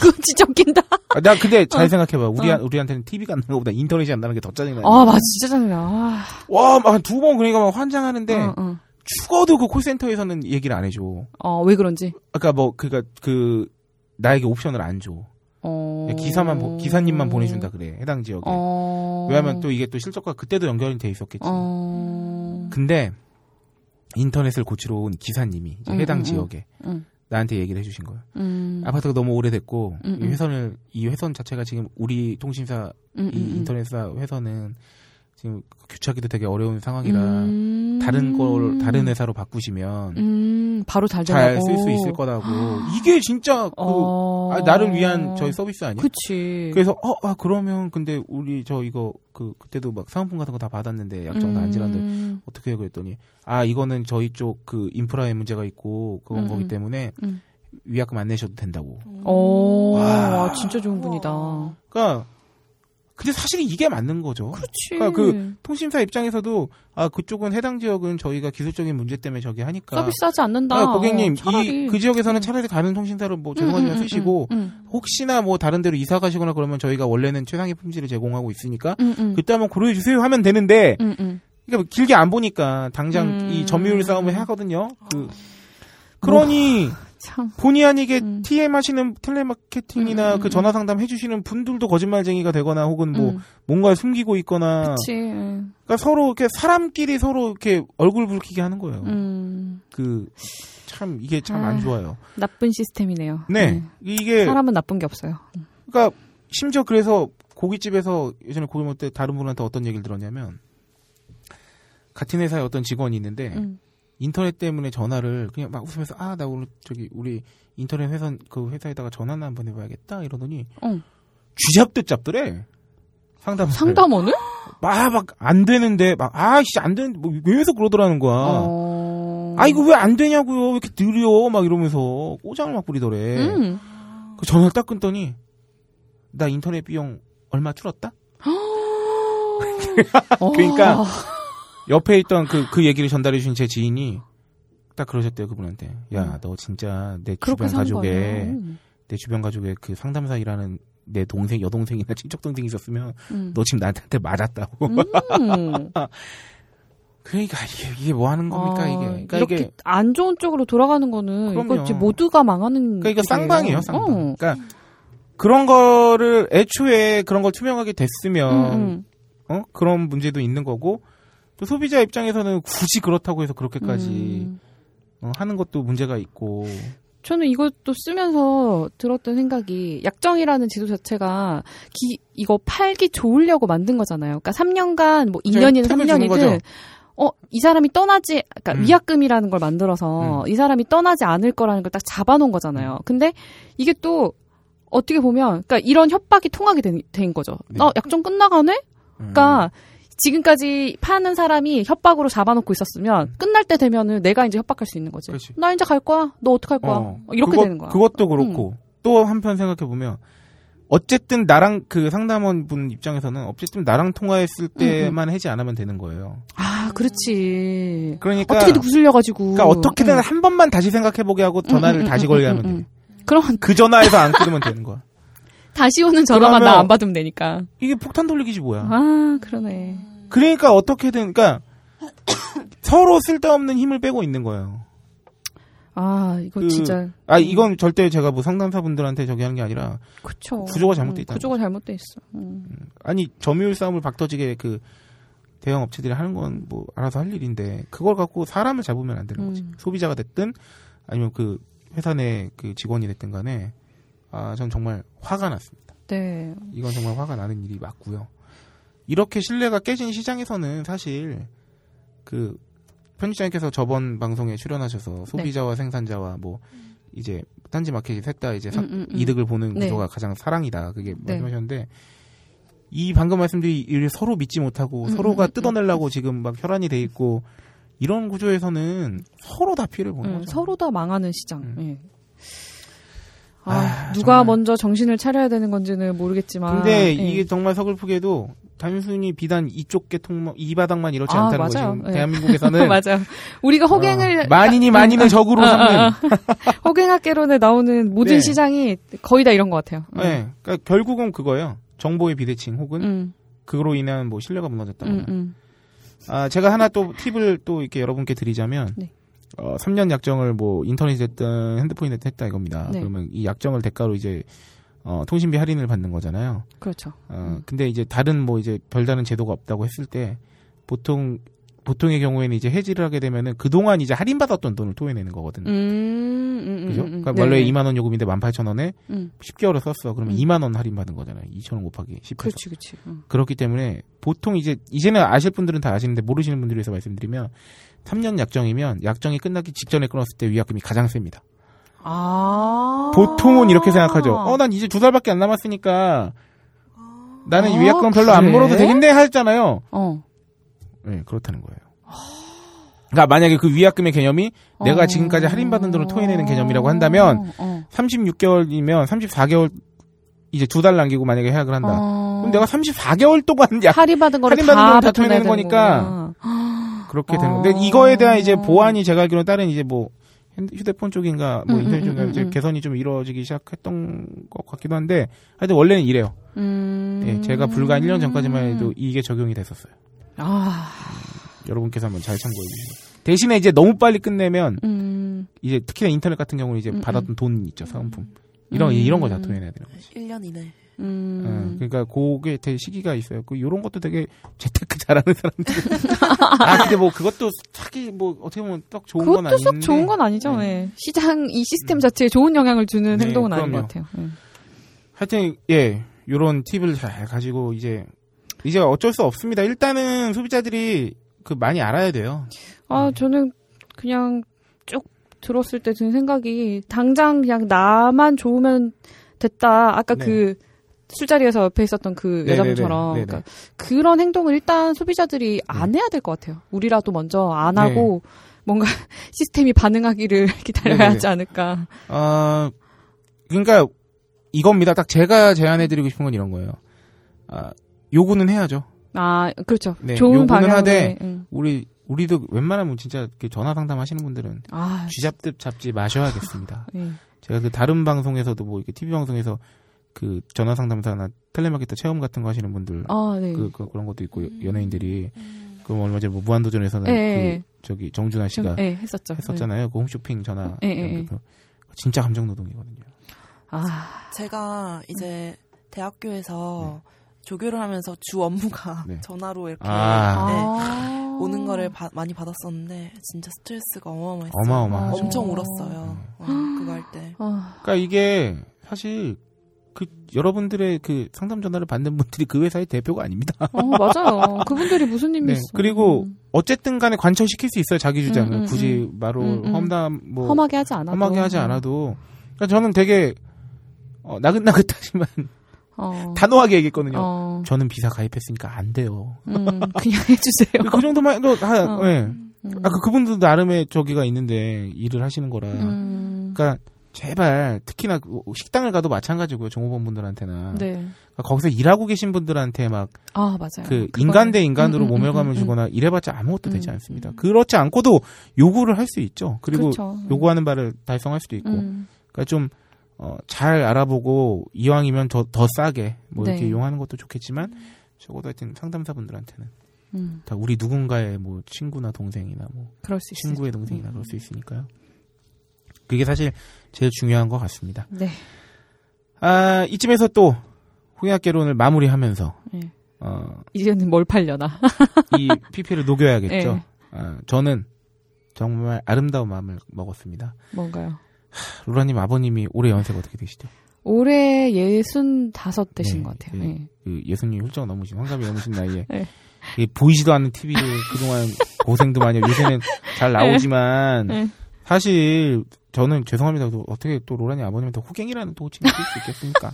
그거 진짜 웃긴다. 아, 나 근데 잘 생각해봐. 우리 어. 우리한테는 TV가 안 나는 것보다 인터넷이 안 나는 게 더 짜증나. 아, 맞아. 진짜 짜증나. 아, 와, 막 두 번 그러니까 막 환장하는데 어, 어. 죽어도 그 콜센터에서는 얘기를 안 해줘. 어, 왜 그런지. 아까 뭐 그니까 그 나에게 옵션을 안 줘. 어. 기사만 보- 기사님만 보내준다 그래 해당 지역에. 어. 왜냐하면 또 이게 또 실적과 그때도 연결이 돼 있었겠지. 어. 근데 인터넷을 고치러 온 기사님이 음, 해당 음, 지역에 음. 나한테 얘기를 해주신 거야. 음. 아파트가 너무 오래됐고 음, 이 음. 회선을 이 회선 자체가 지금 우리 통신사 음, 이 음, 음. 인터넷사 회선은 지금 교체하기도 되게 어려운 상황이라 음. 다른 걸 다른 회사로 바꾸시면 음, 바로 잘. 쓸 수 있을 거라고 이게 진짜 그 어. 아, 나를 위한 저희 서비스 아니야? 그치. 그래서 어, 아 그러면 근데 우리 저 이거 그 그때도 막 사은품 같은 거 다 받았는데 약정 다 안 지났는데 음. 어떻게 해요 그랬더니 아 이거는 저희 쪽 그 인프라에 문제가 있고 그건 음, 거기 음. 때문에 음. 위약금 안 내셔도 된다고. 오, 와. 와, 진짜 좋은 분이다. 그러니까 근데 사실 이게 맞는 거죠. 그치. 그러니까 그 통신사 입장에서도 아 그쪽은 해당 지역은 저희가 기술적인 문제 때문에 저기 하니까 서비스하지 않는다. 아, 고객님 어, 차라리. 이그 지역에서는 음. 차라리 다른 통신사로 뭐 음, 죄송하지만 음, 음, 쓰시고 음, 혹시나 뭐 다른 데로 이사 가시거나 그러면 저희가 원래는 최상의 품질을 제공하고 있으니까 음, 음, 그때 한번 고려해 주세요 하면 되는데 음, 음. 그러니까 길게 안 보니까 당장 음. 이 점유율 싸움을 하거든요. 그 그러니 참. 본의 아니게 음. TM 하시는 텔레마케팅이나 음, 음, 그 전화 상담 해주시는 분들도 거짓말쟁이가 되거나 혹은 뭐 음. 뭔가 숨기고 있거나 그치. 예. 그러니까 서로 이렇게 사람끼리 서로 이렇게 얼굴 붉히게 하는 거예요. 음. 그참 이게 참안 아. 좋아요. 나쁜 시스템이네요. 네, 이게 사람은 나쁜 게 없어요. 그러니까 심지어 그래서 고깃집에서 예전에 고기 먹을 때 다른 분한테 어떤 얘기를 들었냐면 같은 회사에 어떤 직원이 있는데 음. 인터넷 때문에 전화를 그냥 막 웃으면서 아 나 오늘 저기 우리 인터넷 회사 그 회사에다가 전화나 한번 해봐야겠다 이러더니 어. 쥐잡듯 잡더래 상담 상담원을? 막막 안 되는데 막 아씨 안 되는데 뭐 왜서 그러더라는 거야. 어. 아 이거 왜 안 되냐고요 왜 이렇게 느려 막 이러면서 꼬장을 막 부리더래. 음. 그 전화를 딱 끊더니 나 인터넷 비용 얼마 줄었다? 그러니까 어. 옆에 있던 그, 그 얘기를 전달해 주신 제 지인이 딱 그러셨대요, 그분한테. 야, 너 진짜 내 음. 주변 산 가족에. 내 주변 가족에 그 상담사 일하는 내 동생, 여동생이나 친척 동생이 있었으면 음. 너 지금 나한테 맞았다고. 음. 그러니까 이게, 이게 뭐 하는 겁니까, 아, 이게. 그러니까 이렇게 안 좋은 쪽으로 돌아가는 거는 그럼요. 이거 이제 모두가 망하는. 그러니까 이거. 쌍방이에요, 쌍방. 어. 그러니까 그런 거를 애초에 그런 걸 투명하게 됐으면, 음, 음. 어? 그런 문제도 있는 거고, 또 소비자 입장에서는 굳이 그렇다고 해서 그렇게까지 음. 어, 하는 것도 문제가 있고, 저는 이것도 쓰면서 들었던 생각이 약정이라는 지도 자체가 기, 이거 팔기 좋으려고 만든 거잖아요. 그러니까 3년간 뭐 2년이든 템을 주는 거죠. 3년이든 어, 이 사람이 떠나지, 그러니까 음. 위약금이라는 걸 만들어서 이 사람이 떠나지 않을 거라는 걸 딱 잡아놓은 거잖아요. 음. 근데 이게 또 어떻게 보면, 그러니까 이런 협박이 통하게 된, 된 거죠. 네. 어, 약정 끝나가네? 음. 그러니까 지금까지 파는 사람이 협박으로 잡아놓고 있었으면 끝날 때 되면은 내가 이제 협박할 수 있는 거지. 그렇지. 나 이제 갈 거야. 너 어떡할 거야? 어, 이렇게 그것- 되는 거야. 음. 그것도 그렇고 또 한편 생각해 보면 어쨌든 나랑 그 상담원 분 입장에서는 어쨌든 나랑 통화했을 때만 하지 않으면 되는 거예요. 아, 그렇지. 그러니까 어떻게든 구슬려가지고. 그러니까 어떻게든 응. 한 번만 다시 생각해 보게 하고 전화를 응, 응, 다시 응, 걸게 응, 하면 응, 돼. 그럼 그 전화에서 안 끊으면 되는 거야. 다시 오는 전화만 나 안 받으면 되니까. 이게 폭탄 돌리기지 뭐야. 아, 그러네. 그러니까 어떻게든 그러니까 서로 쓸데없는 힘을 빼고 있는 거예요. 아, 이거 그- 진짜. 아 이건 절대 제가 뭐 상담사분들한테 저기 하는 게 아니라 그쵸. 구조가 잘못돼 음, 있다는 구조가 잘못돼 있어. 음. 아니 점유율 싸움을 박터지게 그 대형 업체들이 하는 건 뭐 알아서 할 일인데 그걸 갖고 사람을 잡으면 안 되는 거지 음. 소비자가 됐든 아니면 그 회사 내 그 직원이 됐든 간에 아 전 정말 화가 났습니다. 네. 이건 정말 화가 나는 일이 맞고요. 이렇게 신뢰가 깨진 시장에서는 사실 그 편집장님께서 저번 방송에 출연하셔서 소비자와 생산자와 뭐 이제 딴지 마켓이 셋 다 이제 사- 음, 음, 음. 이득을 보는 네. 구조가 가장 사랑이다 그게 네. 말씀하셨는데 이 방금 말씀드린 서로 믿지 못하고 음, 서로가 음, 음, 뜯어내려고 지금 막 혈안이 돼 있고 이런 구조에서는 서로 다 피해를 보는 음, 거죠. 서로 다 망하는 시장. 음. 예. 아, 아, 누가 정말. 먼저 정신을 차려야 되는 건지는 모르겠지만. 근데 예. 이게 정말 서글프게도 단순히 비단 이쪽 계통 이 바닥만 이렇지 아, 않다는 맞아요. 거죠. 예. 대한민국에서는 맞아. 우리가 호갱을 어, 만인이 만인을 적으로 아, 삼는 아, 아. 호갱학개론에 나오는 모든 네. 시장이 거의 다 이런 것 같아요. 음. 네, 그러니까 결국은 그거예요. 정보의 비대칭 혹은 음, 그로 인한 뭐 신뢰가 무너졌다거나. 음, 음. 아, 제가 하나 또 팁을 또 이렇게 여러분께 드리자면, 네. 어, 3년 약정을 뭐 인터넷이 됐든 핸드폰이 됐든 했다 이겁니다. 네. 그러면 이 약정을 대가로 이제, 어, 통신비 할인을 받는 거잖아요. 그렇죠. 어, 근데 이제 다른 뭐 이제 별다른 제도가 없다고 했을 때, 보통, 보통의 경우에는 이제 해지를 하게 되면은 그동안 이제 할인받았던 돈을 토해내는 거거든. 음, 음, 음, 그죠? 음, 음. 그러니까 네. 원래 2만 원 요금인데 18,000원에 음. 10개월을 썼어. 그러면 음. 2만 원 할인받은 거잖아요. 2,000원 곱하기 10. 그렇지, 그렇지. 음. 그렇기 때문에 보통 이제 이제는 아실 분들은 다 아시는데 모르시는 분들 위해서 말씀드리면 3년 약정이면 약정이 끝나기 직전에 끊었을 때 위약금이 가장 셉니다. 아. 보통은 이렇게 생각하죠. 어, 난 이제 두 달밖에 안 남았으니까 나는 아, 위약금 별로 안 그래? 물어도 되겠네 하잖아요. 어. 네, 그렇다는 거예요. 그러니까 만약에 그 위약금의 개념이 내가 어. 지금까지 할인받은 돈을 토해내는 개념이라고 한다면 어, 어. 36개월이면 34개월 이제 두 달 남기고 만약에 해약을 한다. 어. 그럼 내가 34개월 동안 약 할인받은 거를 할인받은 다 다 토해내는 되는 거니까. 그렇게 되는 어. 건데 이거에 대한 이제 보완이 제가 알기로는 다른 이제 뭐 휴대폰 쪽인가 뭐 음, 인터넷 음, 쪽인가 음, 이제 음. 개선이 좀 이루어지기 시작했던 것 같기도 한데 하여튼 원래는 이래요. 음. 예, 제가 불과 1년 전까지만 해도 이게 적용이 됐었어요. 아. 여러분께서 한번 잘 참고해 주시고 대신에 이제 너무 빨리 끝내면 음. 이제 특히나 인터넷 같은 경우는 이제 음, 받았던 돈 있죠 사은품 이런 음. 이런 거 다 토해내야 되는 거지. 1년 이내. 음. 어, 그러니까 그게 되게 시기가 있어요. 그 요런 것도 되게 재테크 잘하는 사람들. 아 근데 뭐 그것도 사기 뭐 어떻게 보면 딱 좋은 건 그것도 아닌데. 썩 좋은 건 아니죠. 네. 예. 시장 이 시스템 자체에 좋은 영향을 주는 네, 행동은 아닌 그럼요. 것 같아요. 예. 하여튼 예 요런 팁을 잘 가지고 이제 이제 어쩔 수 없습니다. 일단은 소비자들이 그 많이 알아야 돼요. 아, 저는 그냥 쭉 들었을 때 든 생각이 당장 그냥 나만 좋으면 됐다. 아까 네. 그 술자리에서 옆에 있었던 그 네네네. 여자분처럼 네네. 그러니까 그런 행동을 일단 소비자들이 안 해야 될 것 같아요. 우리라도 먼저 안 네. 하고 뭔가 시스템이 반응하기를 기다려야 네네네. 하지 않을까. 어, 그러니까 이겁니다. 딱 제가 제안해드리고 싶은 건 이런 거예요. 아, 요구는 해야죠. 아, 그렇죠. 네, 좋은 방향으로. 하되 응. 우리 우리도 웬만하면 진짜 전화 상담하시는 분들은 아, 쥐잡듯 잡지 마셔야겠습니다. 예. 제가 그 다른 방송에서도 뭐 이렇게 TV 방송에서 그 전화 상담사나 텔레마케터 체험 같은 거 하시는 분들 아, 네. 그, 그 그런 것도 있고 연예인들이 그럼 얼마 전에 뭐 무한도전에서는 예, 그 예. 저기 정준하 씨가 좀, 예, 했었죠. 했었잖아요. 그 홈쇼핑 전화 예, 예, 예. 그 진짜 감정 노동이거든요. 아, 제가 이제 대학교에서 조교를 하면서 주 업무가 네. 전화로 이렇게 아. 네, 아. 오는 거를 바- 많이 받았었는데 진짜 스트레스가 어마어마했어요. 어마어마하죠. 네. 엄청 어. 울었어요. 어, 그거 할 때. 아, 그러니까 이게 사실 그 여러분들의 그 상담 전화를 받는 분들이 그 회사의 대표가 아닙니다. 어, 맞아요. 그분들이 무슨 힘이 네. 있어. 그리고 음. 어쨌든 간에 관철시킬 수 있어요. 자기 주장을. 음, 음, 굳이 바로 음, 음. 험담 뭐 험하게 하지 않아도. 험하게 하지 않아도 그러니까 저는 되게 어, 나긋나긋하지만 어. 단호하게 얘기했거든요. 어. 저는 비사 가입했으니까 안 돼요. 음, 그냥 해주세요. 그 정도만 해도. 예. 음. 아, 그, 그분들도 나름의 저기가 있는데 일을 하시는 거라. 음. 그러니까 제발 특히나 그 식당을 가도 마찬가지고요. 종업원 분들한테나. 네. 그러니까 거기서 일하고 계신 분들한테 막 아, 맞아요. 그 인간 대 인간으로 음, 음, 모멸감을 음, 음, 주거나 이래봤자 아무것도 되지 음, 않습니다. 그렇지 않고도 요구를 할 수 있죠. 그리고 그렇죠. 요구하는 바를 달성할 수도 있고. 음. 그러니까 좀, 어, 잘 알아보고 이왕이면 더, 더 싸게 뭐 이렇게 네. 이용하는 것도 좋겠지만 적어도 하여튼 상담사분들한테는 음. 다 우리 누군가의 뭐 친구나 동생이나 뭐 그럴 수 있어요. 친구의 동생이나 그럴 수 있으니까요. 그게 사실 제일 중요한 것 같습니다. 네. 아, 이쯤에서 또 홍약개론을 마무리하면서 네. 어, 이제는 뭘 팔려나. 이 PP를 녹여야겠죠. 네. 아, 저는 정말 아름다운 마음을 먹었습니다. 뭔가요? 로라님 아버님이 올해 연세가 어떻게 되시죠? 올해 예순 다섯 되신 네, 것 같아요. 네. 네. 그 예수님 훌쩍 넘으신 환갑이 넘으신 나이에 네. 이 보이지도 않는 TV를 그동안 고생도 많이 요새는 잘 나오지만 네. 사실 저는 죄송합니다. 또 어떻게 또 로라님 아버님한테 호갱이라는 또 호칭을 쓸 수 있겠습니까?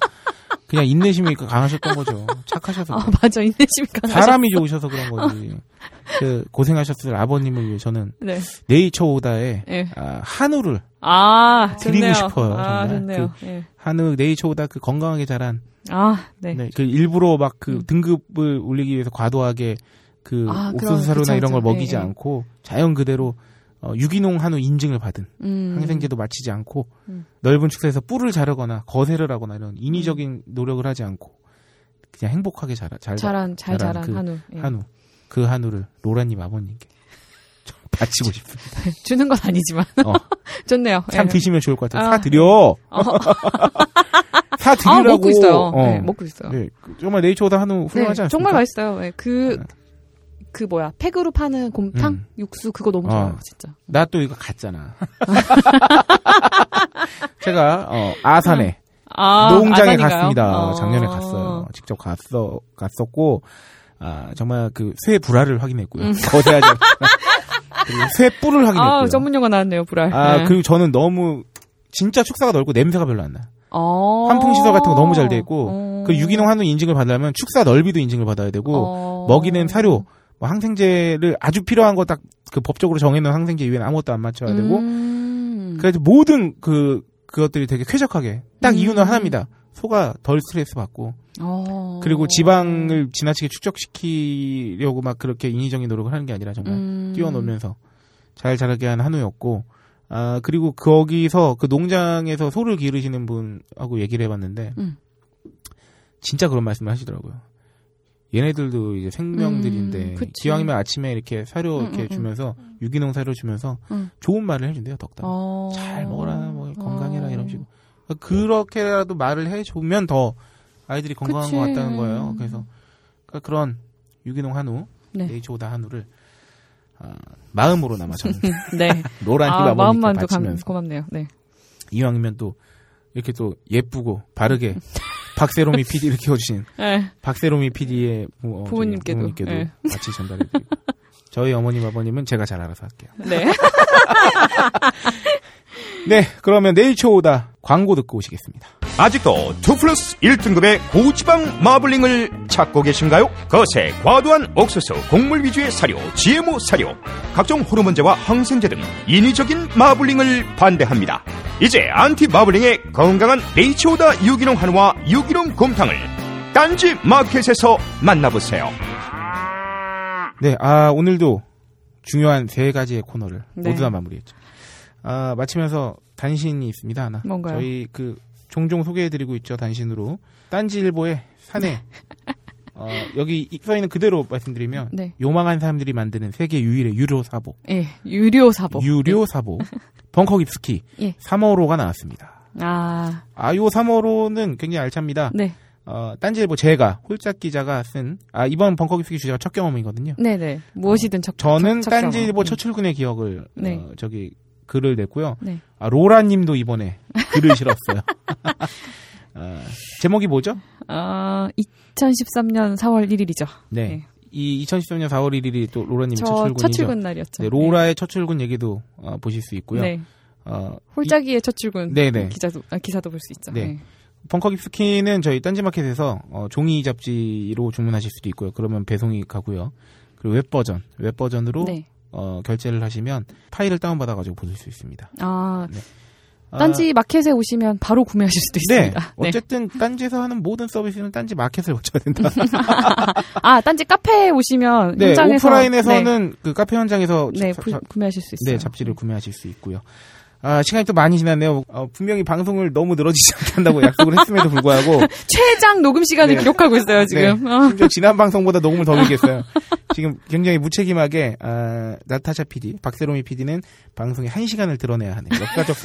그냥 인내심이 강하셨던 거죠. 착하셔서. 아, 맞아. 인내심이 강하셨어. 사람이 좋으셔서 그런 거지. 그 고생하셨을 아버님을 위해 저는 네. 네이처 오다에 네. 아, 한우를 아, 드리고 좋네요. 싶어요, 아, 정말. 좋네요. 그 예. 한우 네이처 오다 그 건강하게 자란 아, 네. 네, 그 일부러 막그 음. 등급을 올리기 위해서 과도하게 그 아, 그런- 옥수수 사료나 그쵸, 이런 걸. 먹이지 예, 예. 않고 자연 그대로 어, 유기농 한우 인증을 받은 음. 항생제도 마치지 않고 음. 넓은 축사에서 뿔을 자르거나 거세를 하거나 이런 인위적인 노력을 하지 않고 그냥 행복하게 자라, 잘 자란, 잘 자란 자란 그 한우. 예. 한우 그 한우를 로라님 아버님께 좀 바치고 싶습니다. 주는 건 아니지만. 어. 좋네요. 참 예. 드시면 좋을 것 같아요. 아. 사 드려. 어. 사 아, 드리라고. 먹고 있어요. 어. 네, 먹고 있어요. 네, 그 정말 네이처보다 한우 훌륭하지 네, 않습니까? 정말 맛있어요. 예, 그, 그 뭐야, 팩으로 파는 곰탕? 음. 육수, 그거 너무 어. 좋아요, 진짜. 나 또 이거 갔잖아. 제가 어, 아산에 아, 농장에 아산인가요? 갔습니다. 어. 작년에 갔어요. 직접 갔어 갔었고 아 정말 그쇠 불알을 확인했고요. 음. 거대하지 그리고 쇠 뿔을 확인했고요. 아, 전문 용어 나왔네요, 불알. 아, 네. 그리고 저는 너무 진짜 축사가 넓고 냄새가 별로 안 나. 어. 환풍 시설 같은 거 너무 잘 돼 있고 어. 그 유기농 한우 인증을 받으려면 축사 넓이도 인증을 받아야 되고 어. 먹이는 사료 뭐 항생제를 아주 필요한 거 딱 그 법적으로 정해놓은 항생제 이외에는 아무것도 안 맞춰야 되고 음. 그래서 모든 그 그것들이 되게 쾌적하게 딱 음. 이유는 하나입니다. 소가 덜 스트레스 받고 어. 그리고 지방을 지나치게 축적시키려고 막 그렇게 인위적인 노력을 하는 게 아니라 정말 음. 뛰어놀면서 잘 자라게 한 한우였고 아 그리고 거기서 그 농장에서 소를 기르시는 분하고 얘기를 해봤는데 음. 진짜 그런 말씀을 하시더라고요. 얘네들도 이제 생명들인데 음. 기왕이면 아침에 이렇게 사료 음, 이렇게 음, 음. 주면서 유기농 사료 주면서 음. 좋은 말을 해준대요 덕담. 어. 잘 먹어라, 뭐 건강해라 어. 이런 식으로. 그렇게라도 말을 해주면 더 아이들이 건강한 그치. 것 같다는 거예요. 그래서 그러니까 그런 유기농 한우, 네. 네이처오다 한우를 아, 마음으로나마 저는 네. 노란 아, 희망을 마음만도 감, 고맙네요. 네. 이왕이면 또 이렇게 또 예쁘고 바르게 박세롬이 PD를 키워주신 네. 박세롬이 PD의 부, 어, 부모님께도, 부모님께도 네. 같이 전달해드리고 저희 어머님 아버님은 제가 잘 알아서 할게요. 네. 네, 그러면 네이처 오다 광고 듣고 오시겠습니다. 아직도 2 플러스 1등급의 고지방 마블링을 찾고 계신가요? 거세, 과도한 옥수수, 곡물 위주의 사료, GMO 사료, 각종 호르몬제와 항생제 등 인위적인 마블링을 반대합니다. 이제 안티 마블링의 건강한 네이처오다 유기농 한우와 유기농 곰탕을 딴지 마켓에서 만나보세요. 네, 아, 오늘도 중요한 세 가지의 코너를 네. 모두 다 마무리했죠. 아, 마치면서 단신이 있습니다, 하나. 뭔가요? 저희 그, 종종 소개해드리고 있죠, 단신으로. 딴지일보의 사내. 어, 여기 이- 써있는 그대로 말씀드리면, 네. 요망한 사람들이 만드는 세계 유일의 유료 사복. 예, 유료 사복. 유료 사복. 벙커 깁스키. 예. 3호로가 나왔습니다. 아, 아, 요 3호로는 굉장히 알찹니다. 네. 어, 딴지일보 제가, 홀짝 기자가 쓴, 아, 이번 벙커 깁스키 주제가 첫 경험이거든요. 네네. 무엇이든 적, 저는 적- 적정어. 딴지일보 음. 첫 출근의 기억을 네. 어, 저기 글을 냈고요. 네. 아, 로라님도 이번에 글을 실었어요. 아, 제목이 뭐죠? 아, 2013년 4월 1일이죠. 네. 네. 이 2013년 4월 1일이 또 로라님 첫저 출근이죠. 첫 출근 날이었죠. 네, 로라의 첫 출근 얘기도 어, 보실 수 있고요. 네. 어, 홀짜기의 첫 출근. 네네. 기자도, 아, 기사도 볼 수 있죠. 네. 네. 벙커 깊수키는 저희 딴지마켓에서 어, 종이 잡지로 주문하실 수도 있고요. 그러면 배송이 가고요. 그리고 웹 버전, 웹 버전으로 네. 어, 결제를 하시면 파일을 다운받아가지고 보실 수 있습니다. 아, 아, 딴지 마켓에 오시면 바로 구매하실 수도 네. 있습니다. 네. 어쨌든 딴지에서 하는 모든 서비스는 딴지 마켓을 거쳐야 된다. 아, 딴지 카페에 오시면 네, 현장에서 오프라인에서는 그 카페 현장에서 네, 네, 자- 구, 자- 구매하실 수 있어요. 네, 잡지를 구매하실 수 있고요. 아, 시간이 또 많이 지났네요. 어, 분명히 방송을 너무 늘어지지 않게 한다고 약속을 했음에도 불구하고 최장 녹음 시간을 네. 기록하고 있어요, 지금. 네, 어. 심지어 지난 방송보다 녹음을 더 길겠어요. 지금 굉장히 무책임하게 아, 나타샤 PD, 박세롬이 PD는 방송에 한 시간을 드러내야 하는 역사적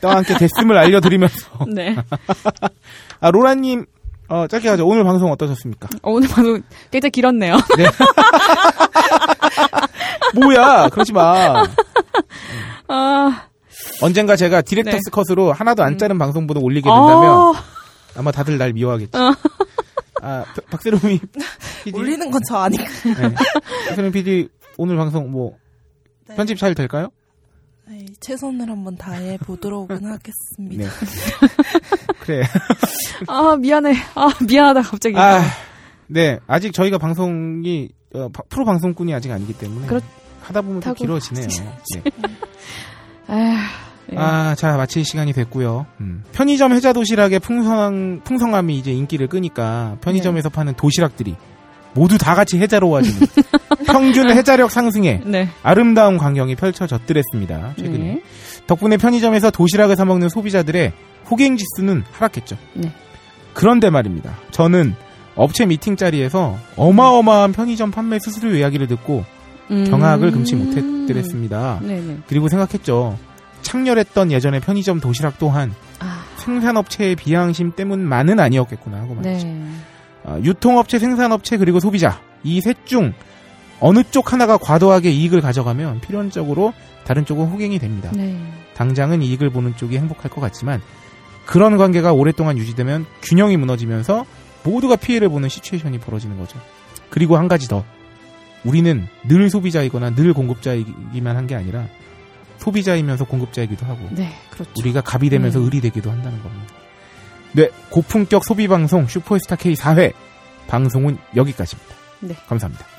떠와 함께 됐음을 알려드리면서 네. 아 로라님 어, 짧게 하죠. 오늘 방송 어떠셨습니까? 어, 오늘 방송 굉장히 길었네요. 뭐야, 그러지 마. 아, 언젠가 제가 디렉터스 네. 컷으로 하나도 안 자른 방송보다 올리게 된다면 어, 아마 다들 날 미워하겠지. 어. 아, 박- 박세롬이 PD, 올리는 건 저 아니까. 네. 박세롬 PD 오늘 방송 뭐 네. 편집 잘 될까요? 네, 최선을 한번 다해 보도록은 하겠습니다. 네. 그래. 아, 미안해. 아, 미안하다, 갑자기. 아, 네. 아직 저희가 방송이 어, 바- 프로 방송꾼이 아직 아니기 때문에 그렇- 하다 보면 또. 길어지네요. 네. 아휴, 네. 아, 자, 마칠 시간이 됐고요. 음. 편의점 해자 도시락의 풍성, 풍성함이 이제 인기를 끄니까 편의점에서 파는 도시락들이 모두 다 같이 해자로워지는 평균 해자력 상승에 네. 아름다운 광경이 펼쳐졌더랬습니다. 최근에. 네. 덕분에 편의점에서 도시락을 사 먹는 소비자들의 호갱 지수는 하락했죠. 네. 그런데 말입니다. 저는 업체 미팅 자리에서 어마어마한 편의점 판매 수수료 이야기를 듣고 음. 경악을 금치 못했더랬습니다. 네네. 그리고 생각했죠. 창렬했던 예전의 편의점 도시락 또한 아, 생산업체의 비양심 때문만은 아니었겠구나 하고 말이죠. 네. 아, 유통업체, 생산업체 그리고 소비자 이 셋 중 어느 쪽 하나가 과도하게 이익을 가져가면 필연적으로 다른 쪽은 호갱이 됩니다. 네. 당장은 이익을 보는 쪽이 행복할 것 같지만 그런 관계가 오랫동안 유지되면 균형이 무너지면서 모두가 피해를 보는 시츄에이션이 벌어지는 거죠. 그리고 한 가지 더. 우리는 늘 소비자이거나 늘 공급자이기만 한 게 아니라 소비자이면서 공급자이기도 하고 네, 그렇죠. 우리가 갑이 되면서 음. 을이 되기도 한다는 겁니다. 네, 고품격 소비 방송 슈퍼스타 K 4회 방송은 여기까지입니다. 네. 감사합니다.